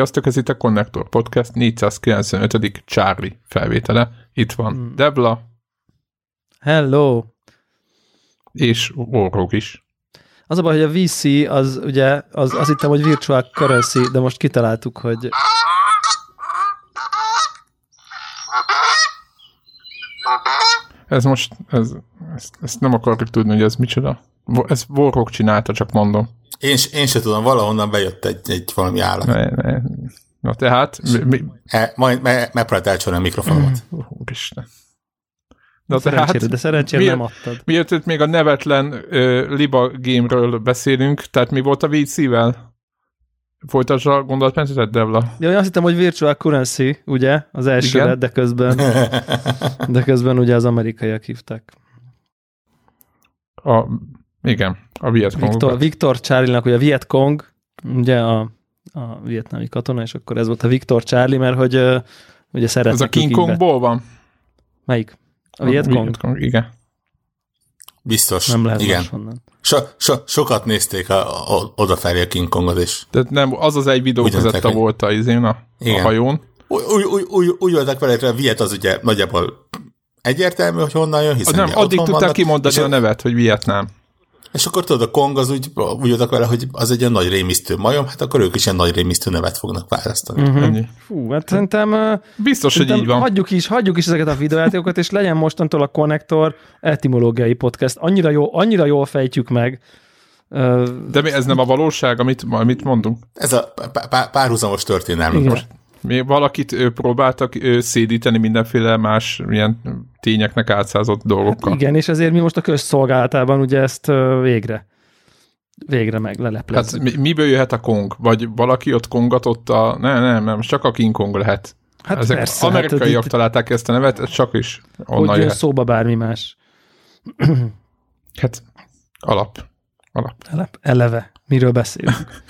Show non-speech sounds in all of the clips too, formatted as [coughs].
Sziasztok, ez itt a Connector Podcast 495. Charlie felvétele. Itt van hmm. Debla. Hello. És Orrog is. Az a baj, hogy a VC az ugye, az, azt hittem, hogy virtual currency, de most kitaláltuk, hogy Ez most, ez, ezt, ezt nem akarjuk tudni, hogy ez micsoda. Ez Warhawk csinálta, csak mondom. Én, én se tudom, valahonnan bejött egy, egy valami állat. Ne, ne. Na tehát... Mi, mi... E, majd me, megpróbált elcsolni a mikrofonomat. Úristen. Na de szerencsére, tehát, de szerencsére miért, nem adtad. Miért itt még a nevetlen uh, Liba game-ről beszélünk, tehát mi volt a VC-vel? Folytasd a gondolatmenetet, Devla. Ja, azt hittem, hogy virtual currency, ugye, az első, de közben, [laughs] de közben ugye az amerikaiak hívták. A, igen, a Vietkong. Viktor, Viktor Charlie-nak, ugye a Vietkong, ugye a, a vietnámi katona, és akkor ez volt a Viktor Charlie, mert hogy uh, ugye szeretnek. Ez a King Kongból van? Melyik? A Vietkong? Vietkong, igen. Biztos. Nem lehet igen. So, so, sokat nézték a, a, odafelé a King Kongot is. Tehát nem, az az egy videókazetta volt a izén a, a hajón. Úgy, úgy, úgy, úgy voltak vele, hogy a Viet az ugye nagyjából egyértelmű, hogy honnan jön, hiszen Nem, addig tudták kimondani a nevet, hogy Vietnám. És akkor tudod, a Kong az úgy, úgy voltak vele, hogy az egy ilyen nagy rémisztő majom, hát akkor ők is ilyen nagy rémisztő nevet fognak választani. Uh-huh. Fú, hát szerintem... Biztos, szerintem hogy így van. Hagyjuk is, hagyjuk is ezeket a videójátékokat, és legyen mostantól a Connector etimológiai podcast. Annyira, jó, annyira jól fejtjük meg. De mi, ez nem a valóság, amit, amit mondunk? Ez a párhuzamos történelem. Most mi valakit ő, próbáltak ő, szédíteni mindenféle más ilyen tényeknek átszázott dolgokkal. Hát igen, és ezért mi most a közszolgálatában ugye ezt végre végre meg leleplezzük. Hát mi, miből jöhet a Kong? Vagy valaki ott kongatott a... Nem, nem, nem, csak a King Kong lehet. Hát Ezek persze, amerikaiak hát, találták ezt a nevet, ez csak is onnan Hogy jöhet. szóba bármi más. hát alap. Alap. Alap. Eleve. Miről beszélünk?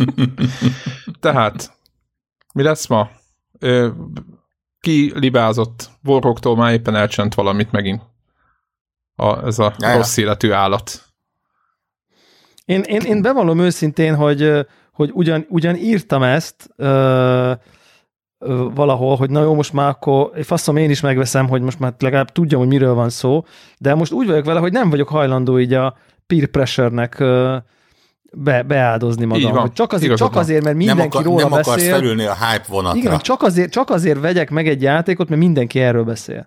[laughs] Tehát mi lesz ma? Ö, ki libázott? Warhawktól már éppen elcsent valamit megint. A, ez a Jaja. rossz életű állat. Én, én, én bevallom őszintén, hogy, hogy ugyan, ugyan írtam ezt ö, ö, valahol, hogy na jó, most már akkor faszom, én is megveszem, hogy most már legalább tudjam, hogy miről van szó, de most úgy vagyok vele, hogy nem vagyok hajlandó így a peer pressure-nek ö, be, beáldozni magam. Hogy csak, azért, csak azért, mert mindenki nem akar, róla nem beszél. Nem akarsz felülni a hype vonatra. Igen, csak azért, csak azért vegyek meg egy játékot, mert mindenki erről beszél.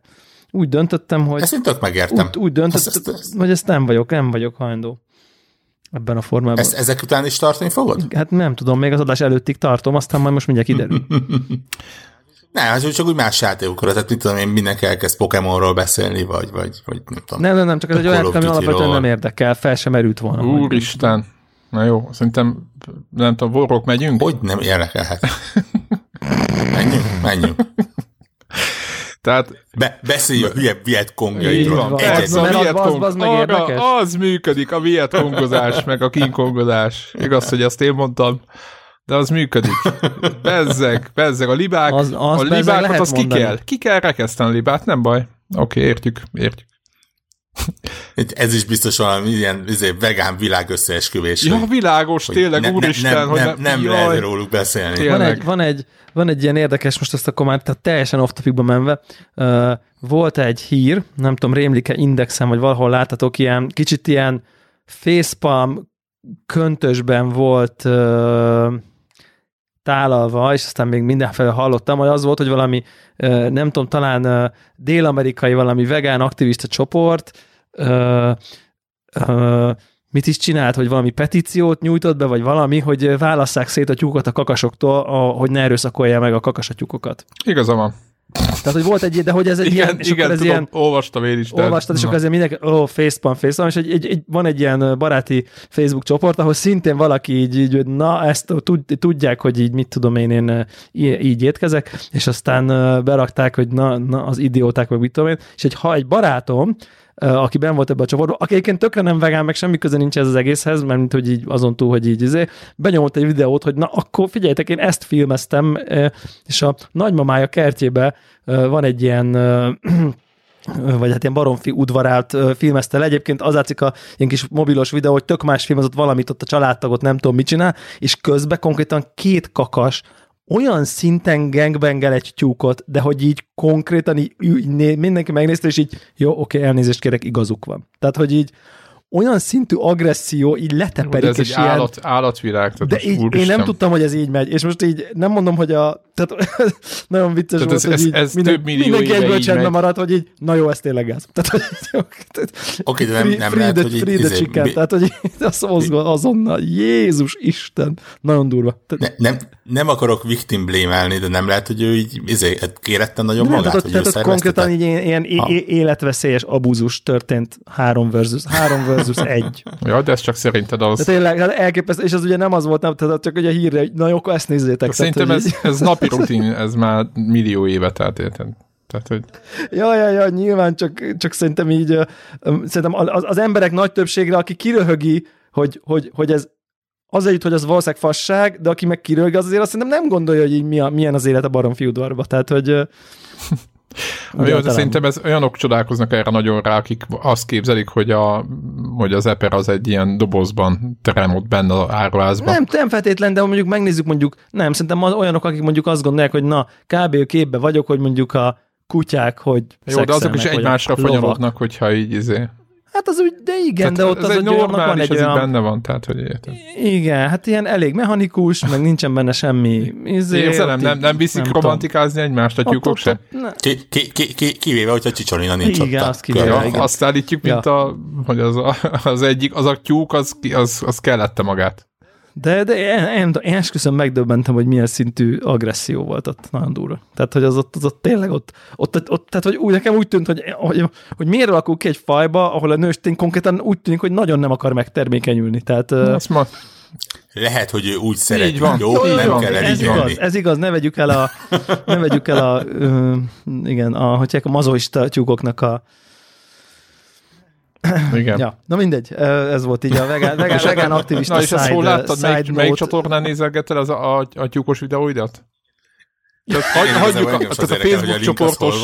Úgy döntöttem, hogy... Ezt én tök megértem. Úgy, úgy döntöttem, ezt, ezt, hogy ezt nem vagyok, nem vagyok hajlandó ebben a formában. Ezt ezek után is tartani fogod? Hát nem tudom, még az adás előttig tartom, aztán majd most mindjárt kiderül. [laughs] [laughs] Ne, hát csak úgy más játékokra, tehát mit tudom én, mindenki elkezd Pokémonról beszélni, vagy, vagy, vagy nem tudom. Nem, nem, nem, csak ez egy olyan, ami alapvetően nem érdekel, fel sem merült volna. Úristen, Na jó, szerintem nem tudom, vorok megyünk? Hogy nem érdekelhet. menjünk, menjünk. Tehát... Be, beszélj a hülye vietcongjaidról. Ez a vietkong, az, az, az működik, a vietkongozás, meg a kinkongozás. Igaz, hogy azt én mondtam, de az működik. Bezzeg, bezzeg. A libák, az, az a libákat az ki kell. Ki kell rekeszteni a libát, nem baj. Oké, okay, értjük, értjük. Ez is biztos valami ilyen izé, vegán világ összeesküvés. Ja, világos, tényleg, ne, úristen. Nem, hogy nem, nem, nem lehet róluk beszélni. Van egy, van, egy, van egy ilyen érdekes, most ezt a komment, tehát teljesen off topicba menve, uh, volt egy hír, nem tudom, rémlik-e indexen, vagy valahol láttatok ilyen, kicsit ilyen facepalm köntösben volt uh, tálalva, és aztán még mindenféle hallottam, hogy az volt, hogy valami, nem tudom, talán dél-amerikai valami vegán aktivista csoport mit is csinált, hogy valami petíciót nyújtott be, vagy valami, hogy válasszák szét a tyúkot a kakasoktól, hogy ne erőszakolja meg a kakasatyúkokat. Igaza van. Tehát, hogy volt egy, de hogy ez egy igen, ilyen... És igen, ez tudom, ilyen, olvastam én is. Olvastad, és akkor ezért mindenki, ó, oh, facepalm, facepalm, és egy, egy, egy, van egy ilyen baráti Facebook csoport, ahol szintén valaki így, így na, ezt tudják, hogy így mit tudom én, én így étkezek, és aztán berakták, hogy na, na az idióták, meg mit tudom én, és egy, ha egy barátom, aki ben volt ebbe a csoportba, aki egyébként tökre nem vegán, meg semmi köze nincs ez az egészhez, mert mint hogy így azon túl, hogy így izé, benyomott egy videót, hogy na akkor figyeljetek, én ezt filmeztem, és a nagymamája kertjébe van egy ilyen vagy hát ilyen baromfi udvarált filmezte le. Egyébként az látszik a ilyen kis mobilos videó, hogy tök más film, az ott valamit ott a családtagot nem tudom mit csinál, és közben konkrétan két kakas olyan szinten gangbangel egy tyúkot, de hogy így konkrétan így, így mindenki megnézte, és így jó, oké, elnézést kérek, igazuk van. Tehát, hogy így olyan szintű agresszió így leteperik. De ez egy ilyen, állat, állatvilág. Tehát de így, én nem tudtam, hogy ez így megy. És most így nem mondom, hogy a... Tehát [laughs] nagyon vicces tehát volt, ez, hogy ez, ez minden, több millió mindenki egyből csendben maradt, hogy így, na jó, ez tényleg ez. [laughs] Tehát, hogy, Oké, de nem, nem free lehet, the, hogy free the chicken, mi... tehát, hogy [laughs] az azonnal, Jézus Isten, nagyon durva. Ne, nem, nem akarok victim blame de nem lehet, hogy ő így izé, kéretten nagyon nem, magát, tehát, hogy tehát, ő konkrétan így ilyen, ilyen életveszélyes abúzus történt három versus, három versus egy. Ja, de ez csak szerinted az. De tényleg, hát elképesztő, és az ugye nem az volt, nem, tehát csak ugye a hírre, hogy na jó, akkor ezt nézzétek. Szerintem ez, ez napi rutin, ez már millió éve, tehát érted. Tehát, hogy... Ja, ja, ja, nyilván, csak, csak szerintem így, szerintem az, az emberek nagy többségre, aki kiröhögi, hogy, hogy, hogy ez az együtt, hogy az valószínűleg fasság, de aki meg kiröhögi, az azért azt szerintem nem gondolja, hogy így milyen az élet a baromfiúdvarba. Tehát, hogy jó, de szerintem ez olyanok csodálkoznak erre nagyon rá, akik azt képzelik, hogy, a, hogy az Eper az egy ilyen dobozban terem ott benne a áruházban. Nem, nem feltétlen, de mondjuk megnézzük mondjuk, nem, szerintem olyanok, akik mondjuk azt gondolják, hogy na, kb. képbe vagyok, hogy mondjuk a kutyák, hogy Jó, de azok is egymásra fonyolódnak, hogyha így izé. Hát az úgy, de igen, tehát de ott az, egy normális, van egy olyan... benne van, tehát hogy értem. Igen, hát ilyen elég mechanikus, meg nincsen benne semmi izé, Érzelem, nem, nem viszik nem romantikázni tudom. egymást a tyúkok se? Ki, ki, ki, ki, kivéve, hogyha Csicsolina nincs igen, ott. Azt kivéve, ja, igen. Azt állítjuk, mint ja. a, hogy az, a, az egyik, az a tyúk, az, az, az kellette magát. De, de én, én, esküszöm megdöbbentem, hogy milyen szintű agresszió volt ott, nagyon durva. Tehát, hogy az ott, az ott tényleg ott, ott, ott, ott tehát, hogy úgy, nekem úgy tűnt, hogy, hogy, hogy miért alakul ki egy fajba, ahol a nőstény konkrétan úgy tűnik, hogy nagyon nem akar megtermékenyülni. Tehát, Azt ma... Lehet, hogy ő úgy szeret, így van. jó, jó, nem jó, kell ez igaz, ez igaz, ne vegyük el a, ne vegyük el a, igen, a, hogy a mazoista tyúkoknak a, [coughs] igen. Ja, na mindegy, ez volt így a vegán, [coughs] vegán, vegán aktivista Na és ezt hol láttad, melyik, melyik csatornán nézelgettel az a, a, a tyúkos videóidat? Tehát hagy, hagyjuk a, tehát a Facebook csoportos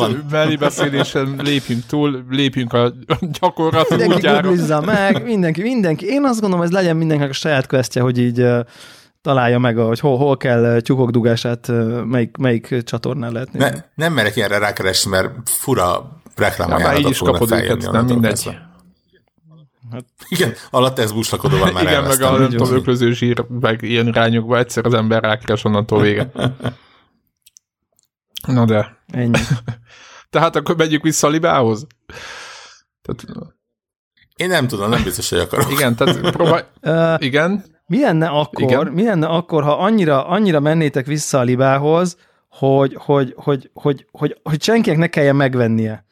beszélésen lépjünk túl, lépjünk a [laughs] gyakorlat mindenki útjára. meg, mindenki, mindenki. Én azt gondolom, ez legyen mindenkinek a saját questje, hogy így uh, találja meg, hogy hol, hol kell tyúkok dugását, melyik, melyik csatornán lehet Ne, nem merek ilyenre rákeresni, mert fura reklámajánlatot ja, így is kapod őket, nem mindegy. Hát, igen, alatt ez buslakodóval már Igen, meg a nem tudom, öklöző zsír, meg ilyen irányokba egyszer az ember rákeres onnantól vége. Na de. Ennyi. [laughs] Tehát akkor megyünk vissza a libához? Tehát... Én nem tudom, nem biztos, hogy akarok. Igen, tehát próbálj... [laughs] Uh, igen. Mi lenne akkor, igen. mi lenne akkor, ha annyira, annyira mennétek vissza a libához, hogy, hogy, hogy, hogy, hogy, hogy senkinek ne kelljen megvennie.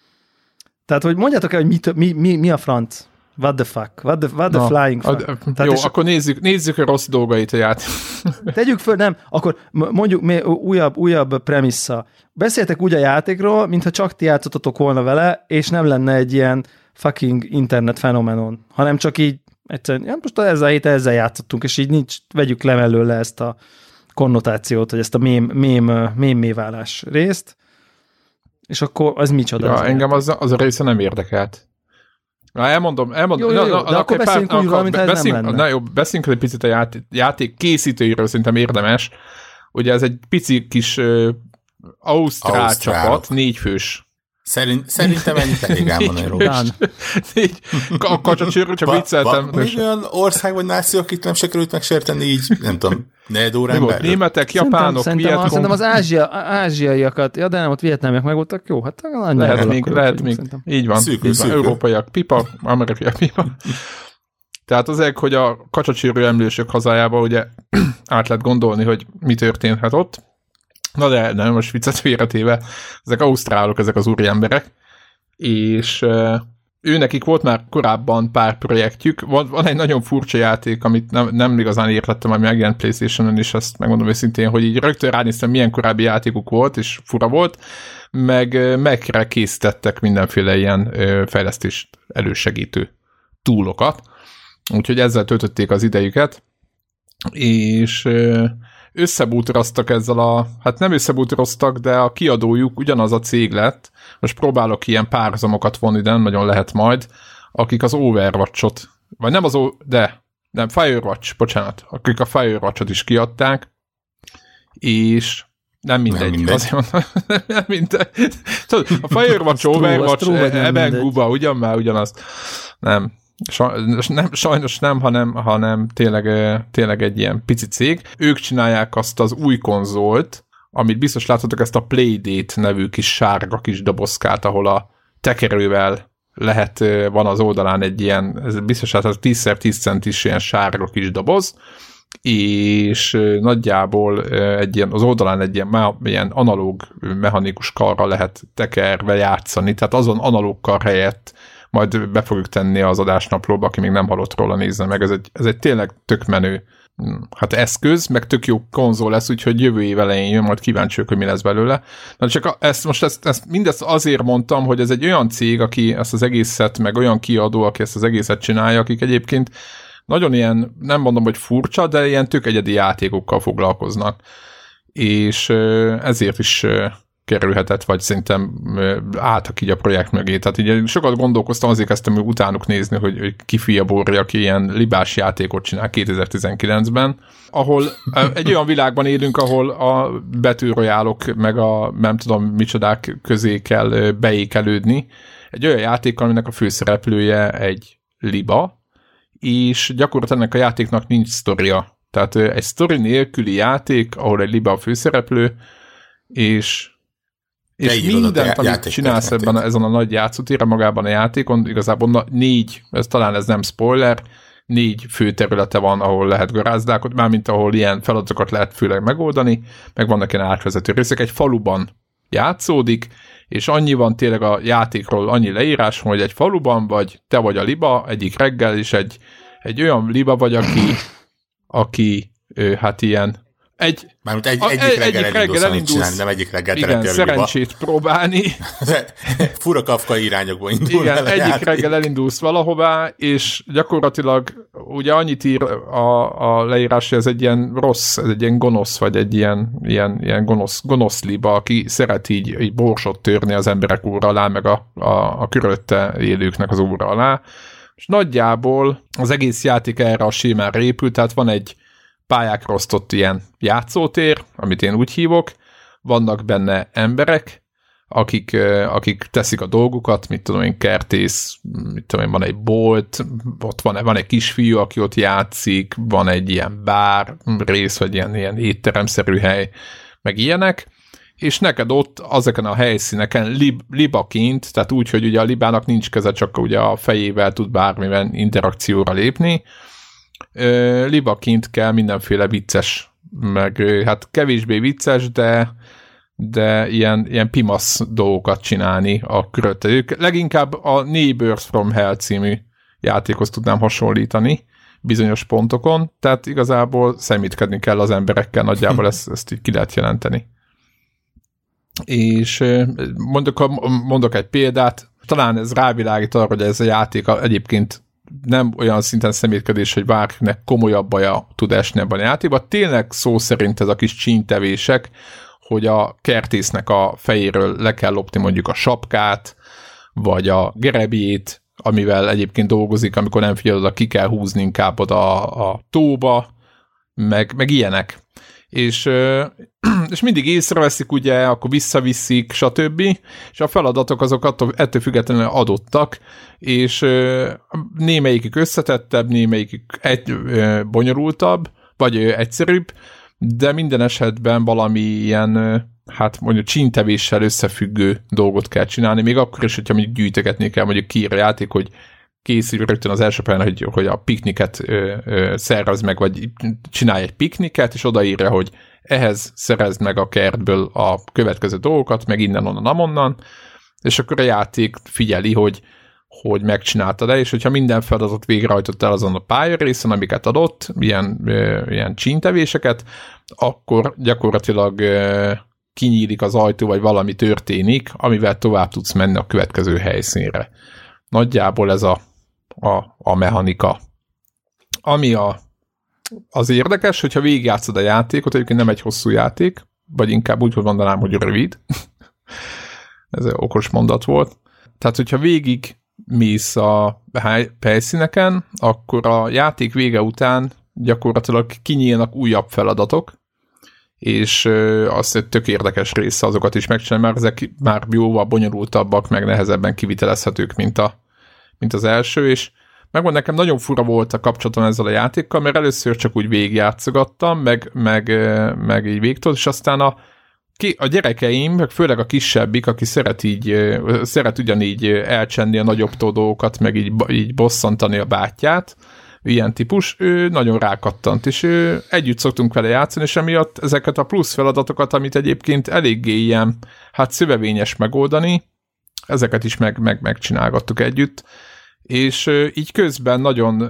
Tehát, hogy mondjátok el, hogy mi, mi, mi, mi a franc? What the fuck? What the, what the Na, flying fuck? A, Tehát jó, és akkor nézzük, nézzük a rossz dolgait a játék. [laughs] Tegyük föl, nem, akkor mondjuk mi, újabb, újabb premissza. Beszéltek úgy a játékról, mintha csak ti játszottatok volna vele, és nem lenne egy ilyen fucking internet fenomenon, hanem csak így egyszerűen, ja, most ezzel a héten ezzel játszottunk, és így nincs, vegyük le mellőle ezt a konnotációt, vagy ezt a mém, mém, mém válás részt, és akkor az micsoda? Ja, az engem az, az a része nem érdekelt. Na, elmondom, elmondom. Jó, jó, jó, na, de na, akkor beszéljünk úgy valamit, ha ez nem lenne. Na jó, beszéljünk egy picit a játék, játék készítőiről, szerintem érdemes. Ugye ez egy pici kis uh, ausztrál csapat, négy fős Szerint, szerintem ennyit [laughs] elég elmondani róla. Így, a kacsacsőről csak vicceltem. Még olyan ország vagy náció, akit nem sikerült megsérteni így, nem tudom, negyed órán belül. Németek, japánok, szerintem, szerintem, szerintem az ázsia, ázsiaiakat, ja, de nem, ott vietnámiak meg voltak, jó, hát lehet még, lehet még, így van, szűkül, így van. Szűkül. európaiak pipa, amerikaiak pipa. Tehát azért, hogy a kacsacsőrű emlősök hazájába ugye [clears throat] át lehet gondolni, hogy mi történhet ott, Na de nem, most viccet félretéve, ezek ausztrálok, ezek az úriemberek, és ő nekik volt már korábban pár projektjük, van, van egy nagyon furcsa játék, amit nem, nem igazán értettem, ami megjelent Playstation-on, és azt megmondom őszintén, hogy így rögtön ránéztem, milyen korábbi játékuk volt, és fura volt, meg megre készítettek mindenféle ilyen fejlesztést elősegítő túlokat, úgyhogy ezzel töltötték az idejüket, és összebútoroztak ezzel a, hát nem összebútoroztak, de a kiadójuk ugyanaz a cég lett, most próbálok ilyen párhuzamokat vonni, de nem nagyon lehet majd, akik az Overwatch-ot, vagy nem az, o, de nem, Firewatch, bocsánat, akik a Firewatch-ot is kiadták, és nem mindegy, nem mindegy. azért mondom, [laughs] nem mindegy. Tudod, a [laughs] Firewatch, Overwatch, Eben Guba, ugyan már ugyanaz. Nem, Sajnos nem, sajnos nem, hanem, hanem tényleg, tényleg egy ilyen pici cég. Ők csinálják azt az új konzolt, amit biztos láthatok, ezt a Playdate nevű kis sárga kis dobozkát, ahol a tekerővel lehet, van az oldalán egy ilyen, ez biztos hát 10x10 centis ilyen sárga kis doboz, és nagyjából egy ilyen, az oldalán egy ilyen, ilyen analóg mechanikus karra lehet tekerve játszani, tehát azon analóg kar helyett majd be fogjuk tenni az adásnaplóba, aki még nem hallott róla, nézze meg, ez egy, ez egy tényleg tök menő hát eszköz, meg tök jó konzol lesz, úgyhogy jövő év elején jön, majd kíváncsiak, hogy mi lesz belőle. Na csak ezt most ezt, ezt mindezt azért mondtam, hogy ez egy olyan cég, aki ezt az egészet, meg olyan kiadó, aki ezt az egészet csinálja, akik egyébként nagyon ilyen, nem mondom, hogy furcsa, de ilyen tök egyedi játékokkal foglalkoznak. És ezért is kerülhetett, vagy szerintem álltak így a projekt mögé. Tehát ugye sokat gondolkoztam, azért kezdtem utánuk nézni, hogy, hogy ki fia Borri, aki ilyen libás játékot csinál 2019-ben, ahol egy olyan világban élünk, ahol a betűrojálok meg a nem tudom micsodák közé kell beékelődni. Egy olyan játék, aminek a főszereplője egy liba, és gyakorlatilag ennek a játéknak nincs sztoria. Tehát egy sztori nélküli játék, ahol egy liba a főszereplő, és és mindent, amit csinálsz ebben a, ezen a nagy játszótére magában a játékon, igazából na, négy, ez talán ez nem spoiler, négy fő területe van, ahol lehet garázdálkodni, mármint ahol ilyen feladatokat lehet főleg megoldani, meg vannak ilyen átvezető részek. Egy faluban játszódik, és annyi van tényleg a játékról, annyi leírás, hogy egy faluban vagy, te vagy a liba, egyik reggel, és egy, egy olyan liba vagy, aki, aki hát ilyen egy, Mármint egy, egyik, egy, reggel egyik reggel elindulsz, csinálni, nem egyik reggel Igen, szerencsét próbálni. [laughs] Fura kafka irányokba indul Igen, egyik játék. reggel elindulsz valahová, és gyakorlatilag ugye annyit ír a, a leírás, hogy ez egy ilyen rossz, ez egy ilyen gonosz, vagy egy ilyen, ilyen, ilyen gonosz, gonosz liba, aki szeret így, így borsot törni az emberek úr alá, meg a, a, a körötte élőknek az úr alá. És nagyjából az egész játék erre a sémára épült, tehát van egy pályákra osztott ilyen játszótér, amit én úgy hívok, vannak benne emberek, akik, akik teszik a dolgukat, mit tudom én, kertész, mit tudom én, van egy bolt, ott van, van egy kisfiú, aki ott játszik, van egy ilyen bár rész, vagy ilyen, ilyen étteremszerű hely, meg ilyenek, és neked ott azeken a helyszíneken lib, libaként, tehát úgy, hogy ugye a libának nincs keze, csak ugye a fejével tud bármivel interakcióra lépni, libaként kell mindenféle vicces, meg hát kevésbé vicces, de de ilyen, ilyen pimasz dolgokat csinálni a körülöttük. Leginkább a Neighbors from Hell című játékhoz tudnám hasonlítani bizonyos pontokon, tehát igazából szemítkedni kell az emberekkel, nagyjából ezt, ezt így ki lehet jelenteni. És mondok, mondok egy példát, talán ez rávilágít arra, hogy ez a játék egyébként nem olyan szinten szemétkedés, hogy bárkinek komolyabb baja tud esni ebben a játékban. Tényleg szó szerint ez a kis csíntevések, hogy a kertésznek a fejéről le kell lopni mondjuk a sapkát, vagy a gerebjét, amivel egyébként dolgozik, amikor nem figyel oda, ki kell húzni inkább oda a, a tóba, meg, meg ilyenek és, [clears throat] és mindig észreveszik, ugye, akkor visszaviszik, stb. És a feladatok azok attól, ettől függetlenül adottak, és némelyikük összetettebb, némelyikük egy, bonyolultabb, vagy egyszerűbb, de minden esetben valami ilyen, hát mondjuk csintevéssel összefüggő dolgot kell csinálni, még akkor is, hogyha mondjuk gyűjtögetni kell, mondjuk kiír a játék, hogy készül rögtön az első pályán, hogy, hogy a pikniket ö, ö, szervez meg, vagy csinálj egy pikniket, és odaírja, hogy ehhez szerezd meg a kertből a következő dolgokat, meg innen, onnan, amonnan, és akkor a játék figyeli, hogy hogy megcsináltad e és hogyha minden feladatot végrehajtottál azon a pályarészen, amiket adott, ilyen, ö, ilyen csíntevéseket, akkor gyakorlatilag ö, kinyílik az ajtó, vagy valami történik, amivel tovább tudsz menni a következő helyszínre. Nagyjából ez a a, a mechanika. Ami a az érdekes, hogyha végigjátszod a játékot, egyébként nem egy hosszú játék, vagy inkább úgy mondanám, hogy rövid. [laughs] Ez egy okos mondat volt. Tehát, hogyha végig mész a helyszíneken, akkor a játék vége után gyakorlatilag kinyílnak újabb feladatok, és az egy tök érdekes része azokat is megcsinálni, mert ezek már jóval bonyolultabbak, meg nehezebben kivitelezhetők, mint, a, mint az első, és megmond nekem nagyon fura volt a kapcsolatom ezzel a játékkal, mert először csak úgy végigjátszogattam, meg, meg, meg így végtól, és aztán a, a gyerekeim, meg főleg a kisebbik, aki szeret így, szeret ugyanígy elcsenni a nagyobb dolgokat, meg így, így bosszantani a bátyját, ilyen típus, ő nagyon rákattant, és ő, együtt szoktunk vele játszani, és emiatt ezeket a plusz feladatokat, amit egyébként eléggé ilyen, hát szövevényes megoldani, ezeket is meg, meg, megcsinálgattuk együtt, és így közben nagyon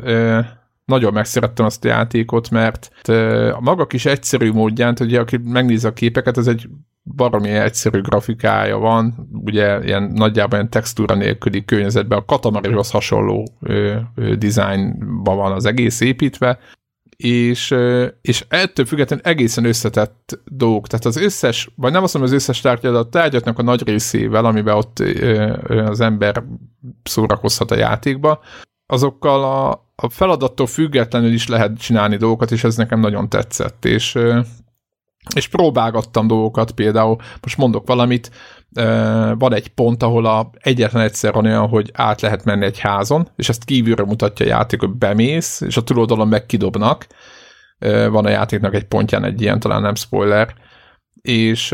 nagyon megszerettem azt a játékot, mert a maga kis egyszerű módján, hogy aki megnézi a képeket, ez egy baromi egyszerű grafikája van, ugye ilyen nagyjából ilyen textúra nélküli környezetben, a Katamarihoz hasonló ö, dizájnban van az egész építve, és, és ettől függetlenül egészen összetett dolgok. Tehát az összes, vagy nem azt mondom az összes tárgya, de a tárgyatnak a nagy részével, amiben ott az ember szórakozhat a játékba, azokkal a, a feladattól függetlenül is lehet csinálni dolgokat, és ez nekem nagyon tetszett, és és próbálgattam dolgokat, például most mondok valamit, van egy pont, ahol a egyetlen egyszer van olyan, hogy át lehet menni egy házon, és ezt kívülről mutatja a játék, hogy bemész, és a túloldalon meg kidobnak. Van a játéknak egy pontján egy ilyen, talán nem spoiler. És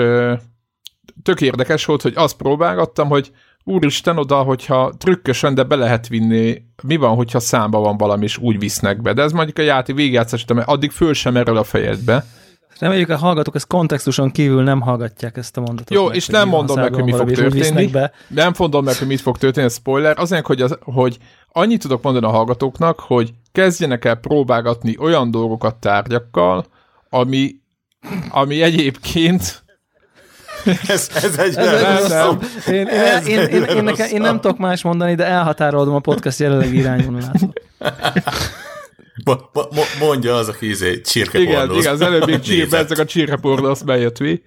tök érdekes volt, hogy azt próbálgattam, hogy úristen oda, hogyha trükkösen, de be lehet vinni, mi van, hogyha számba van valami, és úgy visznek be. De ez mondjuk a játék végigjátszás, mert addig föl sem erről a fejedbe. Reméljük, a hallgatók ezt kontextuson kívül nem hallgatják ezt a mondatot. Jó, meg, és nem mondom meg, hogy mi fog történni. Be. Nem mondom meg, hogy mit fog történni, ez spoiler. Azért, hogy, az, hogy annyit tudok mondani a hallgatóknak, hogy kezdjenek el próbálgatni olyan dolgokat tárgyakkal, ami, ami egyébként ez, ez egy ez, nem. Én, én, ez én, én, én, nekem, én nem tudok más mondani, de elhatárolom a podcast jelenlegi irányvonalától. [laughs] Mo- mo- mondja az, aki izé csirke Igen, igen, az előbb még [laughs] csirke, ezek a csirke pornosz bejött mi.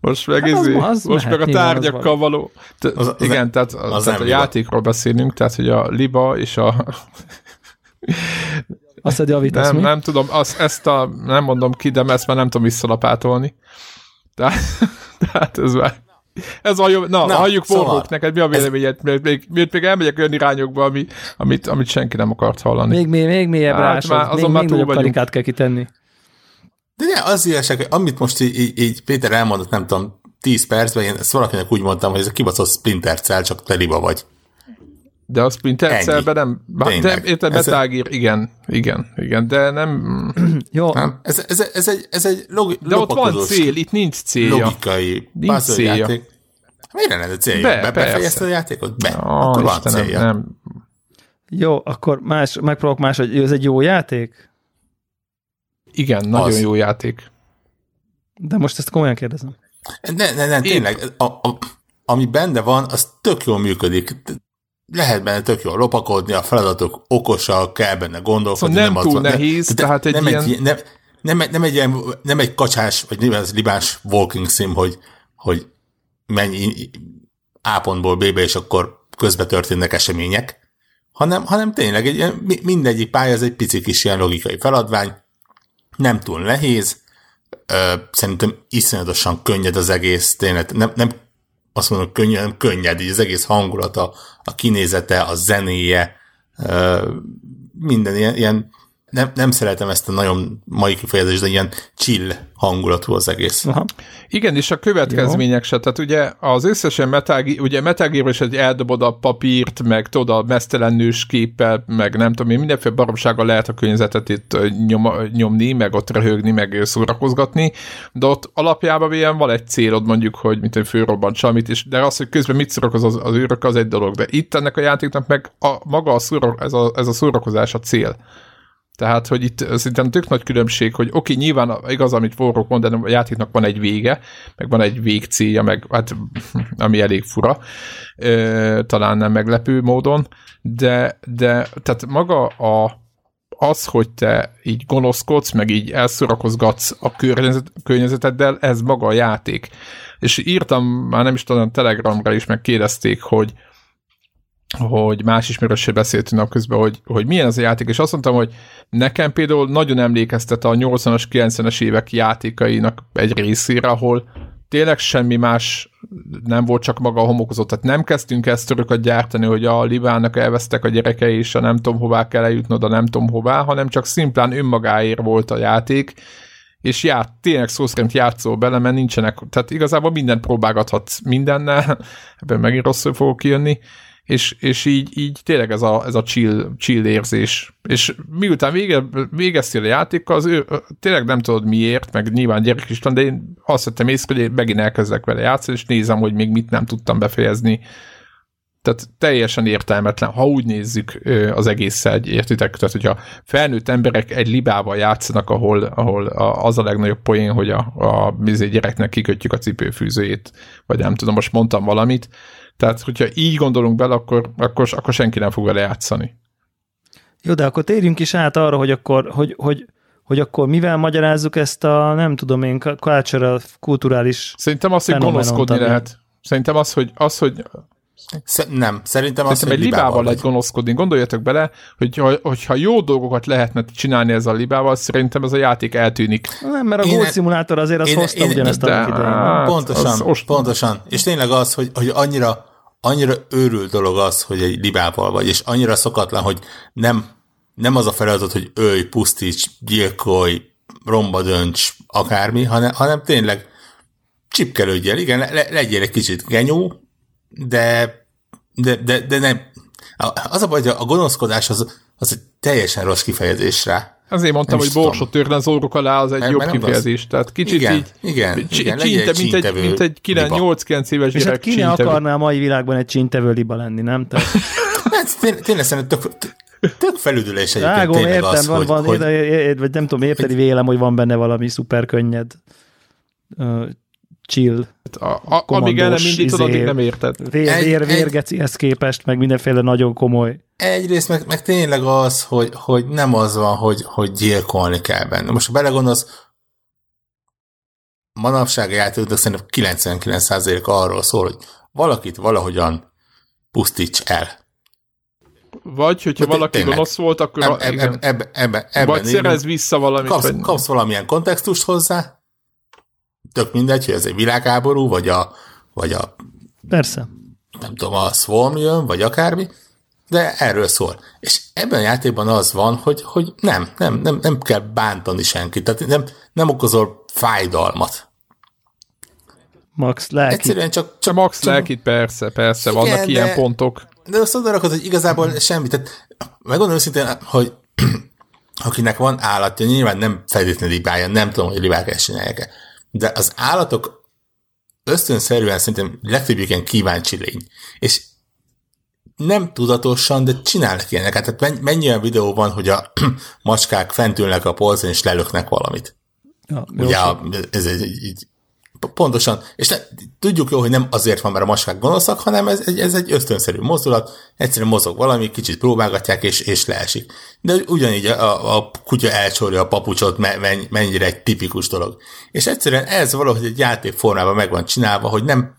Most meg, hát izé, az, az most meg a tárgyakkal való. Te, az, az igen, tehát, az tehát a liba. játékról beszélünk, tehát hogy a liba és a [laughs] azt egy javítasz nem, mi? nem tudom, azt, ezt a, nem mondom ki, de ezt már nem tudom visszalapátolni. Tehát, [laughs] tehát ez már ez a jó, na, na halljuk szóval. neked mi a véleményed, mert még, még, még elmegyek olyan irányokba, ami, amit, amit senki nem akart hallani. Még, még, még mélyebb hát, rásod, már, azon még, már még nagyobb karikát kell kitenni. De ne, az igazság, hogy amit most így, így, így Péter elmondott, nem tudom, 10 percben, én ezt valakinek úgy mondtam, hogy ez a kibaszott Splinter Cell, csak teliba vagy. De a Splinter Cell-ben nem... De, érted, Gear, igen, igen, igen, de nem... Jó. Nem, ez, ez, ez, egy, ez egy logi, De ott van cél, itt nincs célja. Logikai nincs célja. Játék. Miért lenne célja? Be, Be, befejezte a játékot? Be. Oh, akkor van Istenem, célja. Nem. Jó, akkor más, megpróbálok más, hogy ez egy jó játék? Igen, nagyon az. jó játék. De most ezt komolyan kérdezem. Ne, ne, ne, tényleg, a, a, ami benne van, az tök jól működik lehet benne tök jól lopakodni, a feladatok okosak, kell benne gondolkodni. Szóval nem, nem túl az, nehéz, nem, tehát egy nem ilyen... Egy, nem, nem, nem, egy ilyen, nem egy kacsás, vagy nem ez libás walking sim, hogy, hogy menj A pontból B-be, és akkor közbe történnek események, hanem, hanem tényleg egy, mindegyik pálya ez egy pici kis ilyen logikai feladvány, nem túl nehéz, ö, szerintem iszonyatosan könnyed az egész, tényleg nem, nem azt mondom, könnyed, nem könnyed, így az egész hangulata, a kinézete, a zenéje, minden ilyen, ilyen nem, nem szeretem ezt a nagyon mai kifejezést, de ilyen chill hangulatú az egész. Aha. Igen, és a következmények Jó. se, tehát ugye az összesen Metal, ugye Metal Gear is egy eldobod a papírt, meg tudod a mesztelen nős képpel, meg nem tudom én, mindenféle baromsággal lehet a környezetet itt nyom, nyomni, meg ott röhögni, meg szórakozgatni, de ott alapjában ilyen van egy célod mondjuk, hogy mint egy főrobbant semmit, és de az, hogy közben mit szórakoz az, az űrök, az egy dolog, de itt ennek a játéknak meg a, maga a szurok, ez, a, ez a szórakozás a cél. Tehát, hogy itt szerintem tök nagy különbség, hogy oké, nyilván igaz, amit mond, de a játéknak van egy vége, meg van egy végcélja, meg hát, [laughs] ami elég fura, talán nem meglepő módon, de, de tehát maga a, az, hogy te így gonoszkodsz, meg így elszorakozgatsz a környezet, környezeteddel, ez maga a játék. És írtam, már nem is tudom, Telegramra is megkérdezték, hogy hogy más ismerőssel beszéltünk napközben, hogy, hogy milyen ez a játék, és azt mondtam, hogy nekem például nagyon emlékeztet a 80-as, 90-es évek játékainak egy részére, ahol tényleg semmi más nem volt csak maga a homokozott. Tehát nem kezdtünk ezt töröket gyártani, hogy a Livának elvesztek a gyerekei, és a nem tudom hová kell eljutnod, a nem tudom hová, hanem csak szimplán önmagáért volt a játék, és ját, tényleg szó szerint játszol bele, mert nincsenek, tehát igazából mindent próbálgathatsz mindennel, [laughs] ebben megint rosszul fogok kijönni, és, és így, így tényleg ez a, ez a chill, chill érzés. És miután vége, végeztél a játékkal, az ő, tényleg nem tudod miért, meg nyilván gyerek is van, de én azt vettem észre, hogy én megint elkezdek vele játszani, és nézem, hogy még mit nem tudtam befejezni. Tehát teljesen értelmetlen, ha úgy nézzük az egészet, értitek? Tehát, hogyha felnőtt emberek egy libával játszanak, ahol, ahol az a legnagyobb poén, hogy a, a gyereknek kikötjük a cipőfűzőjét, vagy nem tudom, most mondtam valamit, tehát, hogyha így gondolunk bele, akkor, akkor, akkor senki nem fog vele játszani. Jó, de akkor térjünk is át arra, hogy akkor, hogy, hogy, hogy akkor mivel magyarázzuk ezt a, nem tudom én, cultural, kulturális Szerintem az, hogy gonoszkodni lehet. Szerintem az, hogy, az, hogy Sz- nem, szerintem azt, Szerintem egy libával, libával lehet gonoszkodni. Gondoljatok bele, hogy hogyha jó dolgokat lehetne csinálni ezzel a libával, szerintem ez a játék eltűnik. Nem, mert a Gold Simulator azért az én, hozta én, ugyanezt a idején. Hát, pontosan, az pontosan. És tényleg az, hogy, hogy annyira, annyira őrült dolog az, hogy egy libával vagy, és annyira szokatlan, hogy nem, nem az a feladat, hogy ölj, pusztíts, gyilkolj, romba dönts, akármi, hanem, hanem tényleg csipkelődjél, igen, le, legyél egy kicsit genyó, de, de, de, de nem. Az a baj, hogy a gonoszkodás az, az egy teljesen rossz kifejezés rá. Azért mondtam, nem hogy borsot törne az orrok alá, az egy mert, jobb mert kifejezés. Az... Tehát kicsit igen, így igen, c- igen, csinte, mint egy, mint egy 8-9 éves És hát ki ne akarná a mai világban egy csintevő liba lenni, nem? Tehát... [laughs] hát, tényleg, szerintem tök, tök felüdülés egyébként Rágom, értem, az, van, hogy, van, hogy, vagy nem tudom, érteni vélem, hogy van benne valami szuper könnyed chill. A, a, amíg el nem indítod, izé, addig nem érted. Vér, vér, vérgecihez képest, meg mindenféle nagyon komoly. Egyrészt meg, meg tényleg az, hogy, hogy nem az van, hogy, hogy gyilkolni kell benne. Most ha belegondolsz, manapság a játékok szerintem 99% arról szól, hogy valakit valahogyan pusztíts el. Vagy, hogyha De valaki tényleg, gonosz volt, akkor... Eb, eb, eb, eb, eb, eb, vagy szerez vissza valamit. Kapsz, kapsz valamilyen kontextust hozzá, tök mindegy, hogy ez egy világháború, vagy a, vagy a Persze. Nem tudom, a Swarm jön, vagy akármi, de erről szól. És ebben a játékban az van, hogy, hogy nem, nem, nem, nem kell bántani senkit, tehát nem, nem okozol fájdalmat. Max lelkit. Egyszerűen csak... csak Max csak, lelkit, persze, persze, igen, vannak de, ilyen pontok. De azt rakod, hogy igazából semmi. Tehát megmondom őszintén, hogy [clears throat] akinek van állatja, nyilván nem feltétlenül libája, nem tudom, hogy libák ezt csinálják de az állatok ösztönszerűen szerintem legtöbbjük ilyen kíváncsi lény. És nem tudatosan, de csinálnak ilyeneket. Tehát mennyi olyan videó van, hogy a [clears throat] macskák fent ülnek a polcon, és lelöknek valamit. Ja, Ugye ez, ez, ez, Pontosan. És ne, tudjuk jó, hogy nem azért van, mert a macskák gonoszak, hanem ez, ez egy ösztönszerű mozdulat, egyszerűen mozog valami, kicsit próbálgatják, és, és leesik. De ugyanígy a, a kutya elcsorja a papucsot, mennyire egy tipikus dolog. És egyszerűen ez valahogy egy játék formában meg van csinálva, hogy nem,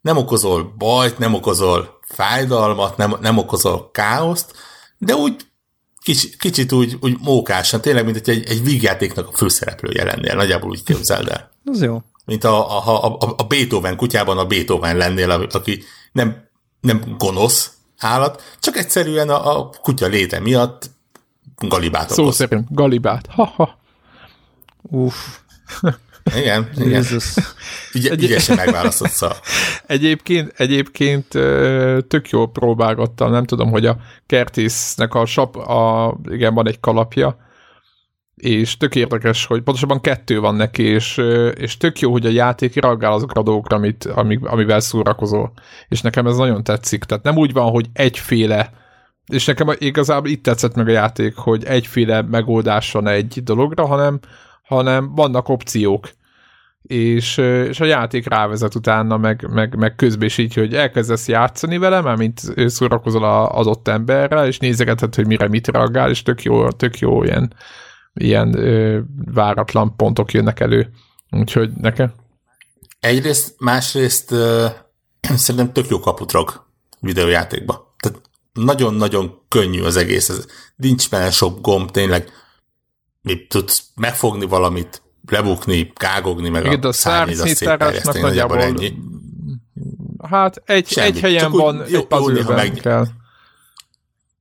nem okozol bajt, nem okozol fájdalmat, nem, nem okozol káoszt, de úgy kicsit, kicsit úgy, úgy mókásan, tényleg, mint egy, egy vígjátéknak a főszereplője lennél, nagyjából úgy képzeld el. Az jó mint a, a, a, a Beethoven kutyában a Beethoven lennél, aki nem, nem gonosz állat, csak egyszerűen a, a kutya léte miatt galibát Szó szerint, galibát. Ha-ha. Uff. Igen, igen. Ügy, Egy... Ügyesen megválasztott szó. [laughs] Egyébként, egyébként tök jól próbálgattam, nem tudom, hogy a Kertésznek a sap, a, igen, van egy kalapja, és tök érdekes, hogy pontosabban kettő van neki, és, és tök jó, hogy a játék reagál azokra a dolgokra, amit, amivel szórakozol. És nekem ez nagyon tetszik. Tehát nem úgy van, hogy egyféle, és nekem igazából itt tetszett meg a játék, hogy egyféle megoldás van egy dologra, hanem, hanem vannak opciók. és, és a játék rávezet utána, meg, meg, meg így, hogy elkezdesz játszani vele, mert mint szórakozol az ott emberrel, és nézegeted, hogy mire mit reagál, és tök jó, tök jó ilyen, ilyen ö, váratlan pontok jönnek elő. Úgyhogy nekem. Egyrészt, másrészt ö, [clears throat] szerintem tök jó kaputrog videójátékba. Tehát nagyon-nagyon könnyű az egész. Ez, nincs benne sok gomb, tényleg mit tudsz megfogni valamit, lebukni, kágogni, meg Igen, a, a szárnyításnak nagyjából ennyi. Hát egy, egy helyen Csak van, jó, egy jó, néha meg... kell.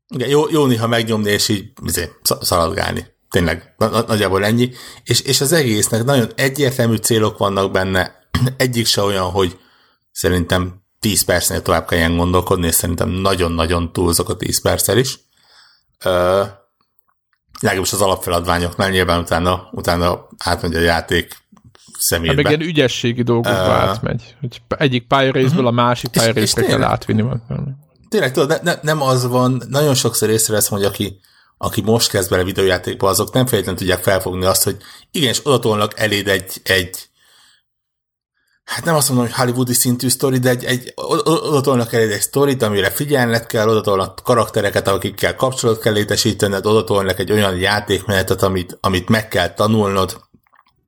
Igen, jó, jó néha megnyomni, és így izé, szaladgálni. Tényleg, nagyjából ennyi. És, és az egésznek nagyon egyértelmű célok vannak benne. [clears throat] Egyik se olyan, hogy szerintem 10 percnél tovább kelljen gondolkodni, és szerintem nagyon-nagyon túlzok a 10 perccel is. Ö, legalábbis az alapfeladványoknál nyilván utána, utána átmegy a játék személybe. Hát meg ilyen ügyességi dolgokba uh, átmegy. Hogy egyik pályarészből uh-huh. a másik pályarészre kell átvinni. Tényleg, tudod, ne, ne, nem az van, nagyon sokszor észreveszem, hogy aki, aki most kezd bele videójátékba, azok nem feltétlenül tudják felfogni azt, hogy igenis odatolnak eléd egy, egy hát nem azt mondom, hogy hollywoodi szintű sztori, de egy, egy odatolnak el egy sztorit, amire figyelned kell, odatolnak karaktereket, akikkel kapcsolat kell létesítened, odatolnak egy olyan játékmenetet, amit, amit meg kell tanulnod.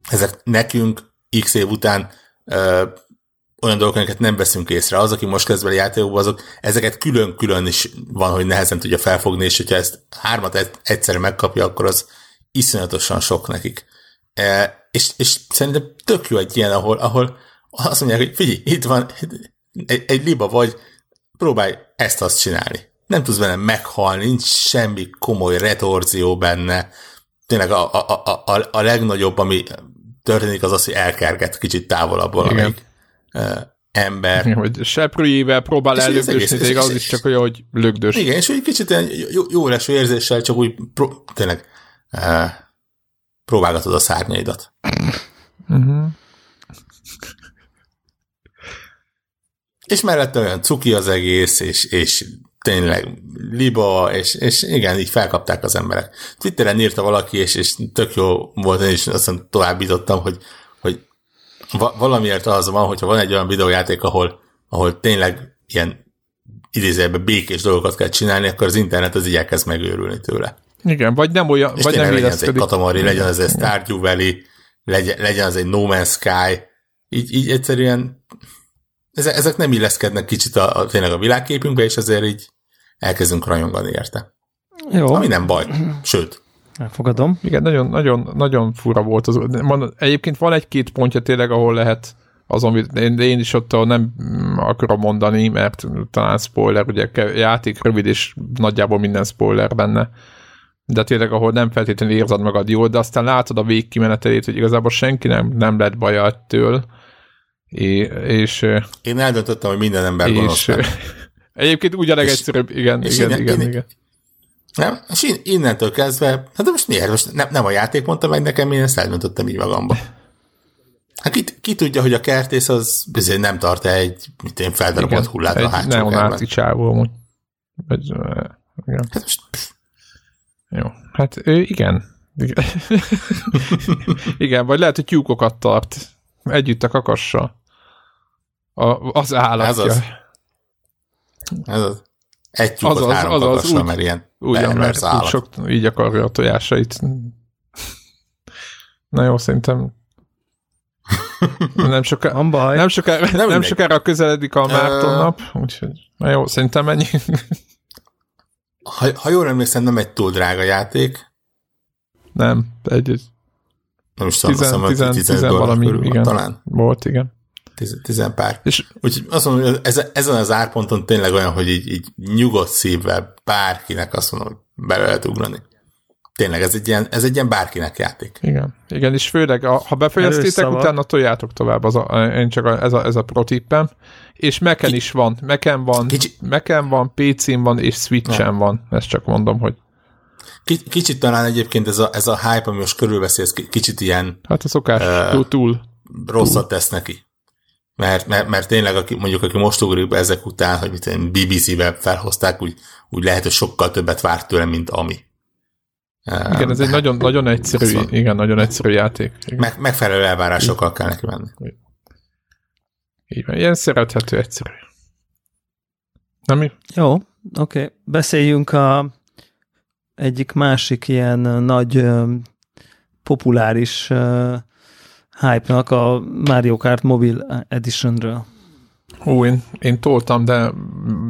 Ezek nekünk x év után olyan dolgok, amiket nem veszünk észre. Az, aki most kezd bele játékokba, azok ezeket külön-külön is van, hogy nehezen tudja felfogni, és hogyha ezt hármat egyszerre megkapja, akkor az iszonyatosan sok nekik. E, és, és szerintem tök jó egy ilyen, ahol, ahol azt mondják, hogy figyelj, itt van egy, egy liba vagy, próbálj ezt-azt csinálni. Nem tudsz benne meghalni, nincs semmi komoly retorzió benne. Tényleg a, a, a, a, a legnagyobb, ami történik, az az, hogy elkerget kicsit távolabbról, amelyik uh, ember. Igen, hogy seprűjével próbál ellögdösni, de az is csak olyan, hogy lögdös. Igen, és egy kicsit ilyen jó, jó leső érzéssel csak úgy pró- tényleg uh, próbálgatod a szárnyaidat. Uh-huh. És mellette olyan cuki az egész, és, és tényleg liba, és, és igen, így felkapták az emberek. Twitteren írta valaki, és, és tök jó volt, én is aztán továbbítottam, hogy, hogy va- valamiért az van, hogyha van egy olyan videójáték, ahol, ahol tényleg ilyen idézőjelben békés dolgokat kell csinálni, akkor az internet az így elkezd megőrülni tőle. Igen, vagy nem olyan, és vagy nem legyen ez egy Katamari, legyen ez egy Stardew Valley, legyen, legyen ez egy No Man's Sky, így, így egyszerűen ezek nem illeszkednek kicsit a, a, tényleg a világképünkbe, és azért így elkezdünk rajongani érte. Jó. Ami nem baj. Sőt. Elfogadom. Igen, nagyon, nagyon, nagyon fura volt az. Egyébként van egy-két pontja tényleg, ahol lehet azon, én, én is ott nem akarom mondani, mert talán spoiler, ugye játék rövid, és nagyjából minden spoiler benne. De tényleg, ahol nem feltétlenül érzed magad jól, de aztán látod a végkimenetelét, hogy igazából senki nem, nem lett baja ettől, É, és, Én eldöntöttem, hogy minden ember gonosz. Egyébként úgy a legegyszerűbb, igen, és igen, innen, igen, innen, igen. Nem? És innentől kezdve, hát de most miért? Most nem, nem a játék mondta meg nekem, én ezt eldöntöttem így magamba. Hát ki, ki tudja, hogy a kertész az bizony nem tart -e egy mit én feldarabolt hullát a hátsó neonáci csávó amúgy. igen. Hát most... Jó, hát igen. Igen. [laughs] igen, vagy lehet, hogy tyúkokat tart együtt a kakassal. A, az állatja. Ez az. Ez az. Egy tyúkot az, az, három az, az, úgy, mert ilyen ugyan, mert állat. Sok, így akarja a tojásait. Na jó, szerintem nem sokára, nem sokára, nem, nem sokára közeledik a Márton nap, úgyhogy na jó, szerintem ennyi. Ha, ha jól emlékszem, nem egy túl drága játék. Nem, egy, nem is tudom, tizen, tizen, tizen, tizen valami, körül, igen, talán. Volt, igen. Tizen, tizen pár. És, Úgyhogy azt mondom, hogy ez, ezen az árponton tényleg olyan, hogy így, így nyugodt szívvel bárkinek azt mondom, hogy bele lehet ugrani. Tényleg, ez egy ilyen, ez egy ilyen bárkinek játék. Igen, igen, és főleg, a, ha befejeztétek, utána toljátok tovább, az a, én csak a, ez, a, ez a protippem. És Mac-en is van, Mac-en van, Mac-en van, PC-n van, és Switch-en van. Ezt csak mondom, hogy Kicsit talán egyébként ez a, ez a hype, ami most körülveszi, ez kicsit ilyen... Hát a szokás uh, túl, túl. Rosszat tesz neki. Mert, mert, mert tényleg, aki, mondjuk aki most ugrik be ezek után, hogy mit BBC-be felhozták, úgy, úgy lehet, hogy sokkal többet várt tőle, mint ami. Igen, ez egy nagyon, nagyon egyszerű, szóval igen, nagyon egyszerű játék. Igen. Meg, megfelelő elvárásokkal kell neki menni. Így van, ilyen szerethető, egyszerű. Nem mi? Jó, oké. Okay. Beszéljünk a egyik másik ilyen nagy populáris hype-nak a Mario Kart Mobile Editionről. Hú, én, én toltam, de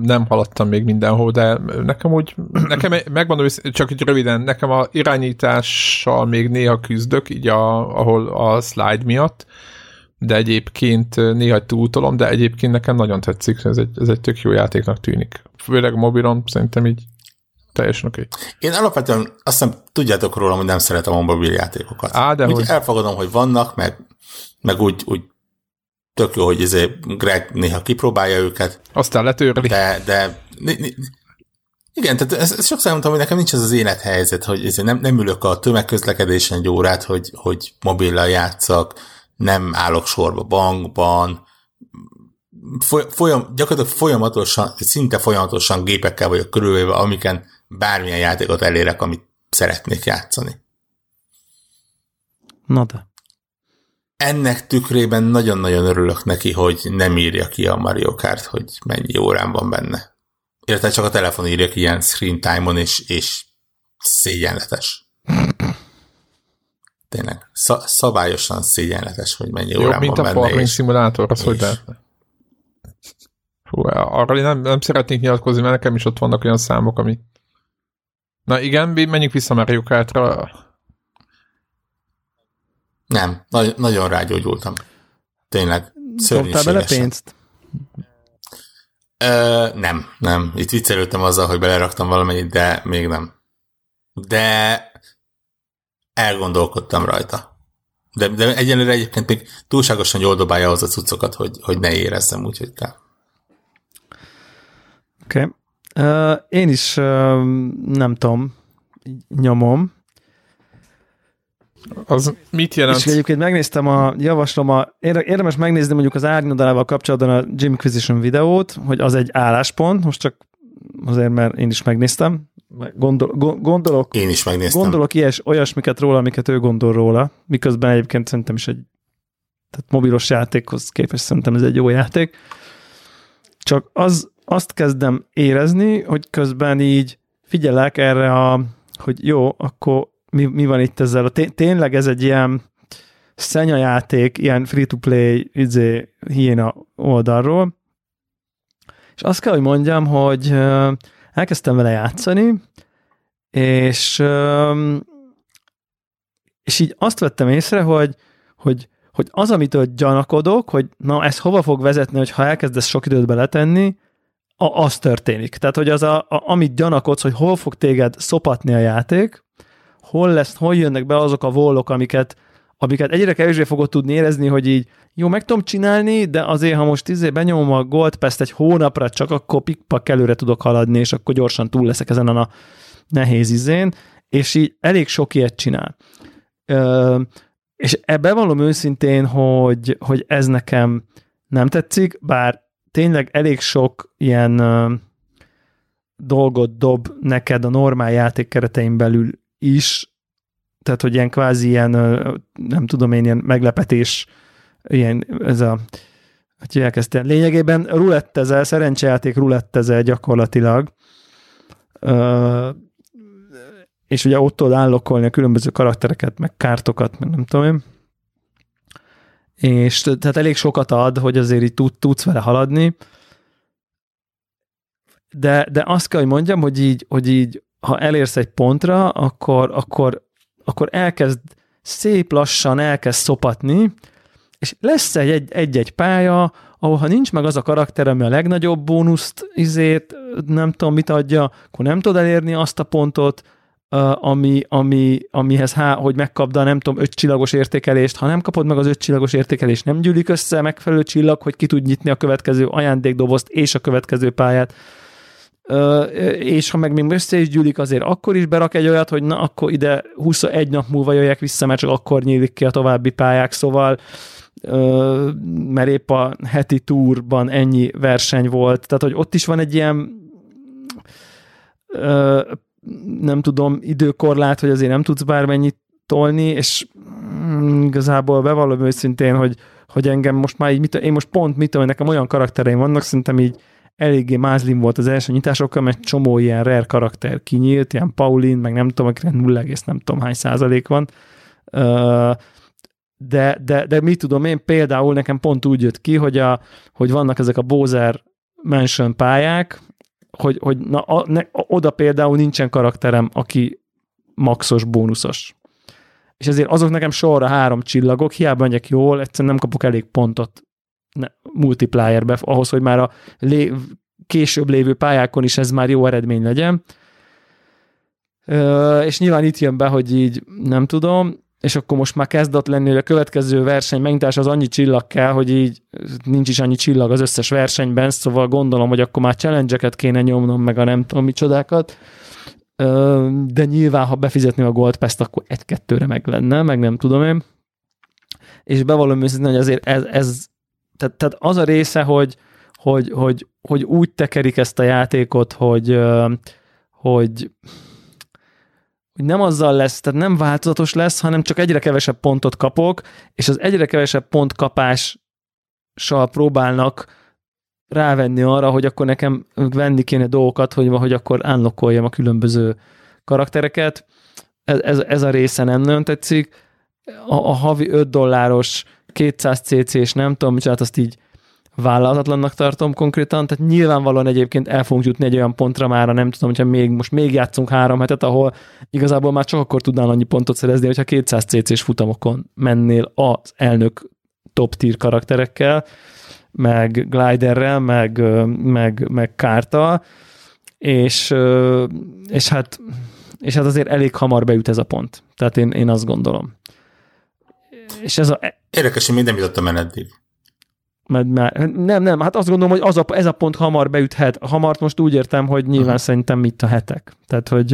nem haladtam még mindenhol, de nekem úgy, nekem megmondom, csak egy röviden, nekem a irányítással még néha küzdök, így a, ahol a slide miatt, de egyébként néha túltolom, de egyébként nekem nagyon tetszik, ez egy, ez egy tök jó játéknak tűnik. Főleg a mobilon szerintem így teljesen oké. Okay. Én alapvetően azt hiszem, tudjátok rólam, hogy nem szeretem a mobil játékokat. Á, de úgy hogy... elfogadom, hogy vannak, meg, meg úgy, úgy tök jó, hogy izé Greg néha kipróbálja őket. Aztán letörli. De, de igen, tehát ezt, ezt sokszor mondtam, hogy nekem nincs az az élethelyzet, hogy izé nem, nem ülök a tömegközlekedésen egy órát, hogy, hogy mobillal játszak, nem állok sorba bankban, folyam, gyakorlatilag folyamatosan, szinte folyamatosan gépekkel vagyok körülvéve, amiken bármilyen játékot elérek, amit szeretnék játszani. Na de. Ennek tükrében nagyon-nagyon örülök neki, hogy nem írja ki a Mario Kart, hogy mennyi órán van benne. Illetve csak a telefon írja ki ilyen screen time-on, és, és szégyenletes. Tényleg, szabályosan szégyenletes, hogy mennyi Jobb, órán mint van a benne. mint a szimulátor, az és... hogy lehetne. Hú, arra én nem, nem szeretnék nyilatkozni, mert nekem is ott vannak olyan számok, ami... Na igen, menjünk vissza Mario Kartra. Nem, nagy, nagyon rágyógyultam. Tényleg, Dobtál bele pénzt? Ö, nem, nem. Itt viccelődtem azzal, hogy beleraktam valamennyit, de még nem. De elgondolkodtam rajta. De, de egyenlőre egyébként még túlságosan jól dobálja az a cuccokat, hogy, hogy ne érezzem, úgyhogy kell. Oké. Okay. Uh, én is uh, nem tudom, nyomom. Az mit jelent? És egyébként megnéztem a, javaslom a, érdemes megnézni mondjuk az árnyodalával kapcsolatban a Jim Inquisition videót, hogy az egy álláspont, most csak azért, mert én is megnéztem, Gondol, gondolok, Én is megnéztem. Gondolok ilyes, olyasmiket róla, amiket ő gondol róla, miközben egyébként szerintem is egy tehát mobilos játékhoz képest szerintem ez egy jó játék. Csak az, azt kezdem érezni, hogy közben így figyelek erre a, hogy jó, akkor mi, mi van itt ezzel? A tényleg ez egy ilyen szenya játék, ilyen free-to-play izé, hiéna oldalról, és azt kell, hogy mondjam, hogy elkezdtem vele játszani, és, és így azt vettem észre, hogy, hogy, hogy az, amitől gyanakodok, hogy na, ez hova fog vezetni, hogy ha elkezdesz sok időt beletenni, a, az történik. Tehát, hogy az, a, a, amit gyanakodsz, hogy hol fog téged szopatni a játék, hol lesz, hol jönnek be azok a volok, amiket, amiket egyre kevésbé fogod tudni érezni, hogy így jó, meg tudom csinálni, de azért, ha most izé benyomom a Gold Pass egy hónapra, csak akkor pikpak előre tudok haladni, és akkor gyorsan túl leszek ezen a nehéz izén, és így elég sok ilyet csinál. Ö, és ebbe valom őszintén, hogy, hogy ez nekem nem tetszik, bár tényleg elég sok ilyen ö, dolgot dob neked a normál játék keretein belül is, tehát, hogy ilyen kvázi ilyen, nem tudom én, ilyen meglepetés ilyen, ez a hogy elkezdtem. Lényegében rulettezel, szerencsejáték rulettezel gyakorlatilag, uh, és ugye ott tudod állokolni a különböző karaktereket, meg kártokat, meg nem tudom én. És tehát elég sokat ad, hogy azért így tud, tudsz vele haladni, de, de azt kell, hogy mondjam, hogy így, hogy így ha elérsz egy pontra, akkor, akkor, akkor elkezd szép lassan elkezd szopatni, és lesz egy, egy-egy pálya, ahol ha nincs meg az a karakter, ami a legnagyobb bónuszt, izét, nem tudom mit adja, akkor nem tud elérni azt a pontot, ami, ami, amihez, há, hogy megkapd a nem tudom, öt csillagos értékelést, ha nem kapod meg az öt csillagos értékelést, nem gyűlik össze megfelelő csillag, hogy ki tud nyitni a következő ajándékdobozt és a következő pályát, és ha meg még össze is gyűlik, azért akkor is berak egy olyat, hogy na, akkor ide 21 nap múlva jöjjek vissza, mert csak akkor nyílik ki a további pályák, szóval mert épp a heti túrban ennyi verseny volt, tehát hogy ott is van egy ilyen nem tudom, időkorlát, hogy azért nem tudsz bármennyit tolni, és mm, igazából bevallom őszintén, hogy, hogy engem most már így, mit, én most pont mit tudom, nekem olyan karaktereim vannak, szerintem így eléggé mázlim volt az első nyitásokkal, mert csomó ilyen rare karakter kinyílt, ilyen Paulin, meg nem tudom, akinek 0, nem tudom hány százalék van. De, de, de mit tudom én, például nekem pont úgy jött ki, hogy, a, hogy vannak ezek a Bowser Mansion pályák, hogy, hogy na, a, ne, oda például nincsen karakterem, aki maxos, bónuszos. És ezért azok nekem sorra három csillagok, hiába megyek jól, egyszerűen nem kapok elég pontot ne, multiplierbe, ahhoz, hogy már a lé, később lévő pályákon is ez már jó eredmény legyen. Ö, és nyilván itt jön be, hogy így nem tudom, és akkor most már kezdett lenni, hogy a következő verseny megnyitás az annyi csillag kell, hogy így nincs is annyi csillag az összes versenyben, szóval gondolom, hogy akkor már challenge kéne nyomnom, meg a nem tudom micsodákat, de nyilván, ha befizetném a Gold Pass-t, akkor egy-kettőre meg lenne, meg nem tudom én. És bevallom őszintén, hogy azért ez, ez tehát, tehát az a része, hogy, hogy, hogy, hogy úgy tekerik ezt a játékot, hogy, hogy hogy nem azzal lesz, tehát nem változatos lesz, hanem csak egyre kevesebb pontot kapok, és az egyre kevesebb pont kapással próbálnak rávenni arra, hogy akkor nekem venni kéne dolgokat, hogy, hogy akkor unlockoljam a különböző karaktereket. Ez, ez, ez a része nem nagyon tetszik. A, a havi 5 dolláros 200 cc és nem tudom, micsoda, azt így vállalhatatlannak tartom konkrétan, tehát nyilvánvalóan egyébként el fogunk jutni egy olyan pontra már, nem tudom, hogyha még, most még játszunk három hetet, ahol igazából már csak akkor tudnál annyi pontot szerezni, hogyha 200 cc-s futamokon mennél az elnök top tier karakterekkel, meg gliderrel, meg, meg, meg kártal, és, és hát és hát azért elég hamar beüt ez a pont. Tehát én, én azt gondolom. És ez a... Érdekes, hogy minden jutottam eddig mert már, nem, nem, hát azt gondolom, hogy az a, ez a pont hamar beüthet. Hamart most úgy értem, hogy nyilván uh-huh. szerintem mit a hetek. Tehát, hogy...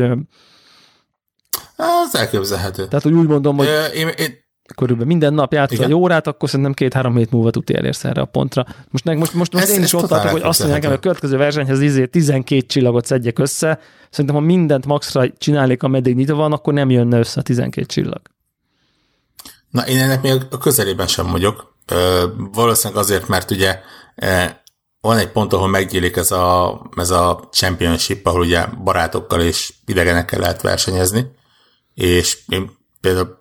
Az elképzelhető. Tehát, hogy úgy mondom, hogy é, én, én, körülbelül minden nap játszol egy órát, akkor szerintem két-három hét múlva tudsz elérsz erre a pontra. Most, most, most, most én is ott tartok, hogy azt mondják, hogy a következő versenyhez izé 12 csillagot szedjek össze. Szerintem, ha mindent maxra csinálnék, ameddig nyitva van, akkor nem jönne össze a 12 csillag. Na, én ennek még a közelében sem vagyok. Ö, valószínűleg azért, mert ugye e, van egy pont, ahol meggyílik ez a, ez a championship, ahol ugye barátokkal és idegenekkel lehet versenyezni, és én például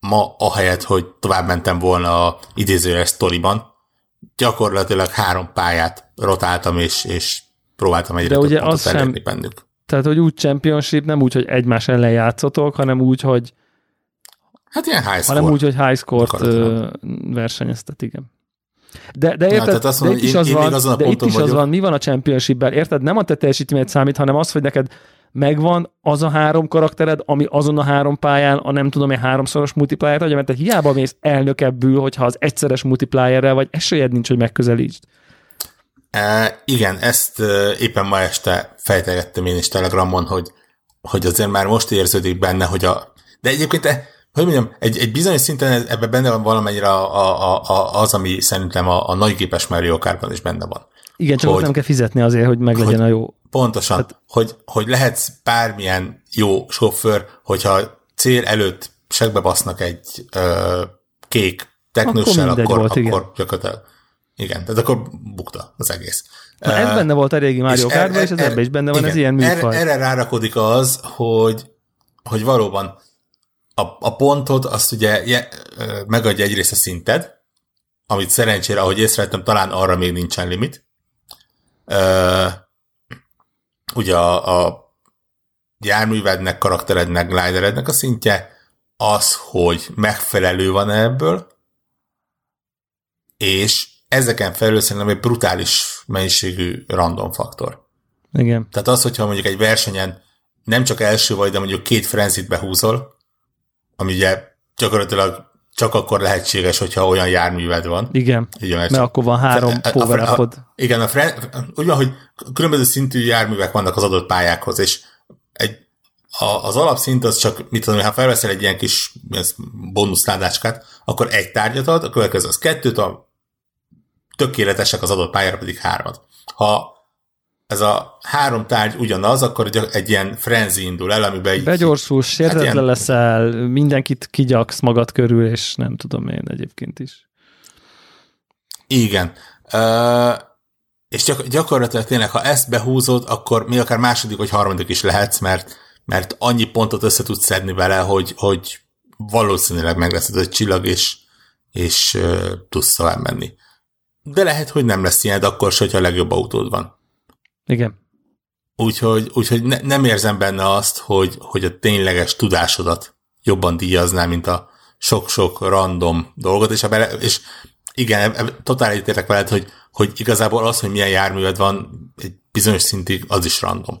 ma ahelyett, hogy tovább mentem volna a idézőjeles sztoriban, gyakorlatilag három pályát rotáltam, és, és próbáltam egyre De ugye az sem, bennük. Tehát, hogy úgy championship, nem úgy, hogy egymás ellen játszotok, hanem úgy, hogy Hát ilyen high score. Hanem úgy, hogy high score-t versenyeztet, igen. De, de érted, ja, de itt is az van, de itt is az van, mi van a championship érted? Nem a te teljesítményed számít, hanem az, hogy neked megvan az a három karaktered, ami azon a három pályán a nem tudom, egy háromszoros multiplier adja, mert te hiába mész elnök ebből, hogyha az egyszeres multiplierrel vagy, esélyed nincs, hogy megközelítsd. E, igen, ezt e, éppen ma este fejtegettem én is Telegramon, hogy, hogy azért már most érződik benne, hogy a... De egyébként hogy mondjam, egy, egy bizonyos szinten ebben benne van valamennyire a, a, a, az, ami szerintem a, a nagygépes Mario Kartban is benne van. Igen, csak hogy, nem kell fizetni azért, hogy meglegyen hogy, a jó. Pontosan, hát, hogy, hogy lehetsz bármilyen jó sofőr, hogyha cél előtt segbe basznak egy ö, kék teknőssel, akkor, akkor, volt, akkor gyakorlatilag igen, tehát akkor bukta az egész. Na, ez benne volt a régi Mario Kartban, és ez ebben is benne van, igen, ez ilyen műfaj. Erre, erre rárakodik az, hogy, hogy valóban a, a pontot azt ugye je, megadja egyrészt a szinted, amit szerencsére, ahogy észrevettem, talán arra még nincsen limit. Ugye a, a járművednek, karakterednek, gliderednek a szintje, az, hogy megfelelő van ebből, és ezeken felül szerintem egy brutális mennyiségű random faktor. Igen. Tehát az, hogyha mondjuk egy versenyen nem csak első vagy, de mondjuk két frenzit behúzol, ami ugye gyakorlatilag csak akkor lehetséges, hogyha olyan járműved van. Igen, ugye, mert, mert akkor van három a, power a, a, Igen, a fren, úgy van, hogy különböző szintű járművek vannak az adott pályákhoz, és egy, a, az alapszint az csak, mit tudom, ha felveszel egy ilyen kis bónuszládácskát, akkor egy tárgyat ad, a következő az kettőt, a tökéletesek az adott pályára pedig hármat. Ha ez a három tárgy ugyanaz, akkor egy ilyen frenzi indul el, amiben így... Begyorsul, sértetlen hát ilyen... leszel, mindenkit kigyaksz magad körül, és nem tudom én egyébként is. Igen. Uh, és gyak- gyakorlatilag tényleg, ha ezt behúzod, akkor még akár második vagy harmadik is lehetsz, mert, mert annyi pontot össze tudsz szedni vele, hogy, hogy valószínűleg meg lesz egy csillag, és, és uh, tudsz tovább menni. De lehet, hogy nem lesz ilyen, akkor se, hogyha a legjobb autód van. Igen. Úgyhogy, úgyhogy ne, nem érzem benne azt, hogy, hogy a tényleges tudásodat jobban díjaznál, mint a sok-sok random dolgot, és, a bele, és igen, totál egyetértek veled, hogy, hogy igazából az, hogy milyen járműved van, egy bizonyos szintig az is random.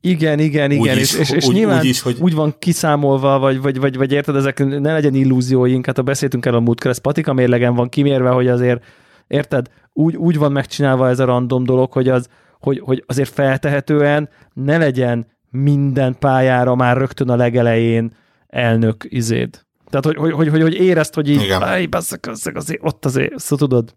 Igen, igen, igen, úgy és, is, és, és úgy, nyilván úgy, is, hogy... úgy van kiszámolva, vagy, vagy, vagy, vagy érted, ezek ne legyen illúzióink, hát a beszéltünk el a múltkor, ez patika mérlegen van kimérve, hogy azért, érted, úgy, úgy van megcsinálva ez a random dolog, hogy az, hogy, hogy azért feltehetően ne legyen minden pályára már rögtön a legelején elnök izéd. Tehát, hogy, hogy, hogy, hogy, érezd, hogy így, áj, basszak, basszak, azért, ott azért, szóval tudod.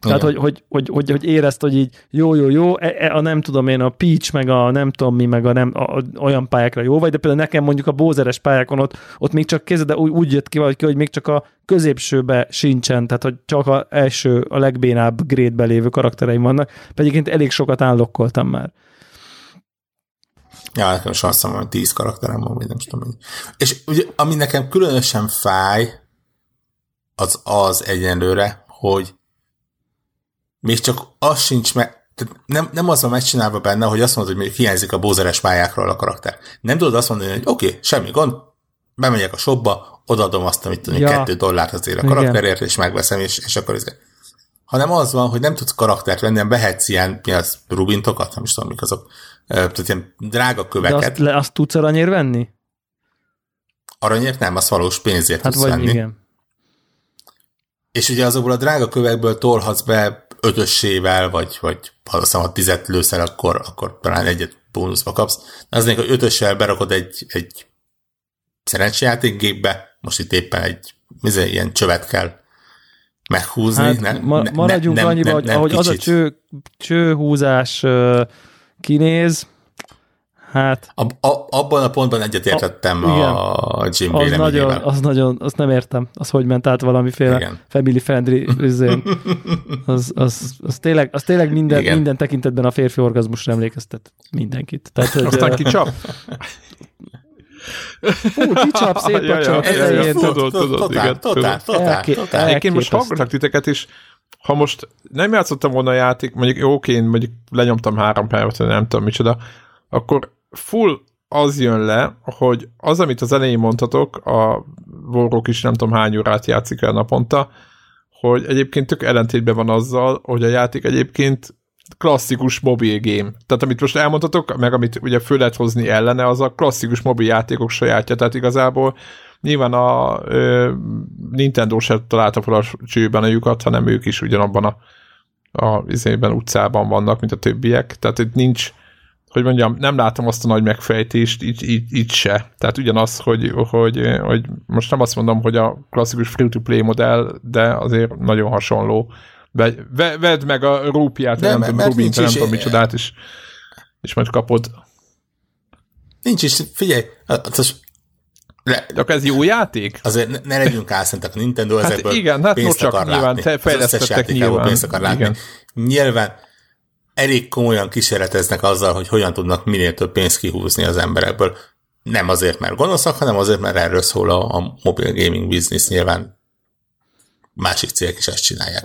Tehát, hogy, hogy, hogy, hogy, hogy érezd, hogy így jó, jó, jó, e, e, a nem tudom én, a Peach, meg a nem tudom mi, meg a nem, a, a, olyan pályákra jó vagy, de például nekem mondjuk a bózeres pályákon ott, ott még csak kézed, de úgy, úgy jött ki, hogy, hogy még csak a középsőbe sincsen, tehát hogy csak a első, a legbénább grade lévő karaktereim vannak, pedig én elég sokat állokkoltam már. Ja, nekem is azt mondom, hogy tíz karakterem van, vagy nem tudom. És ugye, ami nekem különösen fáj, az az egyenlőre, hogy még csak az sincs meg, tehát nem, nem az van megcsinálva benne, hogy azt mondod, hogy még hiányzik a bózeres pályákról a karakter. Nem tudod azt mondani, hogy oké, okay, semmi gond, bemegyek a shopba, odaadom azt, amit tudom, ja. kettő dollárt azért a karakterért, és megveszem, és, és akkor ez hanem az van, hogy nem tudsz karaktert venni, nem vehetsz ilyen, mi az, rubintokat, nem is tudom, mik azok, tehát ilyen drága köveket. De azt, le, azt tudsz aranyért venni? Aranyért nem, az valós pénzért hát tudsz vagy venni. Igen. És ugye azokból a drága kövekből tolhatsz be ötössével, vagy, vagy ha azt a tizet lőszer, akkor, akkor talán egyet bónuszba kapsz. Az még, hogy ötössel berakod egy, egy szerencsejátékgépbe, most itt éppen egy ilyen csövet kell meghúzni. Hát, ne, ma, maradjunk ne, annyiba, hogy ahogy kicsit. az a cső, csőhúzás kinéz, Hát... A, a, abban a pontban egyetértettem a, a Jim az nagyon, az nagyon, azt nem értem, az hogy ment át valamiféle igen. family friendly [laughs] üzén. Az, az, az, tényleg, az tényleg minden, minden tekintetben a férfi orgazmusra emlékeztet mindenkit. Tehát, hogy, Aztán kicsap? Fú, kicsap [laughs] szép ja, ja, ja, Tudod, tudod, igen. Totál, totál, totál. Egyébként most hallgatlak titeket is, ha most nem játszottam volna a játék, mondjuk jó, oké, én mondjuk lenyomtam három percet, nem tudom micsoda, akkor full az jön le, hogy az, amit az elején mondhatok, a Warrock is nem tudom hány órát játszik el naponta, hogy egyébként tök ellentétben van azzal, hogy a játék egyébként klasszikus mobil game. Tehát amit most elmondhatok, meg amit ugye föl lehet hozni ellene, az a klasszikus mobil játékok sajátja. Tehát igazából nyilván a ö, Nintendo se találta fel a csőben a lyukat, hanem ők is ugyanabban a, a izében utcában vannak, mint a többiek. Tehát itt nincs hogy mondjam, nem látom azt a nagy megfejtést, így, így, így se. Tehát ugyanaz, hogy, hogy, hogy most nem azt mondom, hogy a klasszikus free-to-play modell, de azért nagyon hasonló. Vedd meg a rúpiát, nem tudom, Rubint, nem tudom micsodát, és, és majd kapod. Nincs is, figyelj, az, le, de akkor ez jó játék? Azért ne, ne legyünk álszentek, a Nintendo hát ezekből igen, hát pénzt csak akar nyilván látni. Te fejlesztettek nyilván. pénzt akar látni. Igen. Nyilván elég komolyan kísérleteznek azzal, hogy hogyan tudnak minél több pénzt kihúzni az emberekből. Nem azért, mert gonoszak, hanem azért, mert erről szól a, a mobil gaming business nyilván másik cégek is ezt csinálják.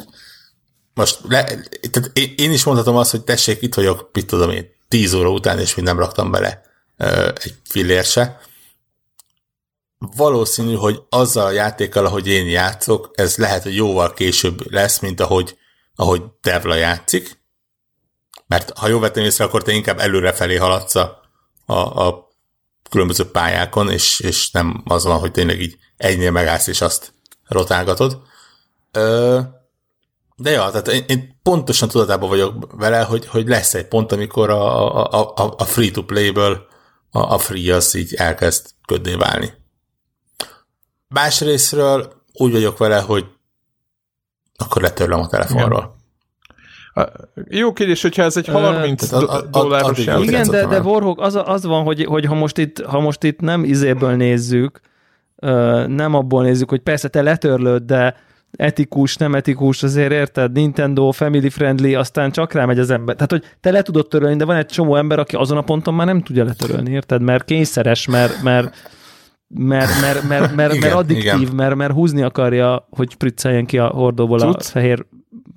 Most le, tehát én is mondhatom azt, hogy tessék, itt vagyok, mit tudom én, 10 óra után, és még nem raktam bele ö, egy fillér se. Valószínű, hogy azzal a játékkal, ahogy én játszok, ez lehet, hogy jóval később lesz, mint ahogy, ahogy Devla játszik, mert ha jól vettem észre, akkor te inkább előrefelé haladsz a, a, a különböző pályákon, és, és nem az van, hogy tényleg így egynél megállsz, és azt rotálgatod. Ö, de ja, tehát én, én pontosan tudatában vagyok vele, hogy, hogy lesz egy pont, amikor a, a, a, a free-to-play-ből a, a free az így elkezd ködné válni. Másrésztről úgy vagyok vele, hogy akkor letörlöm a telefonról. Jó kérdés, hogyha ez egy 30 uh, do- dolláros Igen, de, de Warhawk, az, az van, hogy, hogy ha, most itt, ha most itt nem izéből nézzük, nem abból nézzük, hogy persze te letörlöd, de etikus, nem etikus, azért érted, Nintendo, family friendly, aztán csak rámegy az ember. Tehát, hogy te le tudod törölni, de van egy csomó ember, aki azon a ponton már nem tudja letörölni, érted? Mert kényszeres, mert, mert mert, mert, mert, mert, igen, mert addiktív, igen. mert, mert húzni akarja, hogy spricceljen ki a hordóból Tud? a fehér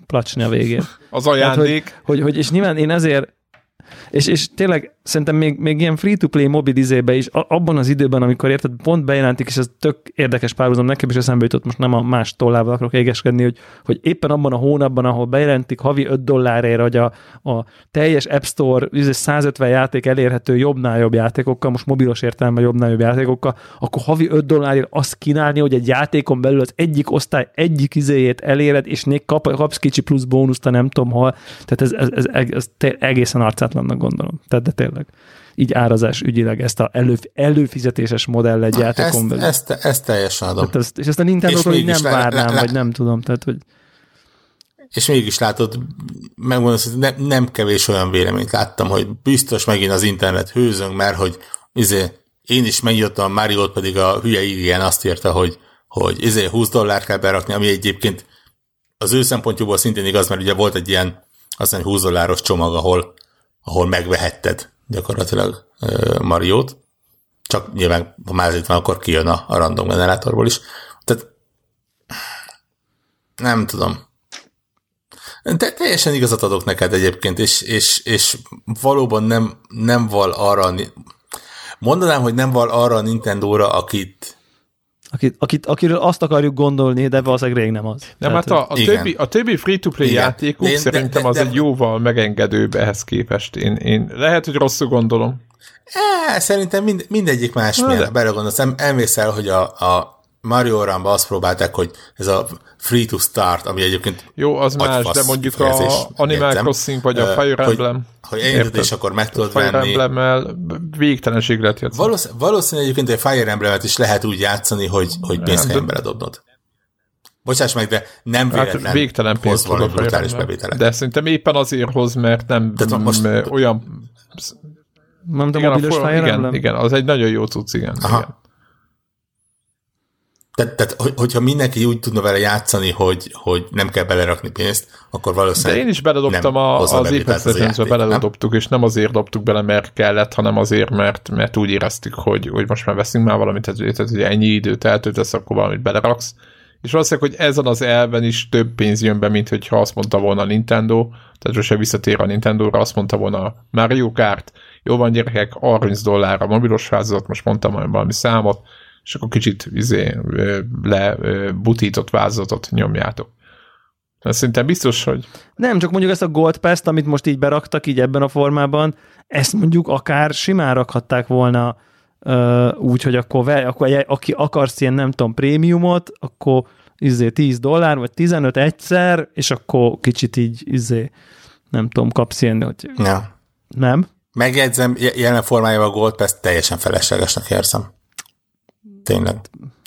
placsni a végén. Az ajándék. Tehát, hogy, hogy, hogy, és nyilván én ezért és, és tényleg szerintem még, még ilyen free-to-play mobilizébe is, abban az időben, amikor érted, pont bejelentik, és ez tök érdekes párhuzam, nekem is eszembe jutott, most nem a más tollával akarok égeskedni, hogy, hogy éppen abban a hónapban, ahol bejelentik havi 5 dollárért, hogy a, a teljes App Store 150 játék elérhető jobbnál jobb játékokkal, most mobilos értelemben jobbnál jobb játékokkal, akkor havi 5 dollárért azt kínálni, hogy egy játékon belül az egyik osztály egyik izéjét eléred, és még kap, kapsz kicsi plusz bónuszt, nem tudom hol. Tehát ez, ez, ez, ez, ez egészen arcátlannak gondolom. Tehát de tényleg így árazás ügyileg ezt a elő, előfizetéses modell egy játékon belül. Ezt, ezt, ezt teljesen adom. Tehát ezt, és ezt a Nintendo-tól így nem várnám, le, vagy nem tudom. Tehát, hogy... És mégis látod, megmondom, hogy nem, nem kevés olyan véleményt láttam, hogy biztos megint az internet hőzöng, mert hogy izé, én is megírtam, Máriót pedig a hülye ilyen azt írta, hogy, hogy izé 20 dollár kell berakni, ami egyébként az ő szempontjúból szintén igaz, mert ugye volt egy ilyen azt mondja, 20 dolláros csomag, ahol, ahol megvehetted gyakorlatilag Mariót, csak nyilván, ha már itt van, akkor kijön a, a random generátorból is. Tehát nem tudom. De teljesen igazat adok neked egyébként, és, és, és valóban nem, nem val arra, mondanám, hogy nem val arra a Nintendo-ra, akit, Akit, akit, akiről azt akarjuk gondolni, de valószínűleg rég nem az. Nem, hát a, a, többi, a többi free-to-play igen. játékuk de, szerintem de, de, az de, egy jóval megengedőbb ehhez képest. Én, én lehet, hogy rosszul gondolom. É, szerintem mind, mindegyik másmilyen. Belegondolsz, emlékszel, hogy a, a Mario Ramba azt próbálták, hogy ez a free to start, ami egyébként Jó, az más, de mondjuk a Animal értem, Crossing vagy a Fire Emblem. Hogy, hogy elindult, és akkor meg tudod Fire venni. Fire Emblemmel végtelenség lehet játszani. Valószínűleg, valószínűleg egyébként a Fire Emblemet is lehet úgy játszani, hogy, hogy pénzt kell beledobnod. Bocsáss meg, de nem hát véletlen hát végtelen pénzt tudod brutális bevételek. De szerintem éppen azért hoz, mert nem de most, olyan... Nem tudom, a mobilos Fire igen, igen, az egy nagyon jó cucc, igen. Aha. igen. Tehát, tehát, hogyha mindenki úgy tudna vele játszani, hogy, hogy nem kell belerakni pénzt, akkor valószínűleg De én is beledobtam a, az Apex legends beledobtuk, és nem azért dobtuk bele, mert kellett, hanem azért, mert, mert úgy éreztük, hogy, hogy most már veszünk már valamit, tehát, hogy ennyi időt eltöltesz, akkor valamit beleraksz. És valószínűleg, hogy ezen az elven is több pénz jön be, mint hogyha azt mondta volna a Nintendo, tehát most visszatér a Nintendo-ra, azt mondta volna a Mario Kart, jó van gyerekek, 30 dollár a mobilos házat, most mondtam valami számot, és akkor kicsit izé, lebutított vázatot nyomjátok. Ez szinte biztos, hogy... Nem, csak mondjuk ezt a Gold Pass-t, amit most így beraktak így ebben a formában, ezt mondjuk akár simán rakhatták volna uh, úgy, hogy akkor, ve, akkor egy, aki akarsz ilyen, nem tudom, prémiumot, akkor izé 10 dollár, vagy 15 egyszer, és akkor kicsit így izé, nem tudom, kapsz ilyen, hogy... Ja. Nem? Megjegyzem, jelen formájában a Gold Pass teljesen feleslegesnek érzem. Tényleg.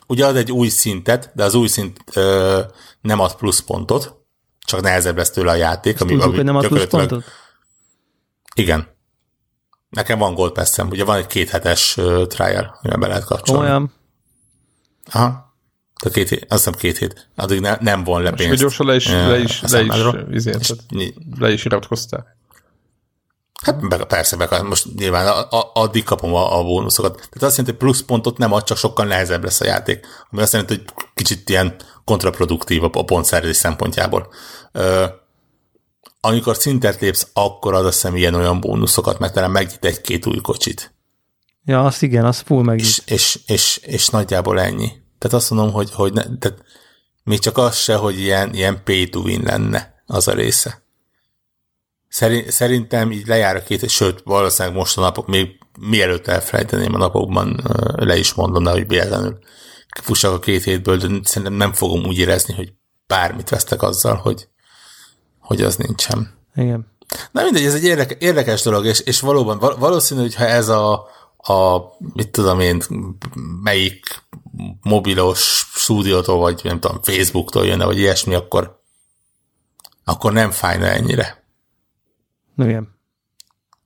Ugye ad egy új szintet, de az új szint ö, nem ad pluszpontot, csak nehezebb lesz tőle a játék. Ami, tudjuk, ami hogy nem ad pluszpontot? Igen. Nekem van Gold pass ugye van egy kéthetes uh, trial, amiben be lehet kapcsolni. Olyan. Aha. Tehát két hét, azt hiszem két hét. Addig ne, nem von le pénzt. És gyorsan le is, le is, le is, le is, le is iratkoztál. Hát meg, persze, meg most nyilván a, a, addig kapom a, a bónuszokat. Tehát azt jelenti, hogy pluszpontot nem ad, csak sokkal nehezebb lesz a játék. Ami azt jelenti, hogy kicsit ilyen kontraproduktív a pontszerzés szempontjából. Ö, amikor szintet lépsz, akkor ad a szem ilyen-olyan bónuszokat, mert talán megnyit egy-két új kocsit. Ja, az igen, az full megnyit. És, és, és, és nagyjából ennyi. Tehát azt mondom, hogy, hogy ne, tehát még csak az se, hogy ilyen, ilyen pay to win lenne az a része. Szerintem így lejár a két, sőt, valószínűleg most a napok, még mielőtt elfelejteném a napokban, le is mondom, de hogy véletlenül fussak a két hétből, de szerintem nem fogom úgy érezni, hogy bármit vesztek azzal, hogy, hogy az nincsen. Igen. Na mindegy, ez egy érdekes, érdekes dolog, és, és valóban valószínű, hogy ha ez a, a mit tudom én, melyik mobilos stúdiótól, vagy nem tudom, Facebooktól jönne, vagy ilyesmi, akkor, akkor nem fájna ennyire. Igen.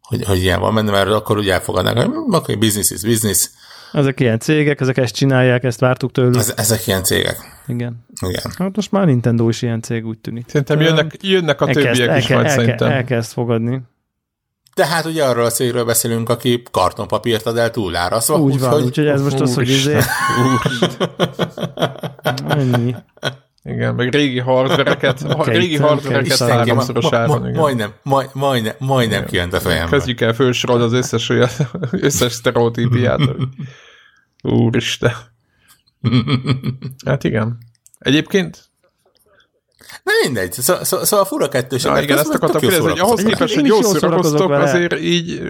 Hogy, hogy ilyen van benne, mert akkor úgy elfogadnák, hogy hm, oké, business is business. Ezek ilyen cégek, ezek ezt csinálják, ezt vártuk tőlük. Ez, ezek ilyen cégek. Igen. Igen. Hát most már Nintendo is ilyen cég, úgy tűnik. Szerintem jönnek, jönnek a elkezd, többiek elkezd, is majd elkezd, szerintem. Elkezd fogadni. De hát ugye arról a cégről beszélünk, aki kartonpapírt ad el túlárazva. Úgy, úgy van, úgyhogy úgy, ez most az, hogy izé... Ennyi. Igen, meg régi hardvereket, [laughs] régi hardvereket háromszoros áron. Majdnem, majdnem, majdnem kijön a fejembe. Kezdjük el fölsorolni az összes, [laughs] összes sztereotípiát. Úristen. [laughs] Hát igen. Egyébként Na mindegy, szó, szó, szóval fura kettős. Na, igen, ezt akartam kérdezni, hogy ahhoz képest, hogy jól szórakoztok, azért így...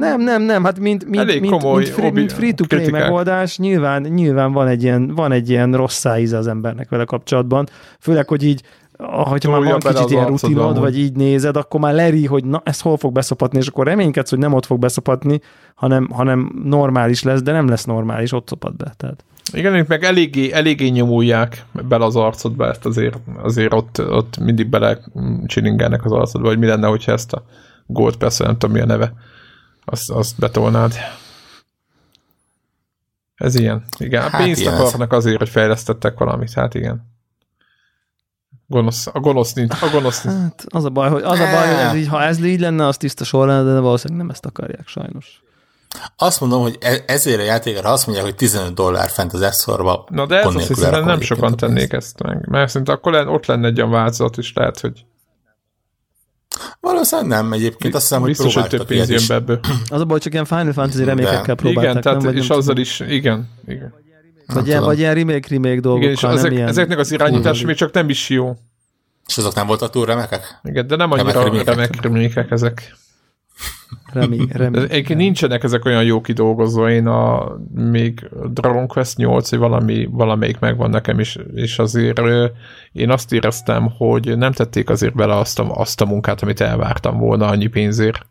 Nem, nem, nem, hát mint, mint, Elég mint, komoly mint, free, mint free-to-play megoldás, nyilván, nyilván van, egy ilyen, van egy ilyen rossz szájíze az embernek vele kapcsolatban, főleg, hogy így hogyha már van kicsit ilyen rutinod, vagy így nézed, akkor már leri, hogy na, ez hol fog beszopatni, és akkor reménykedsz, hogy nem ott fog beszopatni, hanem, hanem normális lesz, de nem lesz normális, ott szopat be. Tehát. Igen, ők meg eléggé, eléggé nyomulják bele az arcodba ezt azért, azért ott, ott mindig bele csilingelnek az arcodba, hogy mi lenne, hogyha ezt a Gold Pass, nem tudom mi a neve, azt, azt betolnád. Ez ilyen. Igen, hát pénzt ilyen akarnak azért, hogy fejlesztettek valamit, hát igen. Gonosz, a gonosz nincs. A gonosz nincs. Hát az a baj, hogy, az a baj, hogy ez így, ha ez így lenne, az tiszta sor lenne, de valószínűleg nem ezt akarják sajnos. Azt mondom, hogy e- ezért a játékra azt mondják, hogy 15 dollár fent az App Na de ez azt hiszem, nem sokan tennék ezt meg. Mert szerintem akkor ott lenne egy olyan változat is, lehet, hogy Valószínűleg nem, egyébként azt hiszem, hogy Biztos, hogy több pénz jön be ebből. Az a baj, csak ilyen Final Fantasy remékekkel próbáltak. Igen, tehát, nem, és azzal is, igen, igen. Vagy ilyen, vagy ilyen remake-remake dolgok. Igen, és ezek, ilyen... ezeknek az irányítása még csak nem is jó. És azok nem voltak túl remekek? Igen, de nem annyira remek remékek ezek. Remi, remi, Egyébként nincsenek ezek olyan jó kidolgozó, én a még Dragon Quest 8, vagy valami, valamelyik megvan nekem is, és azért én azt éreztem, hogy nem tették azért bele azt a, azt a munkát, amit elvártam volna annyi pénzért.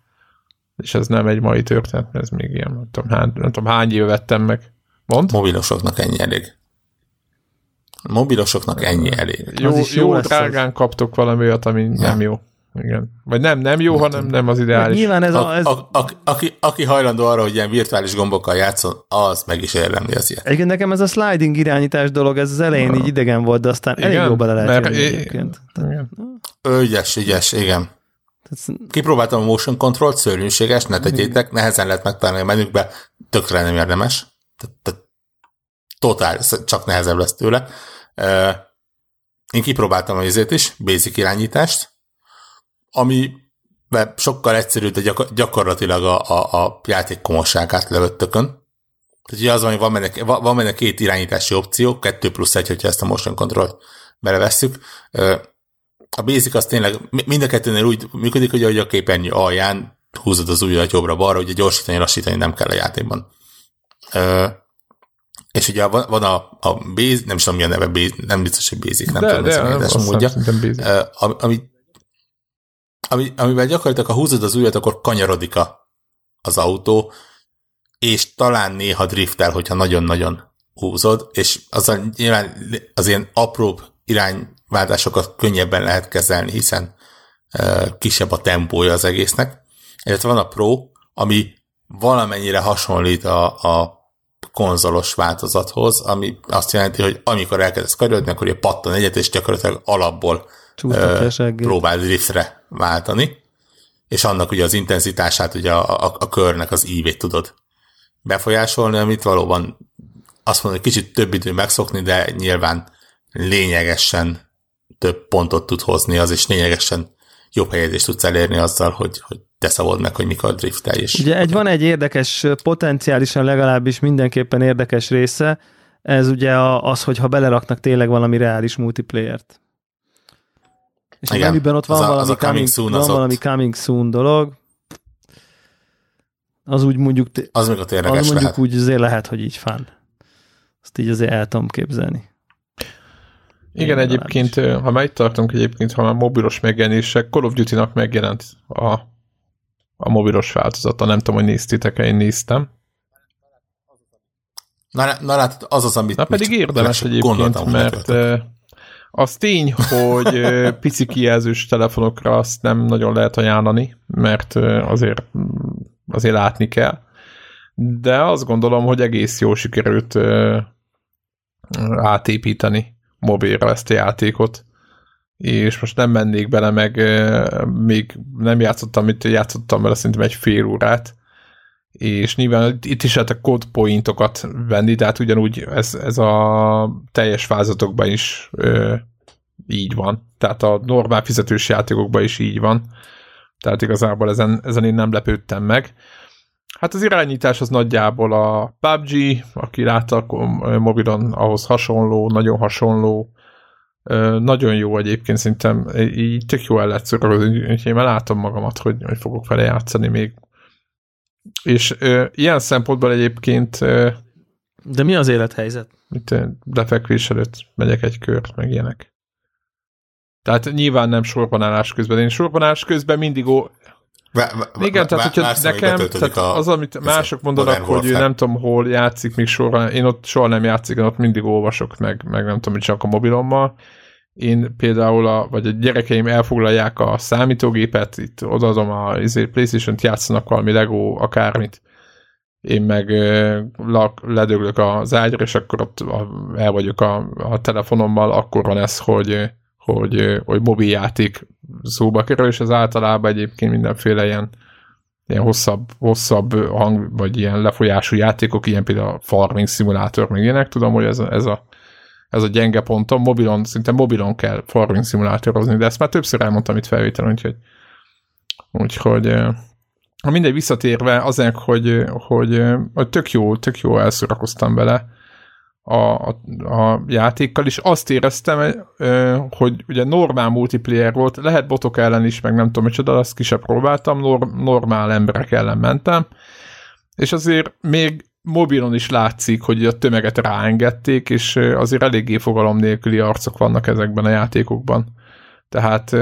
És ez nem egy mai történet, ez még ilyen, nem tudom, hány, nem tudom hány év vettem meg. Mond? Mobilosoknak ennyi elég. Mobilosoknak ennyi elég. Jó, jó, jó drágán kaptok valami olyat, ami ja. nem jó. Igen. Vagy nem, nem jó, hanem nem az ideális. Nyilván ez a... Ez... A, a, a, aki, aki hajlandó arra, hogy ilyen virtuális gombokkal játszon, az meg is érdemli az ilyet. Egyébként nekem ez a sliding irányítás dolog, ez az elején így idegen volt, de aztán igen? elég jó bele lehet jönni egyébként. Igen. Ügyes, ügyes, igen. Kipróbáltam a motion control szörnyűséges, ne tegyétek, nehezen lehet megtalálni a menükbe, tökre nem érdemes. Tehát, totál, csak nehezebb lesz tőle. Én kipróbáltam a izét is, basic irányítást, ami sokkal egyszerűbb, de gyakor- gyakorlatilag a, a, a játék komosságát lövöttökön. Tehát ugye az, hogy van benne, van benne két irányítási opció, kettő plusz egy, hogyha ezt a motion control belevesszük. A basic az tényleg mind a kettőnél úgy működik, hogy a képernyő alján húzod az ujjat jobbra-balra, ugye gyorsítani, lassítani nem kell a játékban. És ugye van, van a, a base, nem is tudom mi a neve, base, nem biztos, hogy basic, nem de, tudom, de, ez a módja, ami ami, amivel gyakorlatilag, ha húzod az ujjat, akkor kanyarodik a, az autó, és talán néha driftel, hogyha nagyon-nagyon húzod, és azzal nyilván az ilyen apróbb irányváltásokat könnyebben lehet kezelni, hiszen e, kisebb a tempója az egésznek. Illetve van a Pro, ami valamennyire hasonlít a, a konzolos változathoz, ami azt jelenti, hogy amikor elkezdesz kanyarodni, akkor ilyen pattan egyet, és gyakorlatilag alapból próbál driftre váltani, és annak ugye az intenzitását, ugye a, a, a körnek az ívét tudod befolyásolni, amit valóban azt mondom, hogy kicsit több idő megszokni, de nyilván lényegesen több pontot tud hozni az, és lényegesen jobb helyezést tudsz elérni azzal, hogy, hogy te szabod meg, hogy mikor driftelj. És ugye egy, van egy érdekes, potenciálisan legalábbis mindenképpen érdekes része, ez ugye az, hogy ha beleraknak tényleg valami reális multiplayer-t. És Igen, a menüben ott van, a, valami, coming, coming soon, van valami ott... coming soon dolog, az úgy mondjuk, az, még ott az mondjuk lehet. úgy azért lehet, hogy így fán. Azt így azért el tudom képzelni. Igen, Én egyébként, is. ha már itt tartunk egyébként, ha már mobilos megjelenések, Call of Duty-nak megjelent a, a mobilos változata. Nem tudom, hogy néztétek-e, én néztem. Na, na látod, az az, amit... Na pedig érdemes egyébként, mert Az tény, hogy pici kijelzős telefonokra azt nem nagyon lehet ajánlani, mert azért, azért látni kell. De azt gondolom, hogy egész jó sikerült átépíteni mobilra ezt a játékot és most nem mennék bele, meg még nem játszottam, mit játszottam vele szerintem egy fél órát, és nyilván itt is lehet a code pointokat venni, tehát ugyanúgy ez, ez a teljes fázatokban is ö, így van. Tehát a normál fizetős játékokban is így van. Tehát igazából ezen, ezen én nem lepődtem meg. Hát az irányítás az nagyjából a PUBG, aki látta mobilon, ahhoz hasonló, nagyon hasonló. Nagyon jó egyébként, szerintem így tök jó el lehet szorozni, úgyhogy én már látom magamat, hogy, hogy fogok vele játszani még és ö, ilyen szempontból egyébként... Ö, De mi az élethelyzet? Itt lefekvés előtt megyek egy kört, meg ilyenek. Tehát nyilván nem sorbanállás közben. Én sorbanállás közben mindig ó... Vá, vá, Igen, tehát hogyha nekem, tehát az, amit mások mondanak, hogy ő nem tudom, hol játszik még sorban, én ott soha nem játszik, én ott mindig olvasok, meg, meg nem tudom, hogy csak a mobilommal, én például, a, vagy a gyerekeim elfoglalják a számítógépet, itt odaadom a izé, Playstation-t, játszanak valami Lego, akármit, én meg ledöglök az ágyra, és akkor ott el vagyok a, a telefonommal, akkor van ez, hogy, hogy, hogy mobiljáték szóba kerül, és az általában egyébként mindenféle ilyen, ilyen hosszabb, hosszabb hang, vagy ilyen lefolyású játékok, ilyen például a farming szimulátor, meg ilyenek, tudom, hogy ez a, ez a ez a gyenge pontom, mobilon, szinte mobilon kell farming szimulátorozni, de ezt már többször elmondtam itt felvételen, úgyhogy úgyhogy ha mindegy visszatérve azért, hogy, hogy, hogy tök jó, tök jó elszorakoztam vele a, a, a játékkal, és azt éreztem, hogy ugye normál multiplayer volt, lehet botok ellen is, meg nem tudom micsoda, azt ki sem próbáltam, norm, normál emberek ellen mentem, és azért még mobilon is látszik, hogy a tömeget ráengedték, és azért eléggé fogalom nélküli arcok vannak ezekben a játékokban. Tehát,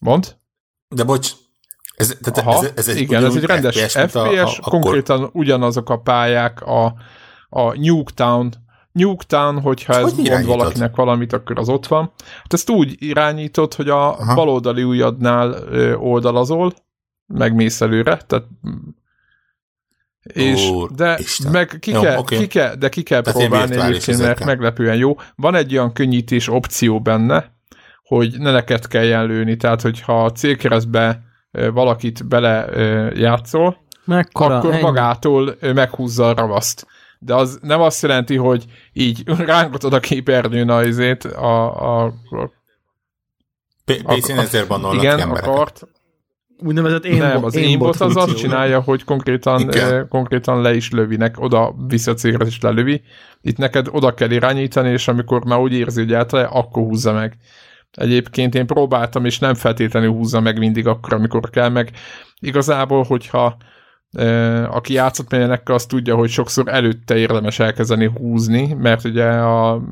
mond? De bocs, ez, tehát Aha, ez, ez egy, igen, ez egy rendes FPS, FPS a, a, konkrétan akkor... ugyanazok a pályák, a, a Nuketown, Nuketown, hogyha ez hogy mond valakinek valamit, akkor az ott van. Hát ezt úgy irányítod, hogy a Aha. baloldali ujjadnál oldalazol, megmész előre, tehát és, Úr, de Isten. meg ki, jó, kell, okay. ki kell, de ki kell Tehát próbálni egyébként, mert meglepően jó. Van egy olyan könnyítés opció benne, hogy ne neked kelljen lőni, tehát hogyha a célkeresztbe valakit bele játszol, Mekkora, akkor ennyi. magától meghúzza a ravaszt. De az nem azt jelenti, hogy így [laughs] rángatod a képernyőn a, izét, a, a, a PC-n ezért bannolnak Igen, akart, úgynevezett én Nem, az aimbot az azt csinálja, hogy konkrétan, eh, konkrétan le is lövinek, oda vissza cégre is lelövi. Itt neked oda kell irányítani, és amikor már úgy érzi, hogy általában, akkor húzza meg. Egyébként én próbáltam, és nem feltétlenül húzza meg mindig akkor, amikor kell meg. Igazából, hogyha aki játszott melyenekkel, az tudja, hogy sokszor előtte érdemes elkezdeni húzni, mert ugye a,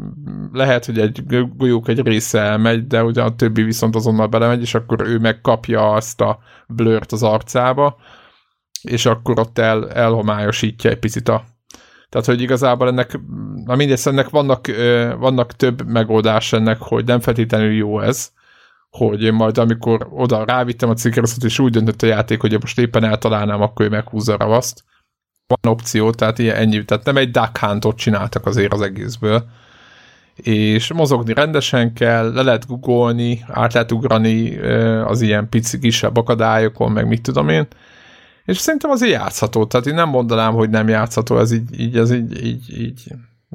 lehet, hogy egy golyók egy része elmegy, de ugye a többi viszont azonnal belemegy, és akkor ő megkapja azt a blört az arcába, és akkor ott el, elhomályosítja egy picit a tehát, hogy igazából ennek, na mindegy, ennek vannak, vannak több megoldás ennek, hogy nem feltétlenül jó ez, hogy majd amikor oda rávittem a cigaretot, és úgy döntött a játék, hogy most éppen eltalálnám, akkor ő meghúzza a ravaszt. Van opció, tehát ilyen ennyi, tehát nem egy duck huntot csináltak azért az egészből. És mozogni rendesen kell, le lehet googolni, át lehet ugrani az ilyen pici kisebb akadályokon, meg mit tudom én. És szerintem azért játszható, tehát én nem mondanám, hogy nem játszható, ez így, így, ez így, így, így,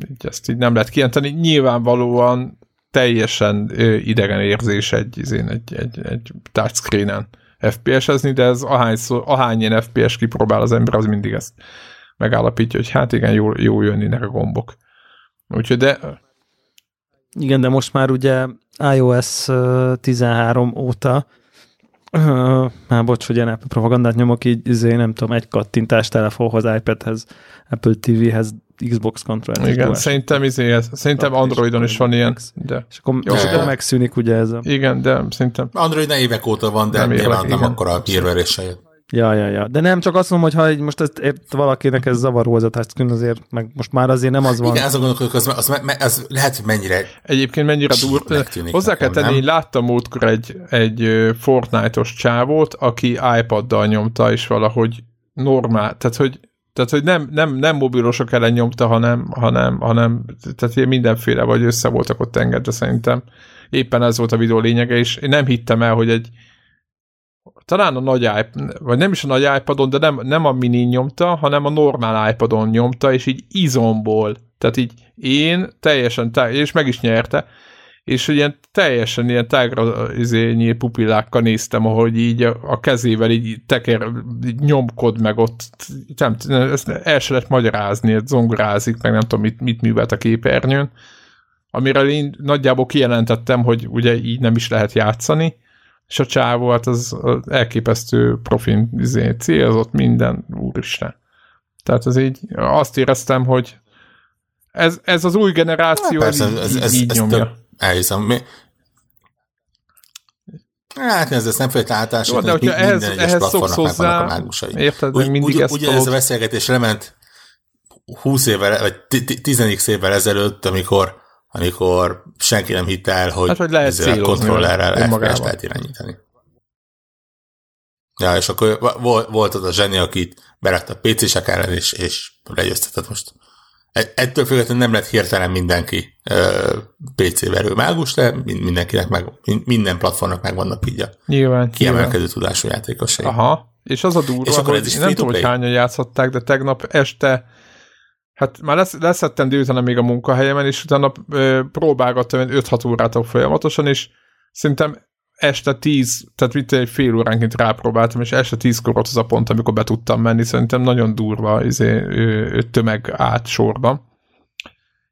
így ezt így nem lehet kijelenteni. Nyilvánvalóan teljesen idegen érzés egy, egy, egy, egy touchscreen-en FPS-ezni, de ez ahányszor, ahány ilyen FPS kipróbál az ember, az mindig ezt megállapítja, hogy hát igen, jó, jó jönnének a gombok. Úgyhogy de... Igen, de most már ugye iOS 13 óta már bocs, hogy ilyen propagandát nyomok, így izé, nem tudom, egy kattintás telefonhoz, iPadhez, Apple TV-hez Xbox controller. Igen, szerintem, izé, szerintem Androidon is van ilyen. De. És akkor, Jó, és akkor megszűnik ugye ez a... Igen, de szerintem... Android évek óta van, de nem, nyilván nem akkor a hírverése. Ja, ja, ja. De nem csak azt mondom, hogy ha most ezt, ért valakinek ez zavaró az a touchscreen, azért, meg most már azért nem az van. Igen, azon gondolok, az, az, az, az, lehet, hogy mennyire Egyébként mennyire durva. Hozzá kell tenni, én láttam múltkor egy, egy Fortnite-os csávót, aki iPad-dal nyomta, és valahogy normál, tehát hogy tehát, hogy nem, nem, nem mobilosok ellen nyomta, hanem, hanem, hanem tehát mindenféle, vagy össze voltak ott engedve szerintem. Éppen ez volt a videó lényege, és én nem hittem el, hogy egy talán a nagy iPad, vagy nem is a nagy iPadon, de nem, nem a mini nyomta, hanem a normál iPadon nyomta, és így izomból. Tehát így én teljesen, és meg is nyerte, és ilyen teljesen ilyen tágra izényi pupillákkal néztem, ahogy így a kezével így teker, így nyomkod meg ott, nem, ezt el se lehet magyarázni, zongorázik, meg nem tudom, mit, mit művelt a képernyőn, amire én nagyjából kijelentettem, hogy ugye így nem is lehet játszani, és a csávó, hát az elképesztő profin izé, célzott minden, úristen. Tehát ez így, azt éreztem, hogy ez, ez az új generáció, hát persze, ez, ez, ez, így ez nyomja. Elhiszem. Mi... Hát ez, ez nem feltétlenül általános, de hogyha minden ehhez, egyes ehhez platformnak hozzá, a mágusai. Érted, úgy, mindig úgy, ezt ugye ez a beszélgetés lement 20 évvel, vagy 10 évvel ezelőtt, amikor amikor senki nem hitte el, hogy, hát, hogy lehet a kontrollerrel FPS lehet irányítani. Ja, és akkor volt az a zseni, akit berett a PC-sek ellen, és, és legyőztetett most. Ettől függetlenül nem lett hirtelen mindenki PC verő mágus, de mindenkinek meg, minden platformnak megvannak így a nyilván, kiemelkedő nyilván. tudású játékosai. Aha, és az a durva, és akkor ez is nem tudom, hogy hányan játszották, de tegnap este Hát már lesz, leszettem délután még a munkahelyemen, és utána ö, próbálgattam 5-6 órát folyamatosan, és szerintem este 10, tehát mit egy fél óránként rápróbáltam, és este 10 kor az a pont, amikor be tudtam menni, szerintem nagyon durva izé, tömeg át sorba.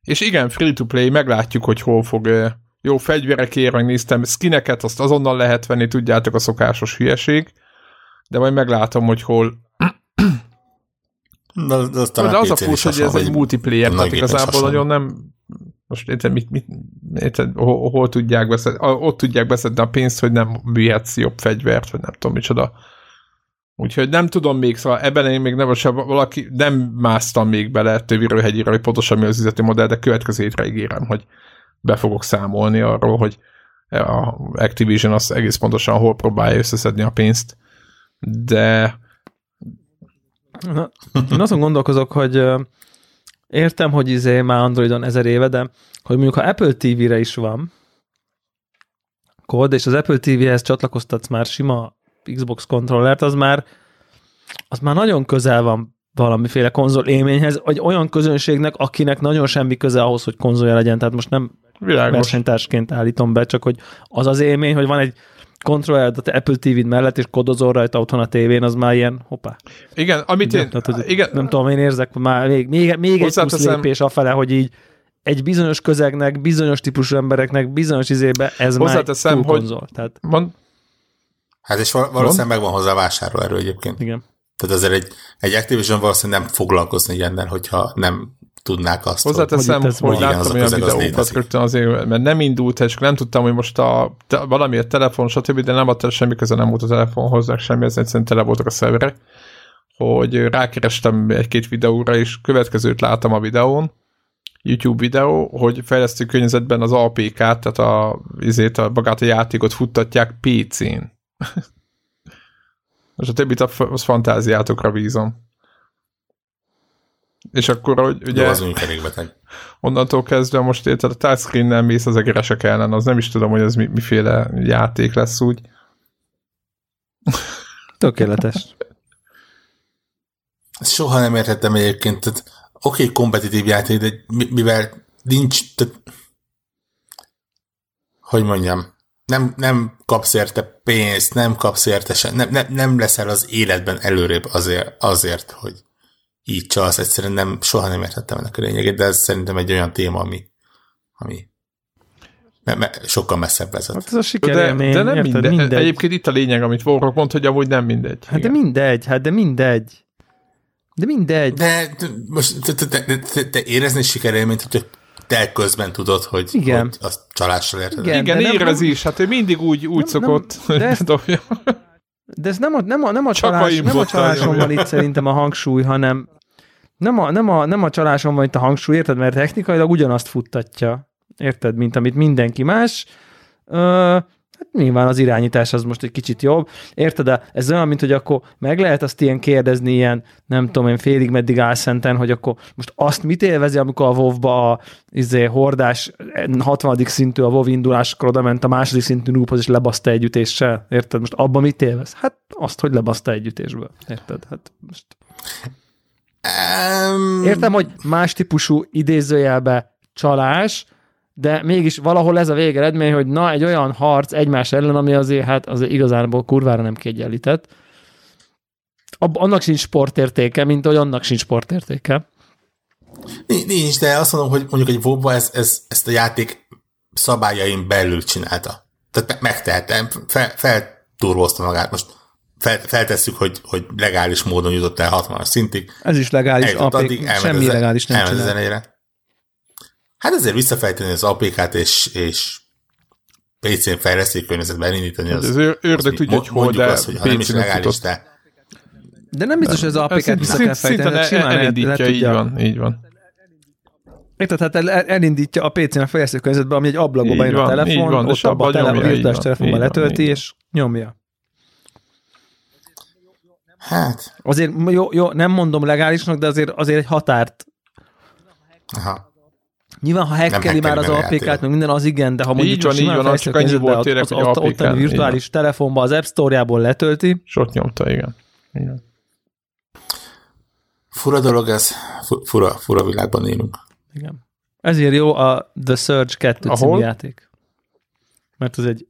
És igen, free-to-play, meglátjuk, hogy hol fog jó fegyverekért, megnéztem, skineket, azt azonnal lehet venni, tudjátok, a szokásos hülyeség, de majd meglátom, hogy hol. De, de, de, de az a plusz, hogy ez egy multiplayer, tehát igazából nagyon nem most érted, mit, mit, érted, hol, hol tudják beszedni, ott tudják beszedni a pénzt, hogy nem vihetsz jobb fegyvert, vagy nem tudom micsoda. Úgyhogy nem tudom még, szóval ebben én még nem, valaki, nem másztam még bele töviről hegyére, hogy pontosan mi az üzleti modell, de következő hétre ígérem, hogy be fogok számolni arról, hogy a Activision az egész pontosan hol próbálja összeszedni a pénzt, de Na, én azon gondolkozok, hogy értem, hogy izé már Androidon ezer éve, de hogy mondjuk ha Apple TV-re is van kód, és az Apple TV-hez csatlakoztatsz már sima Xbox kontrollert, az már az már nagyon közel van valamiféle konzol élményhez, vagy olyan közönségnek, akinek nagyon semmi köze ahhoz, hogy konzolja legyen, tehát most nem Világos. versenytársként állítom be, csak hogy az az élmény, hogy van egy kontrollálod a Apple TV-d mellett, és kodozol rajta otthon a tévén, az már ilyen, hoppá. Igen, amit én... Tehát, hogy igen. Nem tudom, én érzek már még, még, még egy plusz lépés afele, hogy így egy bizonyos közegnek, bizonyos típusú embereknek, bizonyos izébe ez már túl hogy konzol. Tehát... Mond... Hát és valószínűleg megvan hozzá vásárlóerő egyébként. Igen. Tehát azért egy, egy Activision valószínűleg nem foglalkozni ilyennel, hogyha nem tudnák azt. Hozzáteszem, hogy, hogy láttam olyan videókat rögtön azért, mert nem indult, és nem tudtam, hogy most a, te, valamiért telefon, stb., de nem adta semmi köze nem volt a telefonhoz, semmi, ez egyszerűen tele voltak a szerverek, hogy rákerestem egy-két videóra, és következőt láttam a videón, YouTube videó, hogy fejlesztő környezetben az APK-t, tehát a, izét, a magát a játékot futtatják PC-n. [laughs] és a többit az fantáziátokra bízom. És akkor, hogy ugye... Az. Onnantól kezdve most érted, a touchscreen-nel mész az egeresek ellen, az nem is tudom, hogy ez mi, miféle játék lesz úgy. Tökéletes. Soha nem értettem egyébként, tehát oké, okay, kompetitív játék, de mivel nincs, tehát, hogy mondjam, nem, nem kapsz érte pénzt, nem kapsz érte sem, nem, nem, nem leszel az életben előrébb azért, azért hogy így csalsz, egyszerűen nem, soha nem értettem ennek a lényegét, de ez szerintem egy olyan téma, ami, ami me, me, sokkal messzebb vezet. Hát ez a sikerélmény, de, de nem érted, mindegy. mindegy. Egyébként itt a lényeg, amit Warrock mond, hogy amúgy nem mindegy. Hát Igen. de mindegy, hát de mindegy. De mindegy. De most te, te, te, te, te érezni sikerélményt, hogy te közben tudod, hogy, Igen. hogy azt csalással érted. Igen, Igen érez is, hát ő mindig úgy, úgy nem, szokott, nem, hogy ezt. De ez nem a, nem a, nem a, csalás, nem a csaláson van itt szerintem a hangsúly, hanem nem a, nem, a, nem a csaláson van itt a hangsúly, érted? Mert technikailag ugyanazt futtatja, érted, mint amit mindenki más. Ö, Hát nyilván az irányítás az most egy kicsit jobb. Érted? De ez olyan, mint hogy akkor meg lehet azt ilyen kérdezni, ilyen nem tudom én félig meddig álszenten, hogy akkor most azt mit élvezi, amikor a WoW-ba a izé, hordás 60. szintű a WoW induláskor oda ment a második szintű noobhoz, és lebaszta együttéssel. Érted? Most abban mit élvez? Hát azt, hogy lebaszta együttésből. Érted? Hát most... Um... Értem, hogy más típusú idézőjelbe csalás, de mégis valahol ez a végeredmény, hogy na, egy olyan harc egymás ellen, ami azért, hát azért igazából kurvára nem kiegyenlített. Annak sincs sportértéke, mint hogy annak sincs sportértéke. Nincs, de azt mondom, hogy mondjuk egy WoW ez, ez, ezt a játék szabályain belül csinálta. Tehát megtehetem, fel, felturvozta magát. Most fel, feltesszük, hogy, hogy legális módon jutott el 60 szintig. Ez is legális, apék, semmi legális nem csinál. Hát azért visszafejteni az apk és, és PC-n fejlesztő környezetben elindítani, hát az, ez ördög tudja, hogy hol, de az, hogy ha nem is legális, de... De nem biztos, hogy az apk vissza kell fejteni. Simán elindítja, így van, így van. Érted, hát el, elindítja a PC-n a fejlesztő környezetben, ami egy ablakba bejön a telefon, van, ott abban a tele, a telefonban letölti, és nyomja. Hát. Azért jó, jó, nem mondom legálisnak, de azért, azért egy határt Aha. Nyilván, ha hackeli már az APK-t, meg minden, az igen, de ha mondjuk így van, így van, csak annyi volt tényleg, hogy az, ott a virtuális telefonba az App Store-jából letölti. Sot nyomta, igen. igen. Fura dolog ez, fura, fura világban élünk. Igen. Ezért jó a The Surge 2 Ahol? című játék. Mert az egy...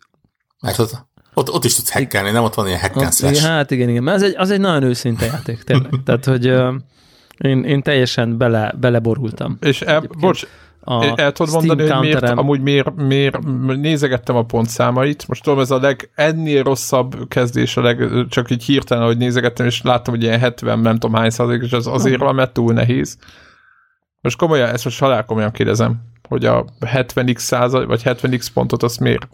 Mert ott, ott, ott is tudsz hackelni, nem ott van ilyen hack and Hát igen, igen, mert az egy, az egy nagyon őszinte játék, tényleg. Tehát, hogy én, én teljesen bele, beleborultam. És el, bocs, a El tudod mondani, hogy miért, amúgy miért, miért nézegettem a pontszámait. Most tudom, ez a leg, ennél rosszabb kezdés, a leg, csak így hirtelen, hogy nézegettem, és láttam, hogy ilyen 70, nem tudom hány százalék, és az azért van, mert túl nehéz. Most komolyan, ezt most halál komolyan kérdezem, hogy a 70x százalék, vagy 70x pontot azt miért?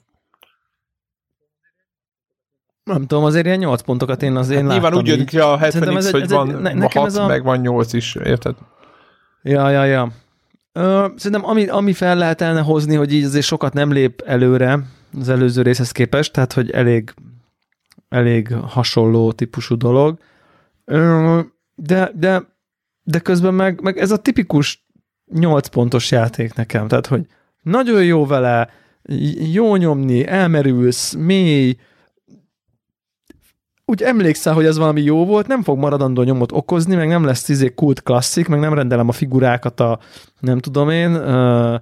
Nem tudom, azért ilyen 8 pontokat én azért hát Nyilván úgy jön ki a 70x, hogy van ne, 6, a... meg van 8 is, érted? Ja, ja, ja. Ö, szerintem ami, ami fel lehetne hozni, hogy így azért sokat nem lép előre az előző részhez képest, tehát hogy elég, elég hasonló típusú dolog. De, de, de közben meg, meg ez a tipikus 8 pontos játék nekem, tehát hogy nagyon jó vele, jó nyomni, elmerülsz, mély, úgy emlékszel, hogy ez valami jó volt, nem fog maradandó nyomot okozni, meg nem lesz izé kult klasszik, meg nem rendelem a figurákat a, nem tudom én, uh,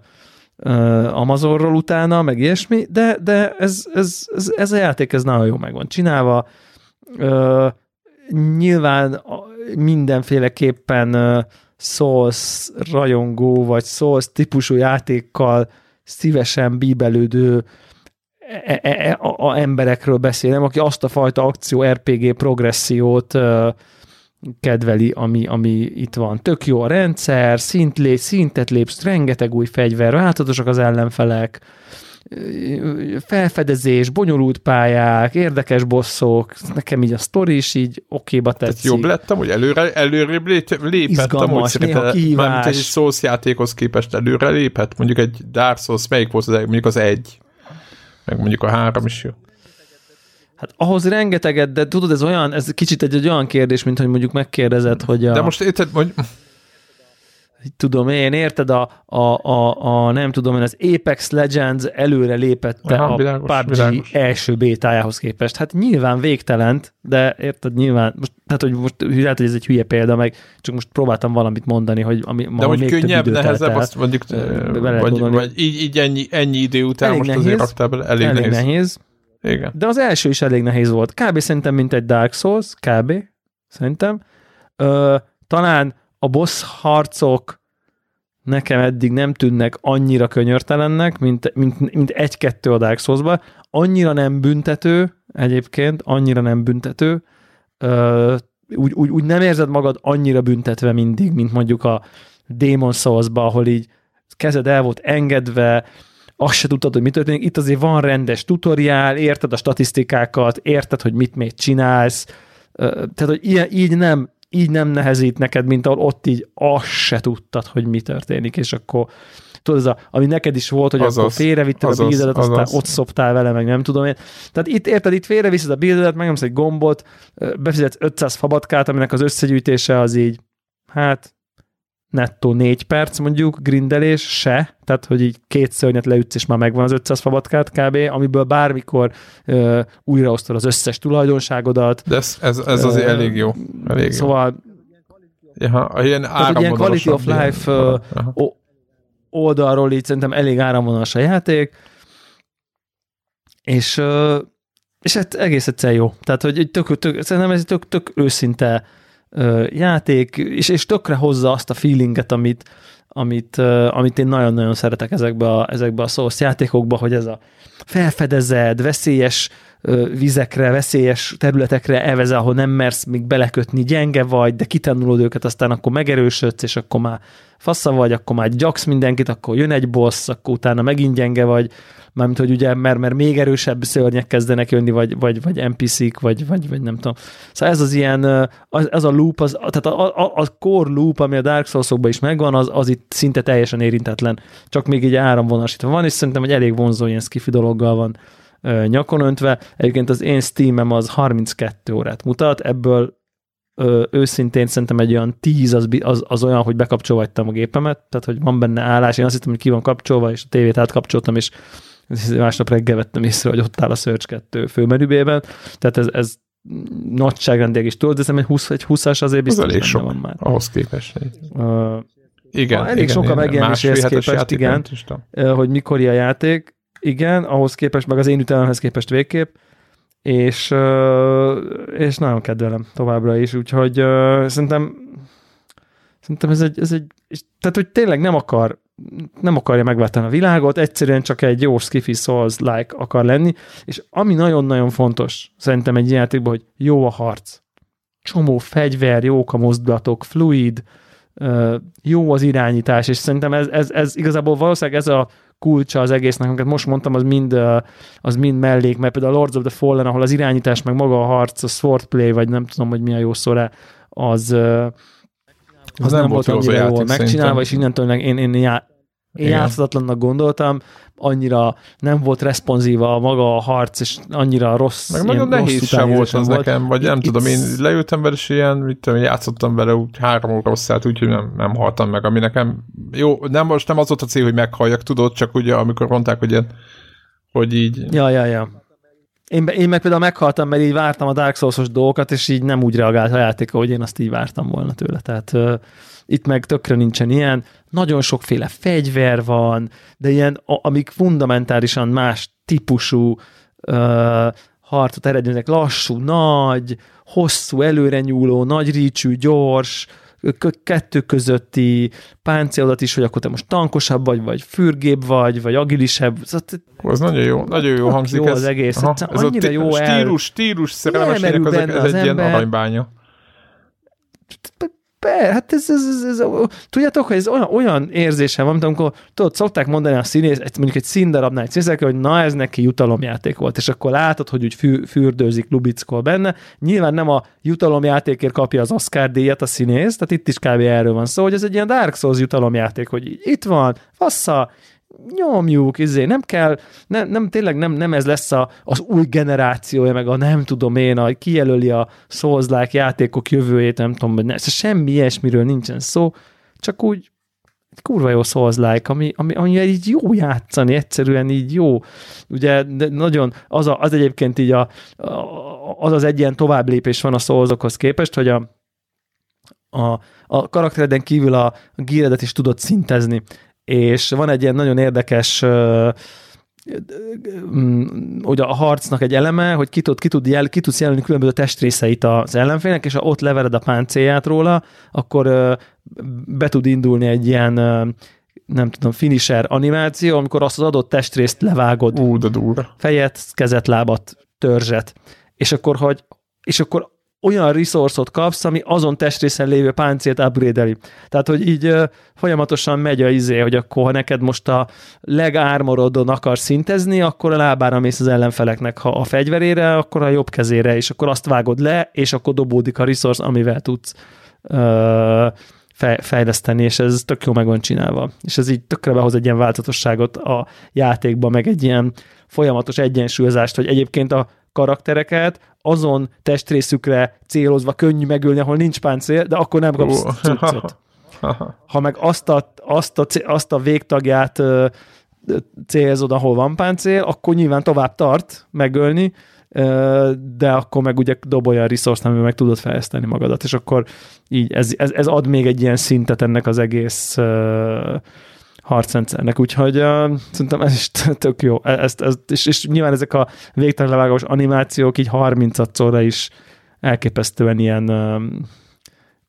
uh, Amazonról utána, meg ilyesmi, de, de ez, ez, ez, ez a játék, ez nagyon jó meg van csinálva. Uh, nyilván mindenféleképpen uh, Souls rajongó, vagy Souls típusú játékkal szívesen bíbelődő e, e, e, a, a emberekről beszélem, aki azt a fajta akció RPG progressziót uh, kedveli, ami, ami itt van. Tök jó a rendszer, szint lé, szintet lépsz, rengeteg új fegyver, változatosak az ellenfelek, felfedezés, bonyolult pályák, érdekes bosszok, nekem így a sztori is így okéba tetszik. Tehát jobb lettem, hogy előre, előre lépettem, Izgalmas, úgy néha kihívás. Mármint egy Souls játékhoz képest előre lépett, mondjuk egy Dark Souls, melyik volt az mondjuk az egy, meg mondjuk a három is jó. Hát ahhoz rengeteget, de tudod, ez olyan, ez kicsit egy, egy olyan kérdés, mint hogy mondjuk megkérdezed, hogy a... De most érted, hogy tudom én, érted, a, a, a, a nem tudom én, az Apex Legends előre lépette Aha, a világos, PUBG világos. első bétájához képest. Hát nyilván végtelent, de érted, nyilván, most, tehát hogy most lehet, hogy ez egy hülye példa, meg csak most próbáltam valamit mondani, hogy ami De hogy könnyebb, nehezebb, azt mondjuk, vagy, vagy így, így ennyi, ennyi idő után elég most nehéz, azért raktál bele, elég, elég nehéz. nehéz. Igen. De az első is elég nehéz volt. Kb. szerintem, mint egy Dark Souls, kb. Szerintem. Ö, talán a boss harcok nekem eddig nem tűnnek annyira könyörtelennek, mint, mint, mint egy-kettő a Dark souls Annyira nem büntető egyébként, annyira nem büntető. Úgy, úgy, úgy nem érzed magad annyira büntetve mindig, mint mondjuk a Demon souls ahol így kezed el volt engedve, azt se tudtad, hogy mi történik. Itt azért van rendes tutoriál, érted a statisztikákat, érted, hogy mit még csinálsz, tehát, hogy ilyen, így nem így nem nehezít neked, mint ahol ott így azt se tudtad, hogy mi történik, és akkor tudod, ez a, ami neked is volt, hogy azaz, akkor félrevitted azaz, a bildedet, aztán azaz. ott szoptál vele, meg nem tudom én. Tehát itt érted, itt félreviszed a bildedet, megnyomsz egy gombot, befizetsz 500 fabatkát, aminek az összegyűjtése az így, hát nettó négy perc mondjuk grindelés se, tehát hogy így két szörnyet leütsz, és már megvan az 500 fabatkát kb., amiből bármikor uh, újraosztod az összes tulajdonságodat. De ez, ez, ez azért elég jó. Elég szóval jó. Ja, ilyen tehát, ilyen quality of life ilyen. uh, oldalról így szerintem elég áramvonalas a játék, és, uh, és hát egész egyszer jó. Tehát, hogy tök, tök, szerintem ez tök, tök őszinte játék, és, és tökre hozza azt a feelinget, amit, amit, amit én nagyon-nagyon szeretek ezekbe a, ezekbe a szósz játékokba, hogy ez a felfedezed, veszélyes vizekre, veszélyes területekre elveze, ahol nem mersz még belekötni, gyenge vagy, de kitanulod őket, aztán akkor megerősödsz, és akkor már fassa vagy, akkor már gyaksz mindenkit, akkor jön egy boss, akkor utána megint gyenge vagy, mármint, hogy ugye, mert, mert még erősebb szörnyek kezdenek jönni, vagy, vagy, vagy NPC-k, vagy, vagy, vagy nem tudom. Szóval ez az ilyen, az, ez a loop, az, tehát a, a, a core loop, ami a Dark souls is megvan, az, az itt szinte teljesen érintetlen, csak még így áramvonasítva van, és szerintem egy elég vonzó ilyen skifi dologgal van nyakon öntve. Egyébként az én Steam-em az 32 órát mutat, ebből ö, őszintén szerintem egy olyan 10 az, az, az olyan, hogy bekapcsolhattam a gépemet, tehát hogy van benne állás, én azt hittem, hogy ki van kapcsolva, és a tévét átkapcsoltam, és másnap reggel vettem észre, hogy ott áll a Search 2 főmenübében, tehát ez, ez nagyságrendileg is tudod, de szerintem egy 20, egy 20-as azért biztos az elég sok, van már. ahhoz képest. Uh, igen, elég igen, sok a megjelenéshez képest, igen, hogy mikor a játék, igen, ahhoz képest, meg az én ütememhez képest végképp, és, és nagyon kedvelem továbbra is, úgyhogy szerintem szerintem ez egy, ez egy és, tehát hogy tényleg nem akar nem akarja megváltani a világot, egyszerűen csak egy jó skiffy souls-like akar lenni, és ami nagyon-nagyon fontos szerintem egy játékban, hogy jó a harc. Csomó fegyver, jók a mozdulatok, fluid, jó az irányítás, és szerintem ez, ez, ez igazából valószínűleg ez a kulcsa az egésznek, amiket most mondtam, az mind, az mind mellék, mert például a Lords of the Fallen, ahol az irányítás, meg maga a harc, a swordplay, vagy nem tudom, hogy mi a jó szóra, az, az, az nem, nem volt annyira jól megcsinálva, és innentől én, én, én, én játszatlannak gondoltam, annyira nem volt responsíva a maga a harc, és annyira rossz. Meg nagyon nehéz sem volt az volt. nekem, vagy nem It's... tudom, én leültem vele, és ilyen, mit tudom, játszottam vele úgy három óra rosszát, úgyhogy nem, nem haltam meg, ami nekem, jó, nem most nem az volt a cél, hogy meghalljak, tudod, csak ugye amikor mondták, hogy ilyen, hogy így... Ja, ja, ja. Én, én meg például meghaltam, mert így vártam a Dark Souls-os dolgokat, és így nem úgy reagált a játék, hogy én azt így vártam volna tőle. Tehát itt meg tökre nincsen ilyen. Nagyon sokféle fegyver van, de ilyen, amik fundamentálisan más típusú uh, harcot eredményeznek, lassú, nagy, hosszú, előre nyúló, nagy rícsű, gyors, kettő közötti páncélodat is, hogy akkor te most tankosabb vagy, vagy fürgébb vagy, vagy agilisebb. Szóval az nagyon jó, nagyon jó hangzik. Jó ez, az egész. Aha, ez annyira a jó stílus, stílus szerelmesének az, ez egy ilyen arranybánya. Per, hát ez, ez, ez, ez, tudjátok, hogy ez olyan, olyan érzésem van, mint amikor tudod, szokták mondani a színész, mondjuk egy színdarabnál egy színészek, hogy na ez neki jutalomjáték volt, és akkor látod, hogy úgy fű, fürdőzik, lubickol benne. Nyilván nem a jutalomjátékért kapja az Oscar díjat a színész, tehát itt is kb. erről van szó, hogy ez egy ilyen Dark Souls jutalomjáték, hogy itt van, fassza, nyomjuk, izé, nem kell, nem, nem tényleg nem, nem ez lesz a, az új generációja, meg a nem tudom én, a kijelöli a souls játékok jövőjét, nem tudom, hogy ne, szóval semmi ilyesmiről nincsen szó, csak úgy egy kurva jó souls ami, ami, ami így jó játszani, egyszerűen így jó. Ugye de nagyon, az, a, az egyébként így a, az az egy ilyen tovább lépés van a soulsokhoz képest, hogy a, a, a karaktereden kívül a, a gíredet is tudod szintezni és van egy ilyen nagyon érdekes hogy a harcnak egy eleme, hogy ki, tud, ki, tud jel, ki tudsz jelölni különböző testrészeit az ellenfélnek, és ha ott levered a páncélját róla, akkor be tud indulni egy ilyen nem tudom, finisher animáció, amikor azt az adott testrészt levágod. Ú, de durva. Fejet, kezet, lábat, törzset. És akkor, hogy és akkor olyan resource kapsz, ami azon testrészen lévő páncélt upgrade Tehát, hogy így folyamatosan megy a izé, hogy akkor ha neked most a legármorodon akarsz szintezni, akkor a lábára mész az ellenfeleknek, ha a fegyverére, akkor a jobb kezére, és akkor azt vágod le, és akkor dobódik a resource, amivel tudsz ö, fejleszteni, és ez tök jó meg van csinálva. És ez így tökre behoz egy ilyen változatosságot a játékba, meg egy ilyen folyamatos egyensúlyozást, hogy egyébként a karaktereket azon testrészükre célozva könnyű megölni, ahol nincs páncél, de akkor nem kapsz [laughs] cuccot. [laughs] Ha meg azt a, azt a, azt a végtagját célzod, ahol van páncél, akkor nyilván tovább tart megölni, de akkor meg ugye dob olyan resource amivel meg tudod fejleszteni magadat, és akkor így ez, ez, ez ad még egy ilyen szintet ennek az egész harcrendszernek, úgyhogy uh, szerintem ez is tök jó. E, ezt, ezt, és, és nyilván ezek a végtelen levágós animációk így 30 is elképesztően ilyen uh,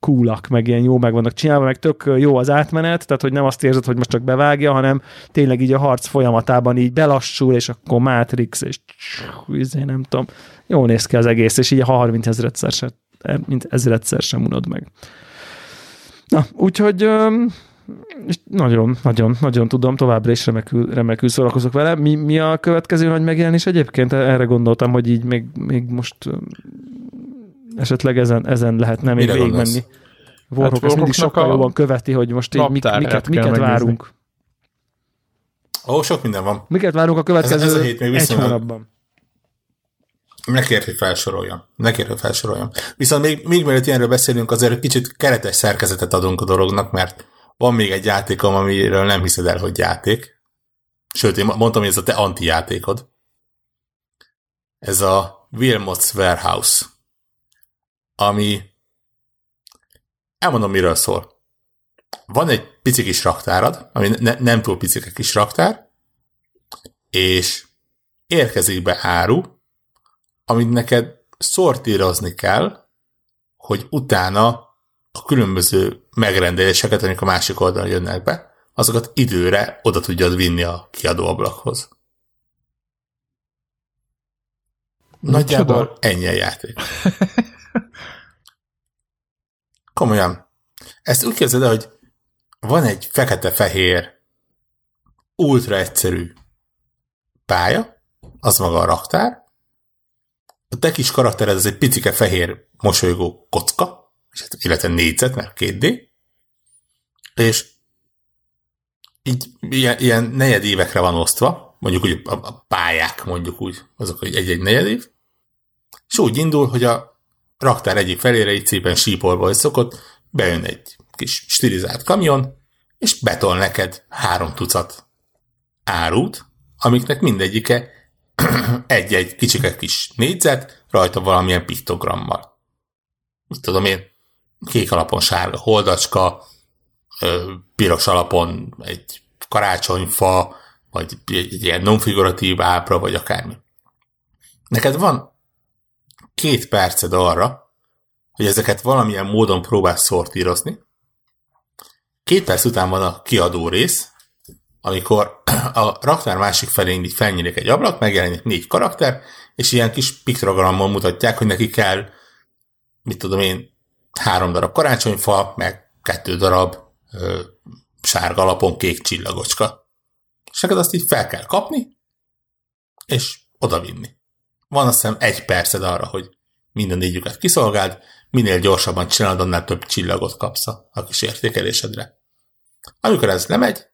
coolak, meg ilyen jó meg vannak csinálva, meg tök jó az átmenet, tehát hogy nem azt érzed, hogy most csak bevágja, hanem tényleg így a harc folyamatában így belassul, és akkor Matrix, és izé, nem tudom, jól néz ki az egész, és így a 30 ezredszer se, mint ezredszer sem unod meg. Na, úgyhogy és nagyon, nagyon, nagyon tudom, továbbra is remekül, remekül szórakozok vele. Mi, mi a következő nagy megjelenés egyébként? Erre gondoltam, hogy így még, még most esetleg ezen, ezen lehetne még végigmenni. Warhawk hát ezt mindig sokkal jobban követi, hogy most így mik, miket, miket várunk. Ó, sok minden van. Miket várunk a következő ez, ez a hét még egy hónapban? Ne kérj, hogy felsoroljam. Ne kérj, hogy felsoroljam. Viszont még, még mielőtt ilyenről beszélünk, azért egy kicsit keretes szerkezetet adunk a dolognak, mert van még egy játékom, amiről nem hiszed el, hogy játék. Sőt, én mondtam, hogy ez a te anti-játékod. Ez a Wilmot's Warehouse ami elmondom, miről szól. Van egy pici kis raktárad, ami ne, nem túl pici kis raktár, és érkezik be áru, amit neked szortírozni kell, hogy utána a különböző megrendeléseket, amik a másik oldalon jönnek be, azokat időre oda tudjad vinni a kiadó ablakhoz. Nagyjából ennyi a játék. [laughs] Komolyan. Ezt úgy képzeld el, hogy van egy fekete-fehér, ultra egyszerű pálya, az maga a raktár, a te kis karaktered az egy picike fehér mosolygó kocka, illetve négyzet, mert 2D, és így ilyen, ilyen negyed évekre van osztva, mondjuk úgy a pályák, mondjuk úgy, azok egy-egy negyed év, és úgy indul, hogy a raktár egyik felére így szépen sípolva, hogy szokott, bejön egy kis stilizált kamion, és betol neked három tucat árut, amiknek mindegyike [clears throat] egy-egy kicsike kis négyzet, rajta valamilyen piktogrammal. Mit tudom én, kék alapon sárga holdacska, piros alapon egy karácsonyfa, vagy egy, ilyen nonfiguratív ábra, vagy akármi. Neked van két perced arra, hogy ezeket valamilyen módon próbál szortírozni. Két perc után van a kiadó rész, amikor a raktár másik felén így felnyílik egy ablak, megjelenik négy karakter, és ilyen kis piktogrammal mutatják, hogy neki kell, mit tudom én, három darab karácsonyfa, meg kettő darab ö, sárga alapon kék csillagocska. És neked azt így fel kell kapni, és odavinni van azt hiszem egy perced arra, hogy minden négyüket kiszolgáld, minél gyorsabban csinálod, annál több csillagot kapsz a kis értékelésedre. Amikor ez lemegy,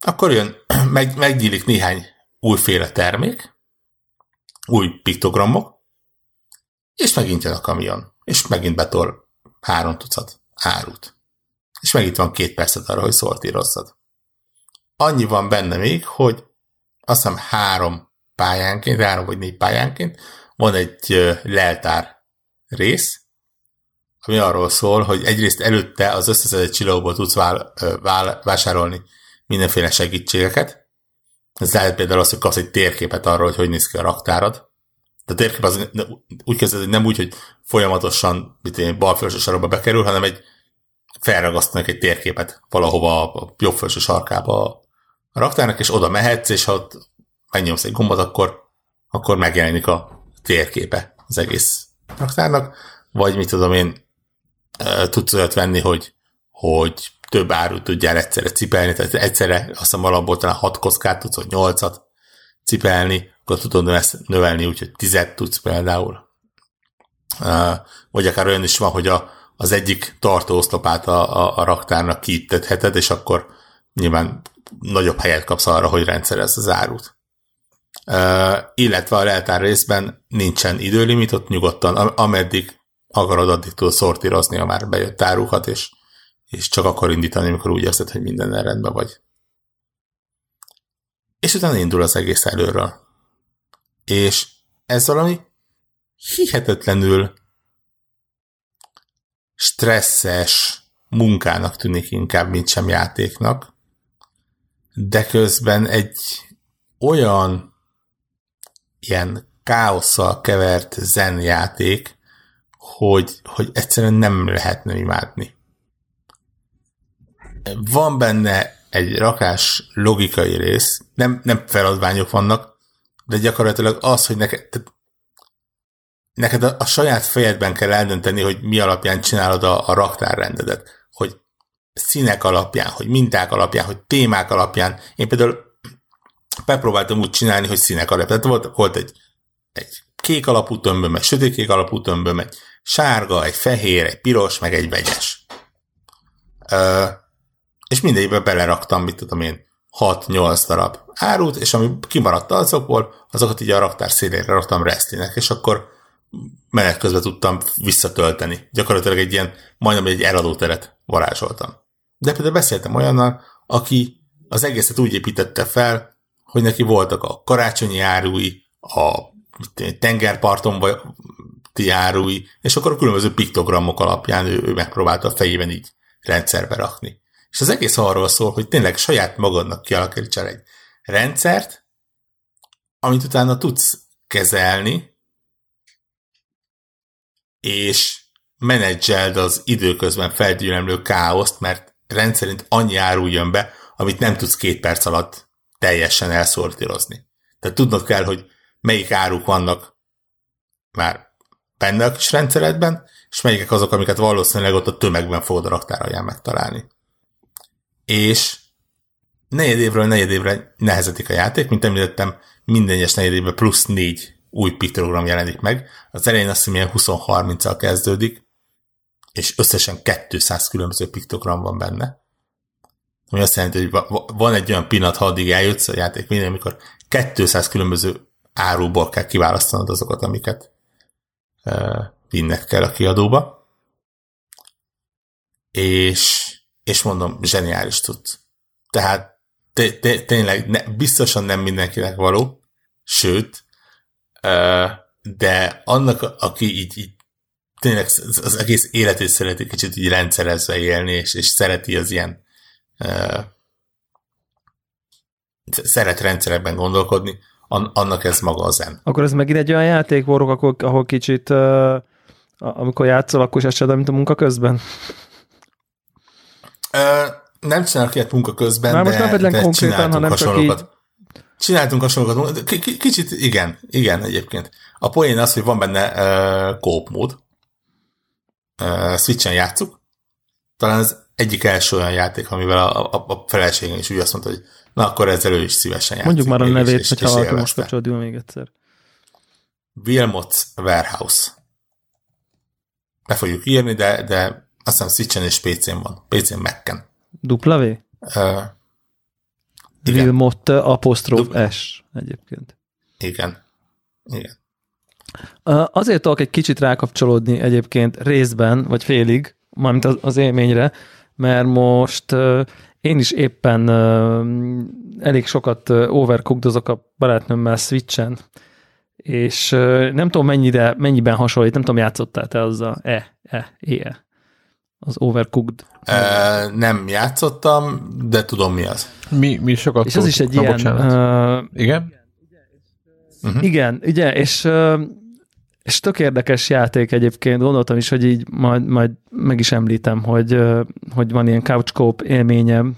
akkor jön, [clears throat] meg, megnyílik néhány újféle termék, új piktogramok, és megint jön a kamion, és megint betol három tucat árut. És megint van két percet arra, hogy szortírozzad. Annyi van benne még, hogy azt hiszem három pályánként, három vagy négy pályánként, van egy leltár rész, ami arról szól, hogy egyrészt előtte az összeszedett csillagokból tudsz vál, vál, vásárolni mindenféle segítségeket. Ez lehet például az, hogy kapsz egy térképet arról, hogy hogy néz ki a raktárad. De térkép az úgy kezdődik, hogy nem úgy, hogy folyamatosan mit én, bal felső sarokba bekerül, hanem egy felragasztanak egy térképet valahova a jobb felső sarkába a raktárnak, és oda mehetsz, és ha ott megnyomsz egy gombot, akkor, akkor megjelenik a térképe az egész raktárnak. vagy mit tudom én, tudsz olyat venni, hogy, hogy több árut tudjál egyszerre cipelni, tehát egyszerre azt hiszem alapból talán hat kockát tudsz, vagy nyolcat cipelni, akkor tudod ezt növelni, úgyhogy tizet tudsz például. Vagy akár olyan is van, hogy a, az egyik tartóoszlopát a, a, a raktárnak kiítetheted, és akkor nyilván nagyobb helyet kapsz arra, hogy rendszerez az árut. Illetve a leltár részben nincsen időlimit, ott nyugodtan, ameddig akarod, addig tudod szortírozni a már bejött árukat, és, és csak akkor indítani, amikor úgy érzed, hogy minden rendben vagy. És utána indul az egész előről. És ez valami hihetetlenül stresszes munkának tűnik inkább, mint sem játéknak, de közben egy olyan ilyen káosszal kevert zenjáték, hogy, hogy egyszerűen nem lehetne imádni. Van benne egy rakás logikai rész, nem, nem feladványok vannak, de gyakorlatilag az, hogy neked, neked a, a saját fejedben kell eldönteni, hogy mi alapján csinálod a, a raktárrendedet. Hogy színek alapján, hogy minták alapján, hogy témák alapján. Én például bepróbáltam úgy csinálni, hogy színek alapján. Tehát volt, volt egy, egy kék alapú tömböm, egy sötétkék alapú tömböm, egy sárga, egy fehér, egy piros, meg egy vegyes. Ö, és mindegyikbe beleraktam, mit tudom én, 6-8 darab árut, és ami kimaradt azokból, azokat így a raktár szélére raktam resztinek, és akkor menet közben tudtam visszatölteni. Gyakorlatilag egy ilyen, majdnem egy eladóteret varázsoltam. De például beszéltem olyannal, aki az egészet úgy építette fel, hogy neki voltak a karácsonyi árui, a tengerparton árui, és akkor a különböző piktogramok alapján ő, ő megpróbálta a fejében így rendszerbe rakni. És az egész arról szól, hogy tényleg saját magadnak kialakítsál egy rendszert, amit utána tudsz kezelni, és menedzseld az időközben felgyűlemlő káoszt, mert rendszerint annyi áru jön be, amit nem tudsz két perc alatt teljesen elszortírozni. Tehát tudnod kell, hogy melyik áruk vannak már benne a kis rendszeredben, és melyikek azok, amiket valószínűleg ott a tömegben fogod a raktáralján megtalálni. És negyed évről negyed évre nehezedik a játék, mint említettem, minden egyes negyed évben plusz négy új piktogram jelenik meg. Az elején azt hiszem 20-30-al kezdődik, és összesen 200 különböző piktogram van benne. Ami azt jelenti, hogy van egy olyan pillanat, ha addig eljutsz a játék minden, amikor 200 különböző áruból kell kiválasztanod azokat, amiket vinnek kell a kiadóba. És, és mondom, zseniális tud. Tehát tényleg ne, biztosan nem mindenkinek való, sőt, de annak, aki így, így tényleg az egész életét szereti kicsit így rendszerezve élni, és, és szereti az ilyen uh, szeret rendszerekben gondolkodni, an, annak ez maga a zen. Akkor ez megint egy olyan játék, vorok, ahol, ahol kicsit uh, amikor játszol, akkor is esed, mint a munka közben? Nem csinálok ilyet munka közben, most de, nem de konkrétan, hanem csak így Csináltunk hasonlókat, k- kicsit igen, igen egyébként. A poén az, hogy van benne uh, kóp mód. Uh, Switchen játszuk. Talán az egyik első olyan játék, amivel a, a, a feleségem is úgy azt mondta, hogy na akkor ezzel ő is szívesen játszik. Mondjuk már a nevét, és, hogyha hallgatom most kapcsolatban még egyszer. Wilmot's Warehouse. Be fogjuk írni, de, de azt hiszem Switchen és PC-n van. PC-n Mac-en. Dupla V? Uh, Wilmot apostrof S egyébként. Igen. Igen. Azért tudok egy kicsit rákapcsolódni egyébként részben, vagy félig, mármint az, az élményre, mert most én is éppen elég sokat overcookedozok a barátnőmmel Switchen, és nem tudom mennyire, mennyiben hasonlít, nem tudom, játszottál te az a E, E, E, az Overcooked. E, nem játszottam, de tudom mi az. Mi, mi sokat És az is egy ilyen... Uh, igen? Uh-huh. Igen, ugye, és, uh, és tök érdekes játék egyébként, gondoltam is, hogy így majd, majd meg is említem, hogy, uh, hogy van ilyen couch coop élményem,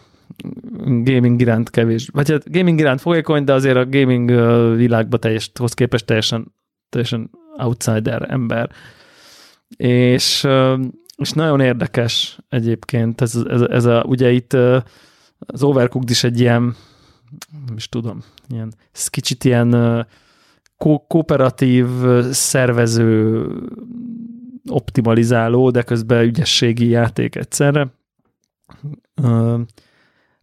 gaming iránt kevés. Vagy hát gaming iránt folyékony, de azért a gaming világba teljes, hoz képest teljesen, teljesen outsider ember és, és nagyon érdekes egyébként ez, ez, ez a, ugye itt az Overcooked is egy ilyen, nem is tudom, ilyen, ez kicsit ilyen ko- kooperatív, szervező, optimalizáló, de közben ügyességi játék egyszerre.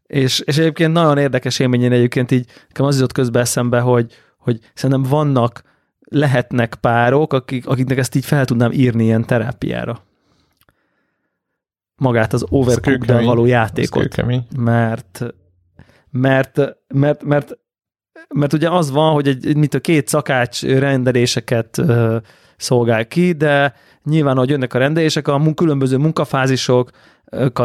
És, és egyébként nagyon érdekes élményen egyébként így nekem az jutott közben eszembe, hogy, hogy szerintem vannak, lehetnek párok, akik, akiknek ezt így fel tudnám írni ilyen terápiára. Magát az overcooked való játékot. Mert, mert, mert, mert, mert ugye az van, hogy egy, mint a két szakács rendeléseket szolgál ki, de nyilván, hogy jönnek a rendelések, a különböző munkafázisok,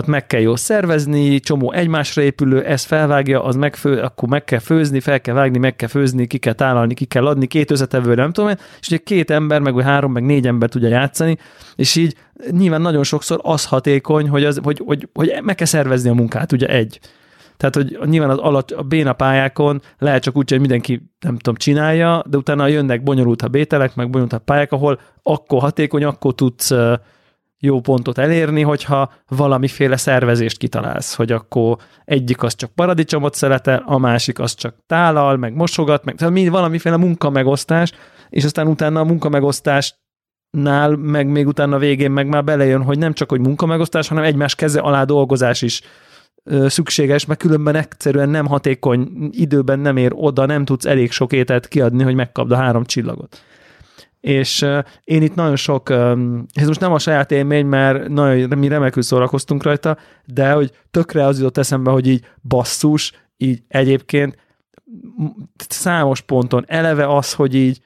meg kell jól szervezni, csomó egymásra épülő, ez felvágja, az megfő, akkor meg kell főzni, fel kell vágni, meg kell főzni, ki kell tálalni, ki kell adni, két összetevő, nem tudom és ugye két ember, meg vagy három, meg négy ember tudja játszani, és így nyilván nagyon sokszor az hatékony, hogy, az, hogy, hogy, hogy meg kell szervezni a munkát, ugye egy. Tehát, hogy nyilván az alatt, a béna pályákon lehet csak úgy, hogy mindenki, nem tudom, csinálja, de utána jönnek bonyolult a bételek, meg bonyolult a pályák, ahol akkor hatékony, akkor tudsz jó pontot elérni, hogyha valamiféle szervezést kitalálsz, hogy akkor egyik az csak paradicsomot szeretel, a másik az csak tálal, meg mosogat, meg tehát mind valamiféle munkamegosztás, és aztán utána a munkamegosztásnál, meg még utána végén meg már belejön, hogy nem csak hogy munkamegosztás, hanem egymás keze alá dolgozás is szükséges, mert különben egyszerűen nem hatékony, időben nem ér oda, nem tudsz elég sok ételt kiadni, hogy megkapd a három csillagot és én itt nagyon sok, ez most nem a saját élmény, mert nagyon, mi remekül szórakoztunk rajta, de hogy tökre az jutott eszembe, hogy így basszus, így egyébként számos ponton eleve az, hogy így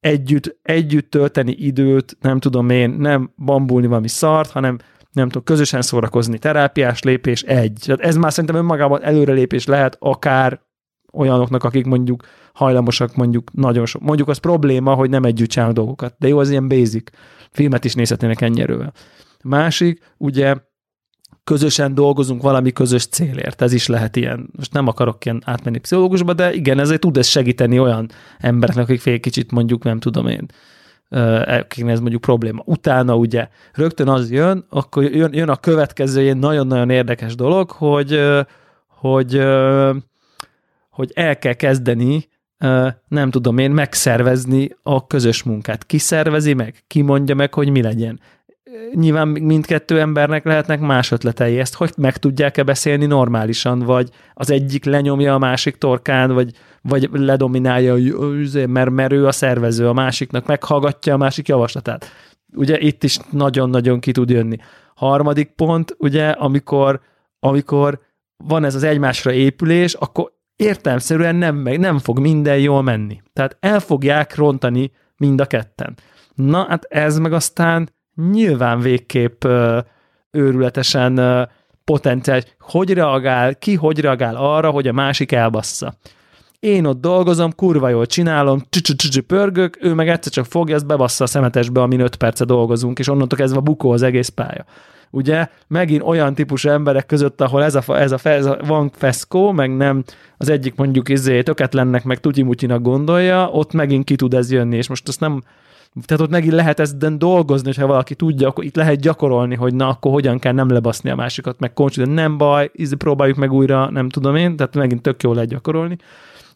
együtt, együtt tölteni időt, nem tudom én, nem bambulni valami szart, hanem nem tudom, közösen szórakozni, terápiás lépés egy. Ez már szerintem önmagában előrelépés lehet akár olyanoknak, akik mondjuk hajlamosak mondjuk nagyon sok. Mondjuk az probléma, hogy nem együtt csinálnak dolgokat, de jó, az ilyen basic. Filmet is nézhetnének ennyi erővel. Másik, ugye közösen dolgozunk valami közös célért. Ez is lehet ilyen, most nem akarok ilyen átmenni pszichológusba, de igen, ezért tud ez segíteni olyan embereknek, akik fél kicsit mondjuk, nem tudom én, akiknek ez mondjuk probléma. Utána ugye rögtön az jön, akkor jön, jön a következő ilyen nagyon-nagyon érdekes dolog, hogy, hogy, hogy el kell kezdeni nem tudom én, megszervezni a közös munkát. Ki szervezi meg? Ki mondja meg, hogy mi legyen? Nyilván mindkettő embernek lehetnek más ötletei. Ezt hogy meg tudják-e beszélni normálisan, vagy az egyik lenyomja a másik torkán, vagy, vagy ledominálja, mert, mert ő a szervező, a másiknak meghallgatja a másik javaslatát. Ugye itt is nagyon-nagyon ki tud jönni. Harmadik pont, ugye, amikor, amikor van ez az egymásra épülés, akkor értelmszerűen nem, meg nem fog minden jól menni. Tehát el fogják rontani mind a ketten. Na, hát ez meg aztán nyilván végképp ö, őrületesen ö, potenciális. Hogy reagál, ki hogy reagál arra, hogy a másik elbassza. Én ott dolgozom, kurva jól csinálom, csücsü pörgök, ő meg egyszer csak fogja, ezt bebassza a szemetesbe, amin öt perce dolgozunk, és onnantól kezdve bukó az egész pálya ugye megint olyan típusú emberek között, ahol ez a, ez a, ez a van feszkó, meg nem az egyik mondjuk izé töketlennek, meg tutyimutyinak gondolja, ott megint ki tud ez jönni, és most azt nem, tehát ott megint lehet ezt dolgozni, hogyha valaki tudja, akkor itt lehet gyakorolni, hogy na, akkor hogyan kell nem lebaszni a másikat, meg koncs, de nem baj, izé, próbáljuk meg újra, nem tudom én, tehát megint tök jó lehet gyakorolni.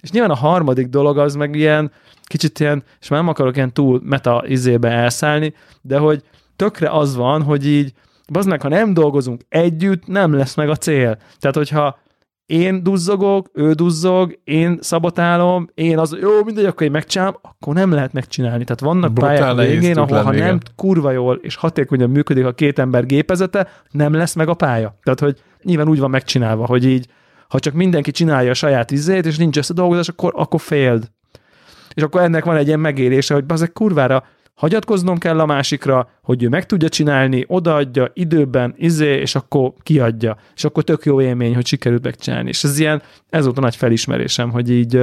És nyilván a harmadik dolog az meg ilyen, kicsit ilyen, és már nem akarok ilyen túl meta izébe elszállni, de hogy tökre az van, hogy így Meg, ha nem dolgozunk együtt, nem lesz meg a cél. Tehát, hogyha én duzzogok, ő duzzog, én szabotálom, én az, jó, mindegy, akkor én megcsinálom, akkor nem lehet megcsinálni. Tehát vannak Brutál pályák végén, ahol ha nem kurva jól és hatékonyan működik a két ember gépezete, nem lesz meg a pálya. Tehát, hogy nyilván úgy van megcsinálva, hogy így, ha csak mindenki csinálja a saját izét, és nincs összedolgozás, akkor, akkor féld. És akkor ennek van egy ilyen megérése, hogy bazeg kurvára hagyatkoznom kell a másikra, hogy ő meg tudja csinálni, odaadja időben, izé, és akkor kiadja. És akkor tök jó élmény, hogy sikerült megcsinálni. És ez ilyen, ez volt a nagy felismerésem, hogy így,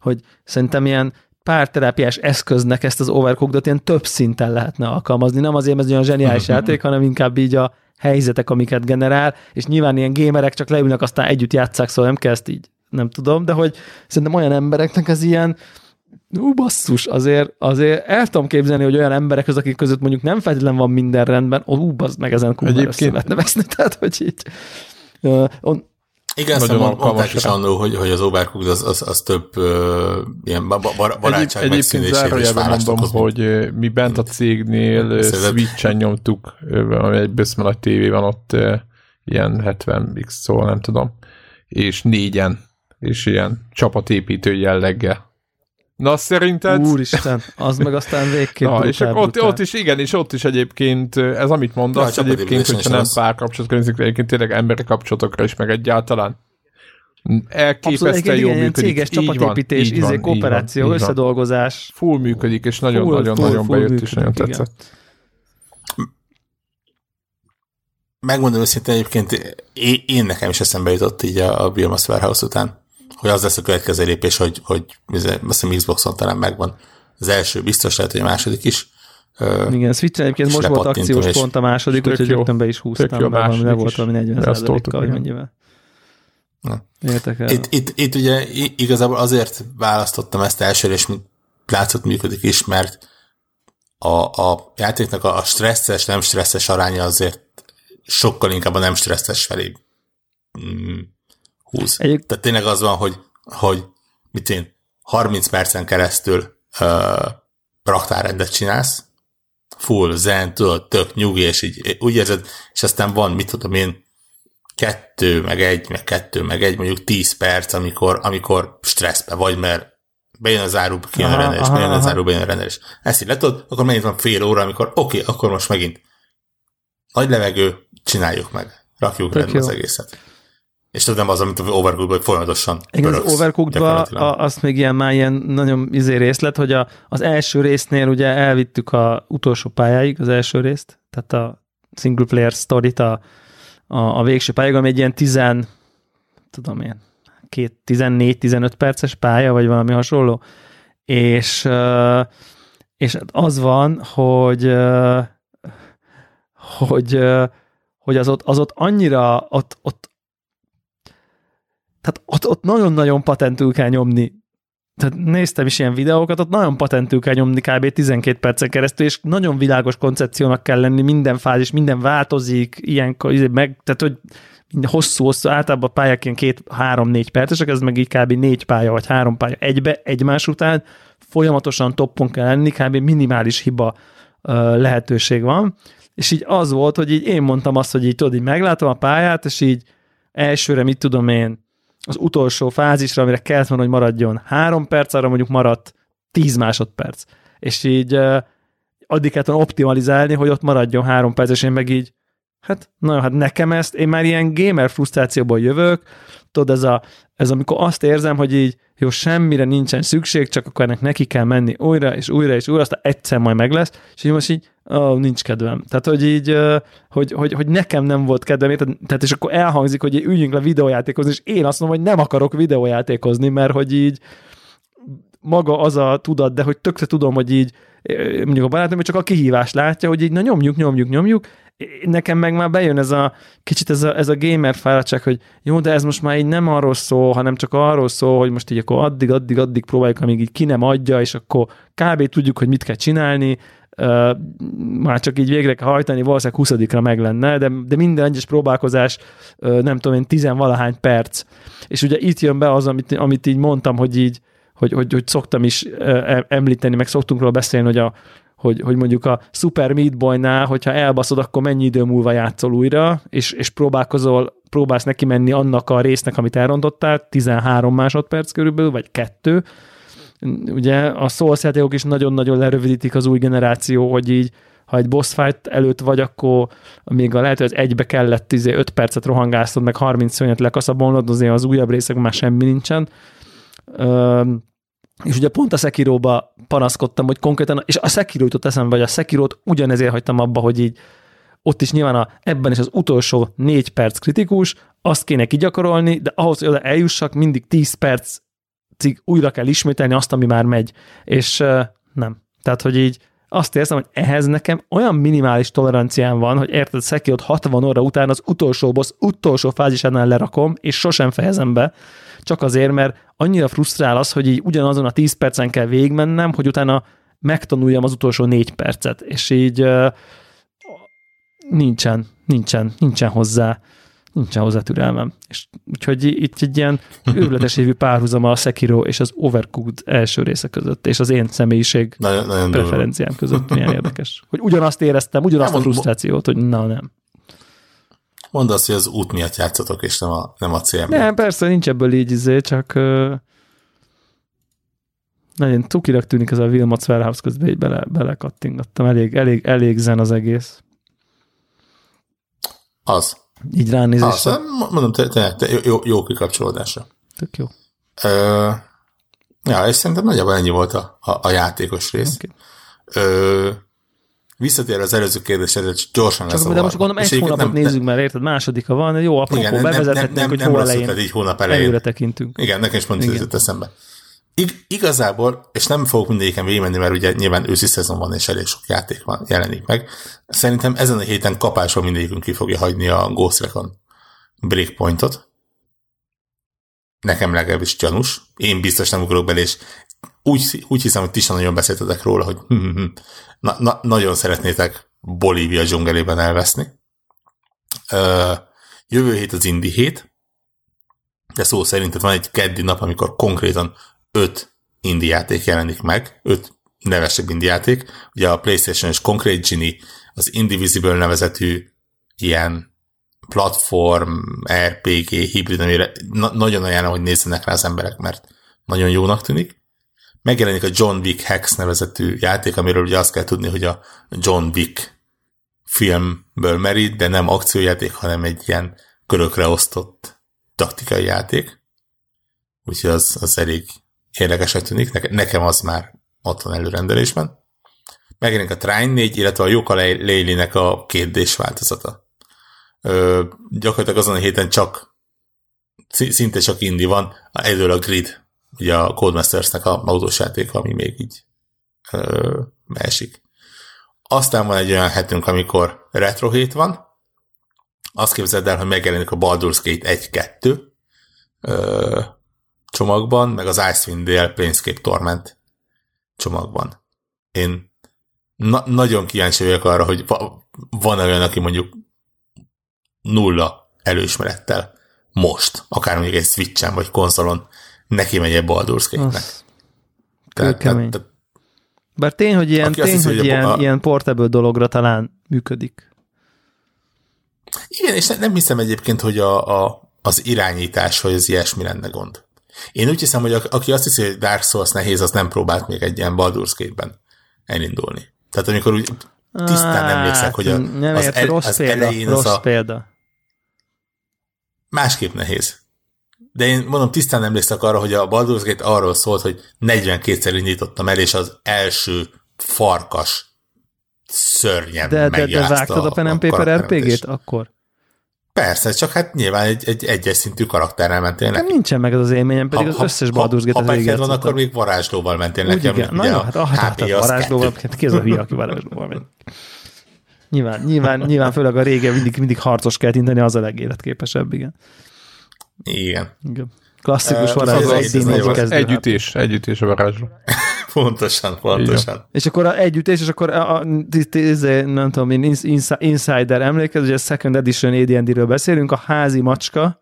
hogy szerintem ilyen párterápiás eszköznek ezt az overcooked ilyen több szinten lehetne alkalmazni. Nem azért, mert ez olyan zseniális játék, hanem inkább így a helyzetek, amiket generál, és nyilván ilyen gémerek csak leülnek, aztán együtt játszák, szóval nem kell ezt így, nem tudom, de hogy szerintem olyan embereknek ez ilyen, ú, basszus, azért, azért el tudom képzelni, hogy olyan emberek az, akik között mondjuk nem feltétlenül van minden rendben, ó, bazd meg ezen kurva Egyébként... lehetne veszni, [laughs] tehát hogy így uh, on, igen, azt mondták is annó, hogy, hogy az Overcooked az, az, az több uh, ilyen bar, barátság Egyéb, Egyébként zárójelben mondom, okozni. hogy mi bent a cégnél Switch-en nyomtuk, ami egy bőszme nagy tévé van ott, uh, ilyen 70x, szóval nem tudom, és négyen, és ilyen csapatépítő jelleggel. Na, szerinted? Úristen, az meg aztán végképp [laughs] Na, és brutál, ott, brutál. ott is, igen, és ott is egyébként, ez amit mondasz, Na, egyébként, hogyha nem párkapcsolatok nézzük, egyébként tényleg emberi kapcsolatokra is, meg egyáltalán elképesztően jól működik. Céges csapatépítés, így izé, kooperáció, így összedolgozás. Full működik, és nagyon-nagyon-nagyon bejött, működik, és nagyon tetszett. Igen. Megmondom őszintén egyébként, én, én nekem is eszembe jutott így a, a Biomass Warehouse után, hogy az lesz a következő lépés, hogy, hogy azt hiszem Xboxon talán megvan. Az első biztos lehet, hogy a második is. Igen, switch egyébként most volt akciós pont a második, úgyhogy rögtön be is húztam be, valami, le volt valami 40 kal vagy mennyivel. Értek Itt, itt, itt ugye igazából azért választottam ezt elsőre, és látszott működik is, mert a, a játéknak a stresszes, nem stresszes aránya azért sokkal inkább a nem stresszes felé mm, húz. Egyik... Tehát tényleg az van, hogy, hogy mit én 30 percen keresztül uh, raktárrendet csinálsz, full zen, tudod, tök nyugi, és így úgy érzed, és aztán van, mit tudom én, kettő, meg egy, meg kettő, meg egy, mondjuk tíz perc, amikor, amikor stresszbe vagy, mert bejön az áru, kijön a rendelés, bejön az áru, bejön a rendelés. Ezt így letod, akkor megint van fél óra, amikor oké, okay, akkor most megint nagy levegő, csináljuk meg. Rakjuk rendbe az egészet. És tudom, az, amit az overcooked folyamatosan Igen, az overcooked azt még ilyen már ilyen nagyon izé részlet, hogy a, az első résznél ugye elvittük a utolsó pályáig az első részt, tehát a single player story-t a, a, a végső pályáig, ami egy ilyen 10, tudom én, 14-15 perces pálya, vagy valami hasonló, és, és az van, hogy hogy, hogy az ott, az ott annyira, ott, ott tehát ott, ott nagyon-nagyon patentül kell nyomni. Tehát néztem is ilyen videókat, ott nagyon patentül kell nyomni kb. 12 percen keresztül, és nagyon világos koncepciónak kell lenni, minden fázis, minden változik, ilyen, izé, meg, tehát hogy hosszú-hosszú, általában a pályák ilyen két, három-négy percesek, ez meg így kb. négy pálya vagy három pálya egybe, egymás után, folyamatosan toppon kell lenni, kb. minimális hiba lehetőség van, és így az volt, hogy így én mondtam azt, hogy így tudod, így meglátom a pályát, és így elsőre, mit tudom én, az utolsó fázisra, amire kellett volna, hogy maradjon. Három perc, arra mondjuk maradt tíz másodperc. És így addig kellett optimalizálni, hogy ott maradjon három perc, és én meg így, hát na hát nekem ezt, én már ilyen gamer frusztrációból jövök, tudod, ez, a, ez amikor azt érzem, hogy így jó, semmire nincsen szükség, csak akkor ennek neki kell menni újra, és újra, és újra, aztán egyszer majd meg lesz, és így most így, ó, nincs kedvem. Tehát, hogy így, hogy, hogy, hogy nekem nem volt kedvem, tehát és akkor elhangzik, hogy üljünk le videójátékozni, és én azt mondom, hogy nem akarok videójátékozni, mert hogy így maga az a tudat, de hogy tökre tudom, hogy így mondjuk a barátom, csak a kihívás látja, hogy így na nyomjuk, nyomjuk, nyomjuk, nekem meg már bejön ez a kicsit ez a, ez a gamer fáradtság, hogy jó, de ez most már így nem arról szól, hanem csak arról szól, hogy most így akkor addig, addig, addig próbáljuk, amíg így ki nem adja, és akkor kb. tudjuk, hogy mit kell csinálni, már csak így végre kell hajtani, valószínűleg 20 meg lenne, de, de minden egyes próbálkozás, nem tudom én, tizenvalahány perc. És ugye itt jön be az, amit, amit így mondtam, hogy így, hogy, hogy, hogy szoktam is említeni, meg szoktunk róla beszélni, hogy a, hogy, hogy mondjuk a Super Meat Boy-nál, hogyha elbaszod, akkor mennyi idő múlva játszol újra, és, és próbálkozol, próbálsz neki menni annak a résznek, amit elrontottál, 13 másodperc körülbelül, vagy kettő. Ugye a Souls játékok is nagyon-nagyon lerövidítik az új generáció, hogy így ha egy boss fight előtt vagy, akkor még a lehet, hogy az egybe kellett 5 izé, percet rohangásztod, meg 30 szönyet lekaszabolnod, azért az újabb részek már semmi nincsen. És ugye pont a Sekiróba panaszkodtam, hogy konkrétan, és a Sekiro jutott eszembe, vagy a Sekirót ugyanezért hagytam abba, hogy így ott is nyilván a, ebben is az utolsó négy perc kritikus, azt kéne kigyakorolni, de ahhoz, hogy oda eljussak, mindig 10 perc újra kell ismételni azt, ami már megy. És nem. Tehát, hogy így azt érzem, hogy ehhez nekem olyan minimális toleranciám van, hogy érted, Sekirot 60 óra után az utolsó boss utolsó fázisánál lerakom, és sosem fejezem be, csak azért, mert annyira frusztrál az, hogy így ugyanazon a 10 percen kell végigmennem, hogy utána megtanuljam az utolsó négy percet, és így uh, nincsen, nincsen, nincsen hozzá nincsen hozzá türelmem. És úgyhogy itt egy ilyen őrületes évű párhuzama a Sekiro és az Overcooked első része között, és az én személyiség nagyon, nagyon preferenciám durva. között milyen érdekes. Hogy ugyanazt éreztem, ugyanazt nem, a frusztrációt, hogy na nem. Mondd azt, hogy az út miatt játszatok, és nem a, nem a cél Nem, persze, nincs ebből így izé, csak uh, nagyon tukirak tűnik ez a Wilmot Warehouse közben, így bele, belekattingattam. Elég, elég, elég zen az egész. Az. Így ránézésre. Az, mondom, te, te, te jó, jó kikapcsolódásra. Tök jó. Ö, ja, és szerintem nagyjából ennyi volt a, a, a játékos rész. Okay. Ö, visszatér az előző kérdésre, hogy gyorsan lesz De most gondolom, egy hónapot nem, nézzük már, érted? Másodika van, jó, apropó, bevezethetnénk, hogy hol elején. Így hónap elején. Előre tekintünk. Igen, nekem is pont jutott eszembe. Ig- igazából, és nem fogok mindegyiken végigmenni, mert ugye nyilván őszi szezon van, és elég sok játék van, jelenik meg. Szerintem ezen a héten kapásban mindegyikünk ki fogja hagyni a Ghost Recon Breakpointot. Nekem legalábbis gyanús. Én biztos nem ugrok bele, és úgy, úgy hiszem, hogy ti sem nagyon beszéltetek róla, hogy hm, hm, hm, na, na, nagyon szeretnétek Bolívia dzsungelében elveszni. Ö, jövő hét az Indi hét, de szó szerint van egy keddi nap, amikor konkrétan öt indie játék jelenik meg, öt nevesebb indie játék. Ugye a PlayStation és Concrete Genie, az Indivisible nevezetű ilyen platform, RPG, hibrid, amire na- nagyon ajánlom, hogy nézzenek rá az emberek, mert nagyon jónak tűnik. Megjelenik a John Wick Hex nevezetű játék, amiről ugye azt kell tudni, hogy a John Wick filmből merít, de nem akciójáték, hanem egy ilyen körökre osztott taktikai játék. Úgyhogy az, az elég érdekesek tűnik, nekem az már ott van előrendelésben. Megjelenik a Trine 4, illetve a Joka Lélinek a kérdés változata. Ö, gyakorlatilag azon a héten csak szinte csak indi van, egyről a Grid, ugye a Codemasters-nek a autós játék, ami még így ö, esik. Aztán van egy olyan hetünk, amikor retro hét van, azt képzeld el, hogy megjelenik a Baldur's Gate 1-2, csomagban, meg az Icewind Dale Planescape Torment csomagban. Én na- nagyon kíváncsi vagyok arra, hogy va- van olyan, aki mondjuk nulla előismerettel most, akár mondjuk egy Switchen vagy konzolon neki megy egy Baldur's Gate-nek. Tehát, tehát, tehát, Bár tény, hogy ilyen, tény, hiszi, hogy, hogy ilyen, a... ilyen portable dologra talán működik. Igen, és nem, nem hiszem egyébként, hogy a, a, az irányítás, hogy az ilyesmi lenne gond. Én úgy hiszem, hogy aki azt hiszi, hogy Dark Souls nehéz, az nem próbált még egy ilyen Baldur's Gate-ben elindulni. Tehát amikor úgy tisztán hát, emlékszek, hogy a, nem az, el, rossz az példa, elején rossz az a... példa. Másképp nehéz. De én mondom, tisztán emlékszek arra, hogy a Baldur's Gate arról szólt, hogy 42-szer indítottam el, és az első farkas szörnyen De, de, de vágtad a, a Pen and Paper RPG-t akkor? Persze, csak hát nyilván egy, egy egyes szintű karakterrel mentél neki. nincsen meg az az élményem, pedig ha, az összes Baldur's Gate-et Ha, ha van, akkor még varázslóval mentél neki. Igen, na jó, hát, ah, hát, hát varázslóval, hát ki az a hülye, aki varázslóval megy. Nyilván, nyilván, nyilván főleg a régen mindig, mindig harcos kell inteni, az a legéletképesebb, igen. Igen. igen. Klasszikus uh, varázsló. Az, az, az, az együttés, együttés a varázsló. Pontosan, pontosan. Igen. És akkor a együttés, és akkor a, a, a, nem tudom, én Insider emlékez, hogy a Second Edition AD&D-ről beszélünk, a házi macska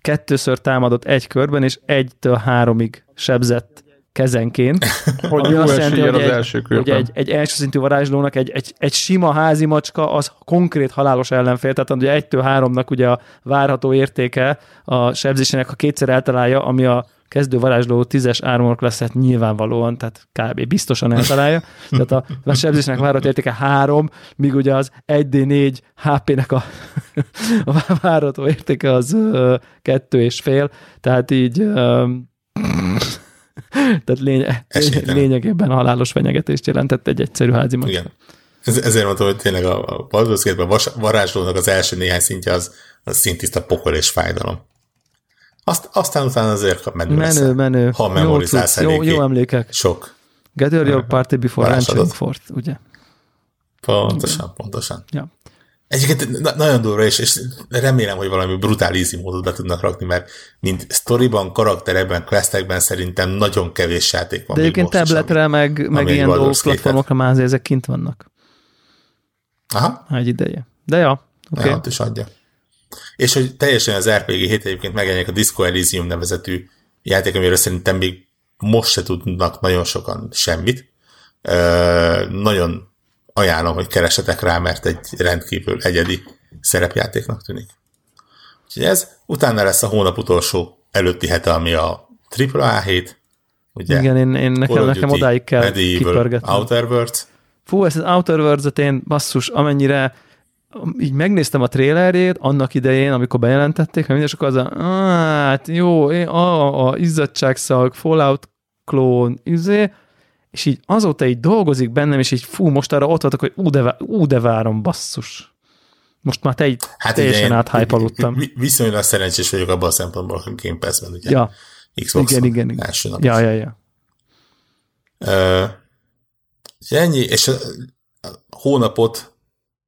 kettőször támadott egy körben, és egytől háromig sebzett kezenként. [laughs] hogy azt jelenti, hogy, egy, első hogy egy, egy első szintű varázslónak egy, egy, egy sima házi macska az konkrét halálos ellenfél, tehát ugye egytől háromnak ugye a várható értéke a sebzésének, ha kétszer eltalálja, ami a kezdő varázsló tízes armor klasset nyilvánvalóan, tehát kb. biztosan eltalálja. Tehát a, sebzésnek várat értéke három, míg ugye az 1D4 HP-nek a, a [laughs] várható értéke az uh, kettő és fél, tehát így [laughs] tehát lény, lényegében halálos fenyegetést jelentett egy egyszerű házi Igen. Ez, ezért mondtam, hogy tényleg a, a Baldur's varázslónak az első néhány szintje az, az szintiszta pokol és fájdalom. Azt, aztán utána azért menő Menő, leszel, menő. Ha memorizálsz jó, jó, jó emlékek. Sok. Gather your party before entering fort, ugye? Pontosan, pontosan. Ja. Egyébként na- nagyon durva, és, és remélem, hogy valami brutál easy módot be tudnak rakni, mert mint storyban, karakterekben, questekben szerintem nagyon kevés játék van. De egyébként tabletre, is, meg, meg ilyen dolgok platformokra már ezek kint vannak. Aha. Egy ideje. De ja, oké. Okay. is adja. És hogy teljesen az RPG hét egyébként megjelenik a Disco Elysium nevezetű játék, amiről szerintem még most se tudnak nagyon sokan semmit. Ö, nagyon ajánlom, hogy keresetek rá, mert egy rendkívül egyedi szerepjátéknak tűnik. Úgyhogy ez, utána lesz a hónap utolsó előtti hete, ami a AAA hét, ugye? Igen, én, én nekem, nekem odáig kell Medieval, kipörgetni. Outer Worlds. Fú, ezt az Outer Worlds-et én basszus, amennyire így megnéztem a trailerjét annak idején, amikor bejelentették, hogy akkor az a, hát jó, én, a, a izzadságszag, Fallout klón, izé, és így azóta így dolgozik bennem, és így fú, most arra ott voltak, hogy ú, de, ú, de várom, basszus. Most már te így hát teljesen áthájpaludtam. Viszonylag szerencsés vagyok abban a szempontból, hogy Game Pass-ben ugye ja. Xbox igen, igen, igen. első nap. Ja, ja, ja. Uh, ennyi, és a, a hónapot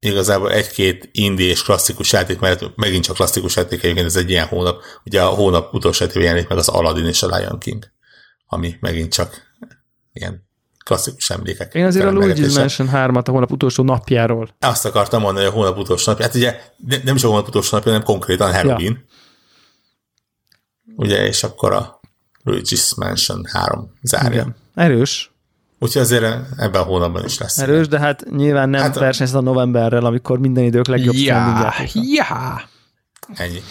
igazából egy-két indie és klasszikus játék, mert megint csak klasszikus játék egyébként ez egy ilyen hónap. Ugye a hónap utolsó játék jelenik meg az Aladdin és a Lion King, ami megint csak ilyen klasszikus emlékek. Én azért a Luigi's Mansion 3-at a hónap utolsó napjáról. Azt akartam mondani, hogy a hónap utolsó napja. Hát ugye nem is a hónap utolsó napja, hanem konkrétan Halloween. Ja. Ugye, és akkor a Luigi's Mansion 3 zárja. Igen. Erős. Úgyhogy azért ebben a hónapban is lesz. Erős, de hát nyilván nem hát versenyez a novemberrel, amikor minden idők legjobb ja, Ja. Ennyi.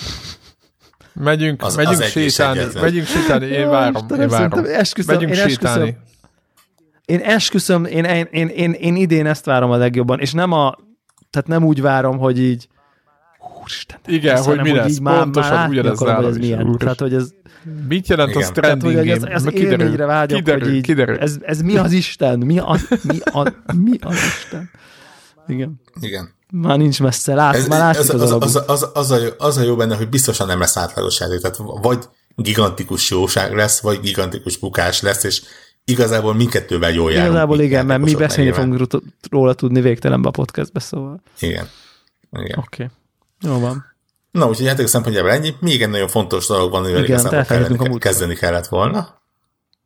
Megyünk, az, megyünk az sétálni, megyünk sétálni, én várom, én várom. Esküszöm, megyünk én sétálni. Esküszöm, én esküszöm, én, én, én, én, én idén ezt várom a legjobban, és nem a, tehát nem úgy várom, hogy így Úristen, Igen, lesz, hogy mi lesz, így pontosan már ugyanez hogy ez milyen. Tehát, hogy ez... Mit jelent Igen. az trending Tehát, hogy ez, ez élményre vágyok, kiderül, hogy így, kiderül. Ez, ez mi az Isten? Mi az, mi, a, mi az Isten? Igen. Igen. Már nincs messze, lát, ez, már látszik az, az, az, az, az, a jó, az a jó benne, hogy biztosan nem lesz átlagos játék. Tehát vagy gigantikus jóság lesz, vagy gigantikus bukás lesz, és igazából mindkettővel jól járunk. Igazából igen, mert mi beszélni fogunk róla tudni végtelenbe a podcastbe, szóval. Igen. igen. Oké. Okay. Jó van. Na, úgyhogy játék szempontjából ennyi. Még egy nagyon fontos dolog van, amivel igen, igazából a kezdeni kellett volna.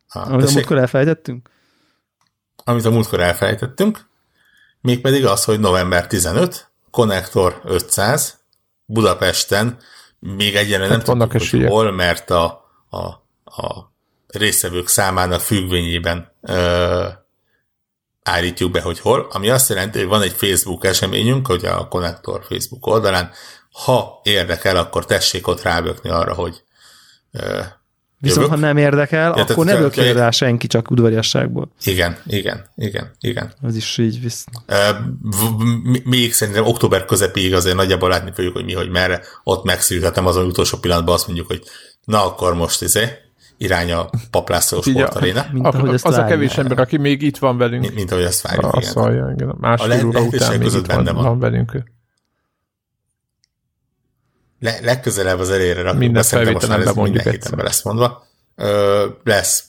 Ah, Amit a múltkor elfelejtettünk? Amit a múltkor elfelejtettünk, mégpedig az, hogy november 15, Connector 500, Budapesten, még egyenlően hát nem tudjuk, hogy hol, mert a, a, a részevők számának függvényében ö, állítjuk be, hogy hol, ami azt jelenti, hogy van egy Facebook eseményünk, hogy a Connector Facebook oldalán, ha érdekel, akkor tessék ott rábökni arra, hogy ö, Viszont ha nem érdekel, ja, akkor ne bökjön rá senki, csak udvariasságból. Igen, igen, igen, igen. Az is így visz. Még szerintem október közepéig azért nagyjából látni fogjuk, hogy mi, hogy merre. Ott megszűrhetem azon utolsó pillanatban azt mondjuk, hogy na akkor most izé, irány a paplászló sportaréna. Mint a, az a kevés ember, aki még itt van velünk. Mint, mint ahogy ezt várjuk, igen. Szalja, igen. Másfél a óra után még itt van, van. van velünk. Le, legközelebb az elére rakjuk, minden ez minden héten lesz mondva. Ö, lesz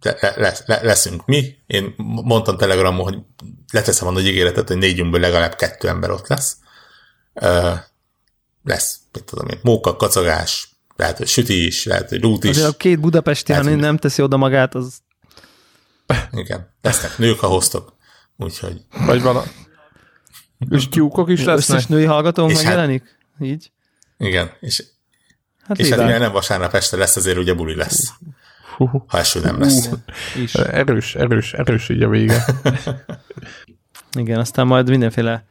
le, le, le, leszünk mi. Én mondtam Telegramon, hogy leteszem a nagy ígéretet, hogy négyünkből legalább kettő ember ott lesz. Ö, lesz, mit tudom én, móka, kacagás, lehet, hogy süti is, lehet, hogy rút is. Azért a két budapesti, ha nem teszi oda magát, az... Igen, lesznek nők, ha hoztok. Úgyhogy... Vagy van a... És tyúkok is lesznek. Összes női hallgató megjelenik? Hát, így? Igen, és, hát és hát mivel nem vasárnap este lesz, azért ugye buli lesz. Ha eső nem lesz. is. Erős, erős, erős így a vége. [laughs] Igen, aztán majd mindenféle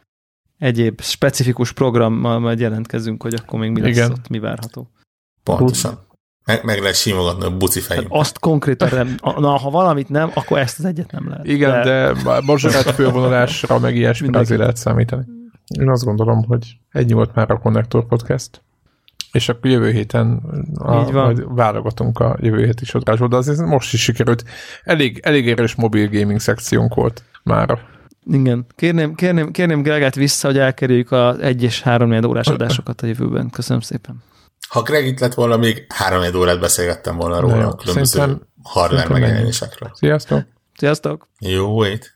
egyéb specifikus programmal majd jelentkezünk, hogy akkor még mi lesz Igen. ott, mi várható. Pontosan. Meg, meg lehet simogatni a buci fejünk. Hát azt konkrétan nem. Na, ha valamit nem, akkor ezt az egyet nem lehet. Igen, de, de mazsoret fővonulásra meg ilyesmi azért lehet számítani. Én azt gondolom, hogy ennyi volt már a Connector Podcast. És akkor jövő héten a, Így van. majd válogatunk a jövő hét is adásból, de azért most is sikerült. Elég, elég erős mobil gaming szekciónk volt már. Igen. Kérném, kérném, kérném Gregát vissza, hogy elkerüljük az egy és három órás adásokat a jövőben. Köszönöm szépen. Ha Greg itt lett volna, még három órát beszélgettem volna róla a különböző hardware megjelenésekről. Sziasztok! Sziasztok! Jó hét!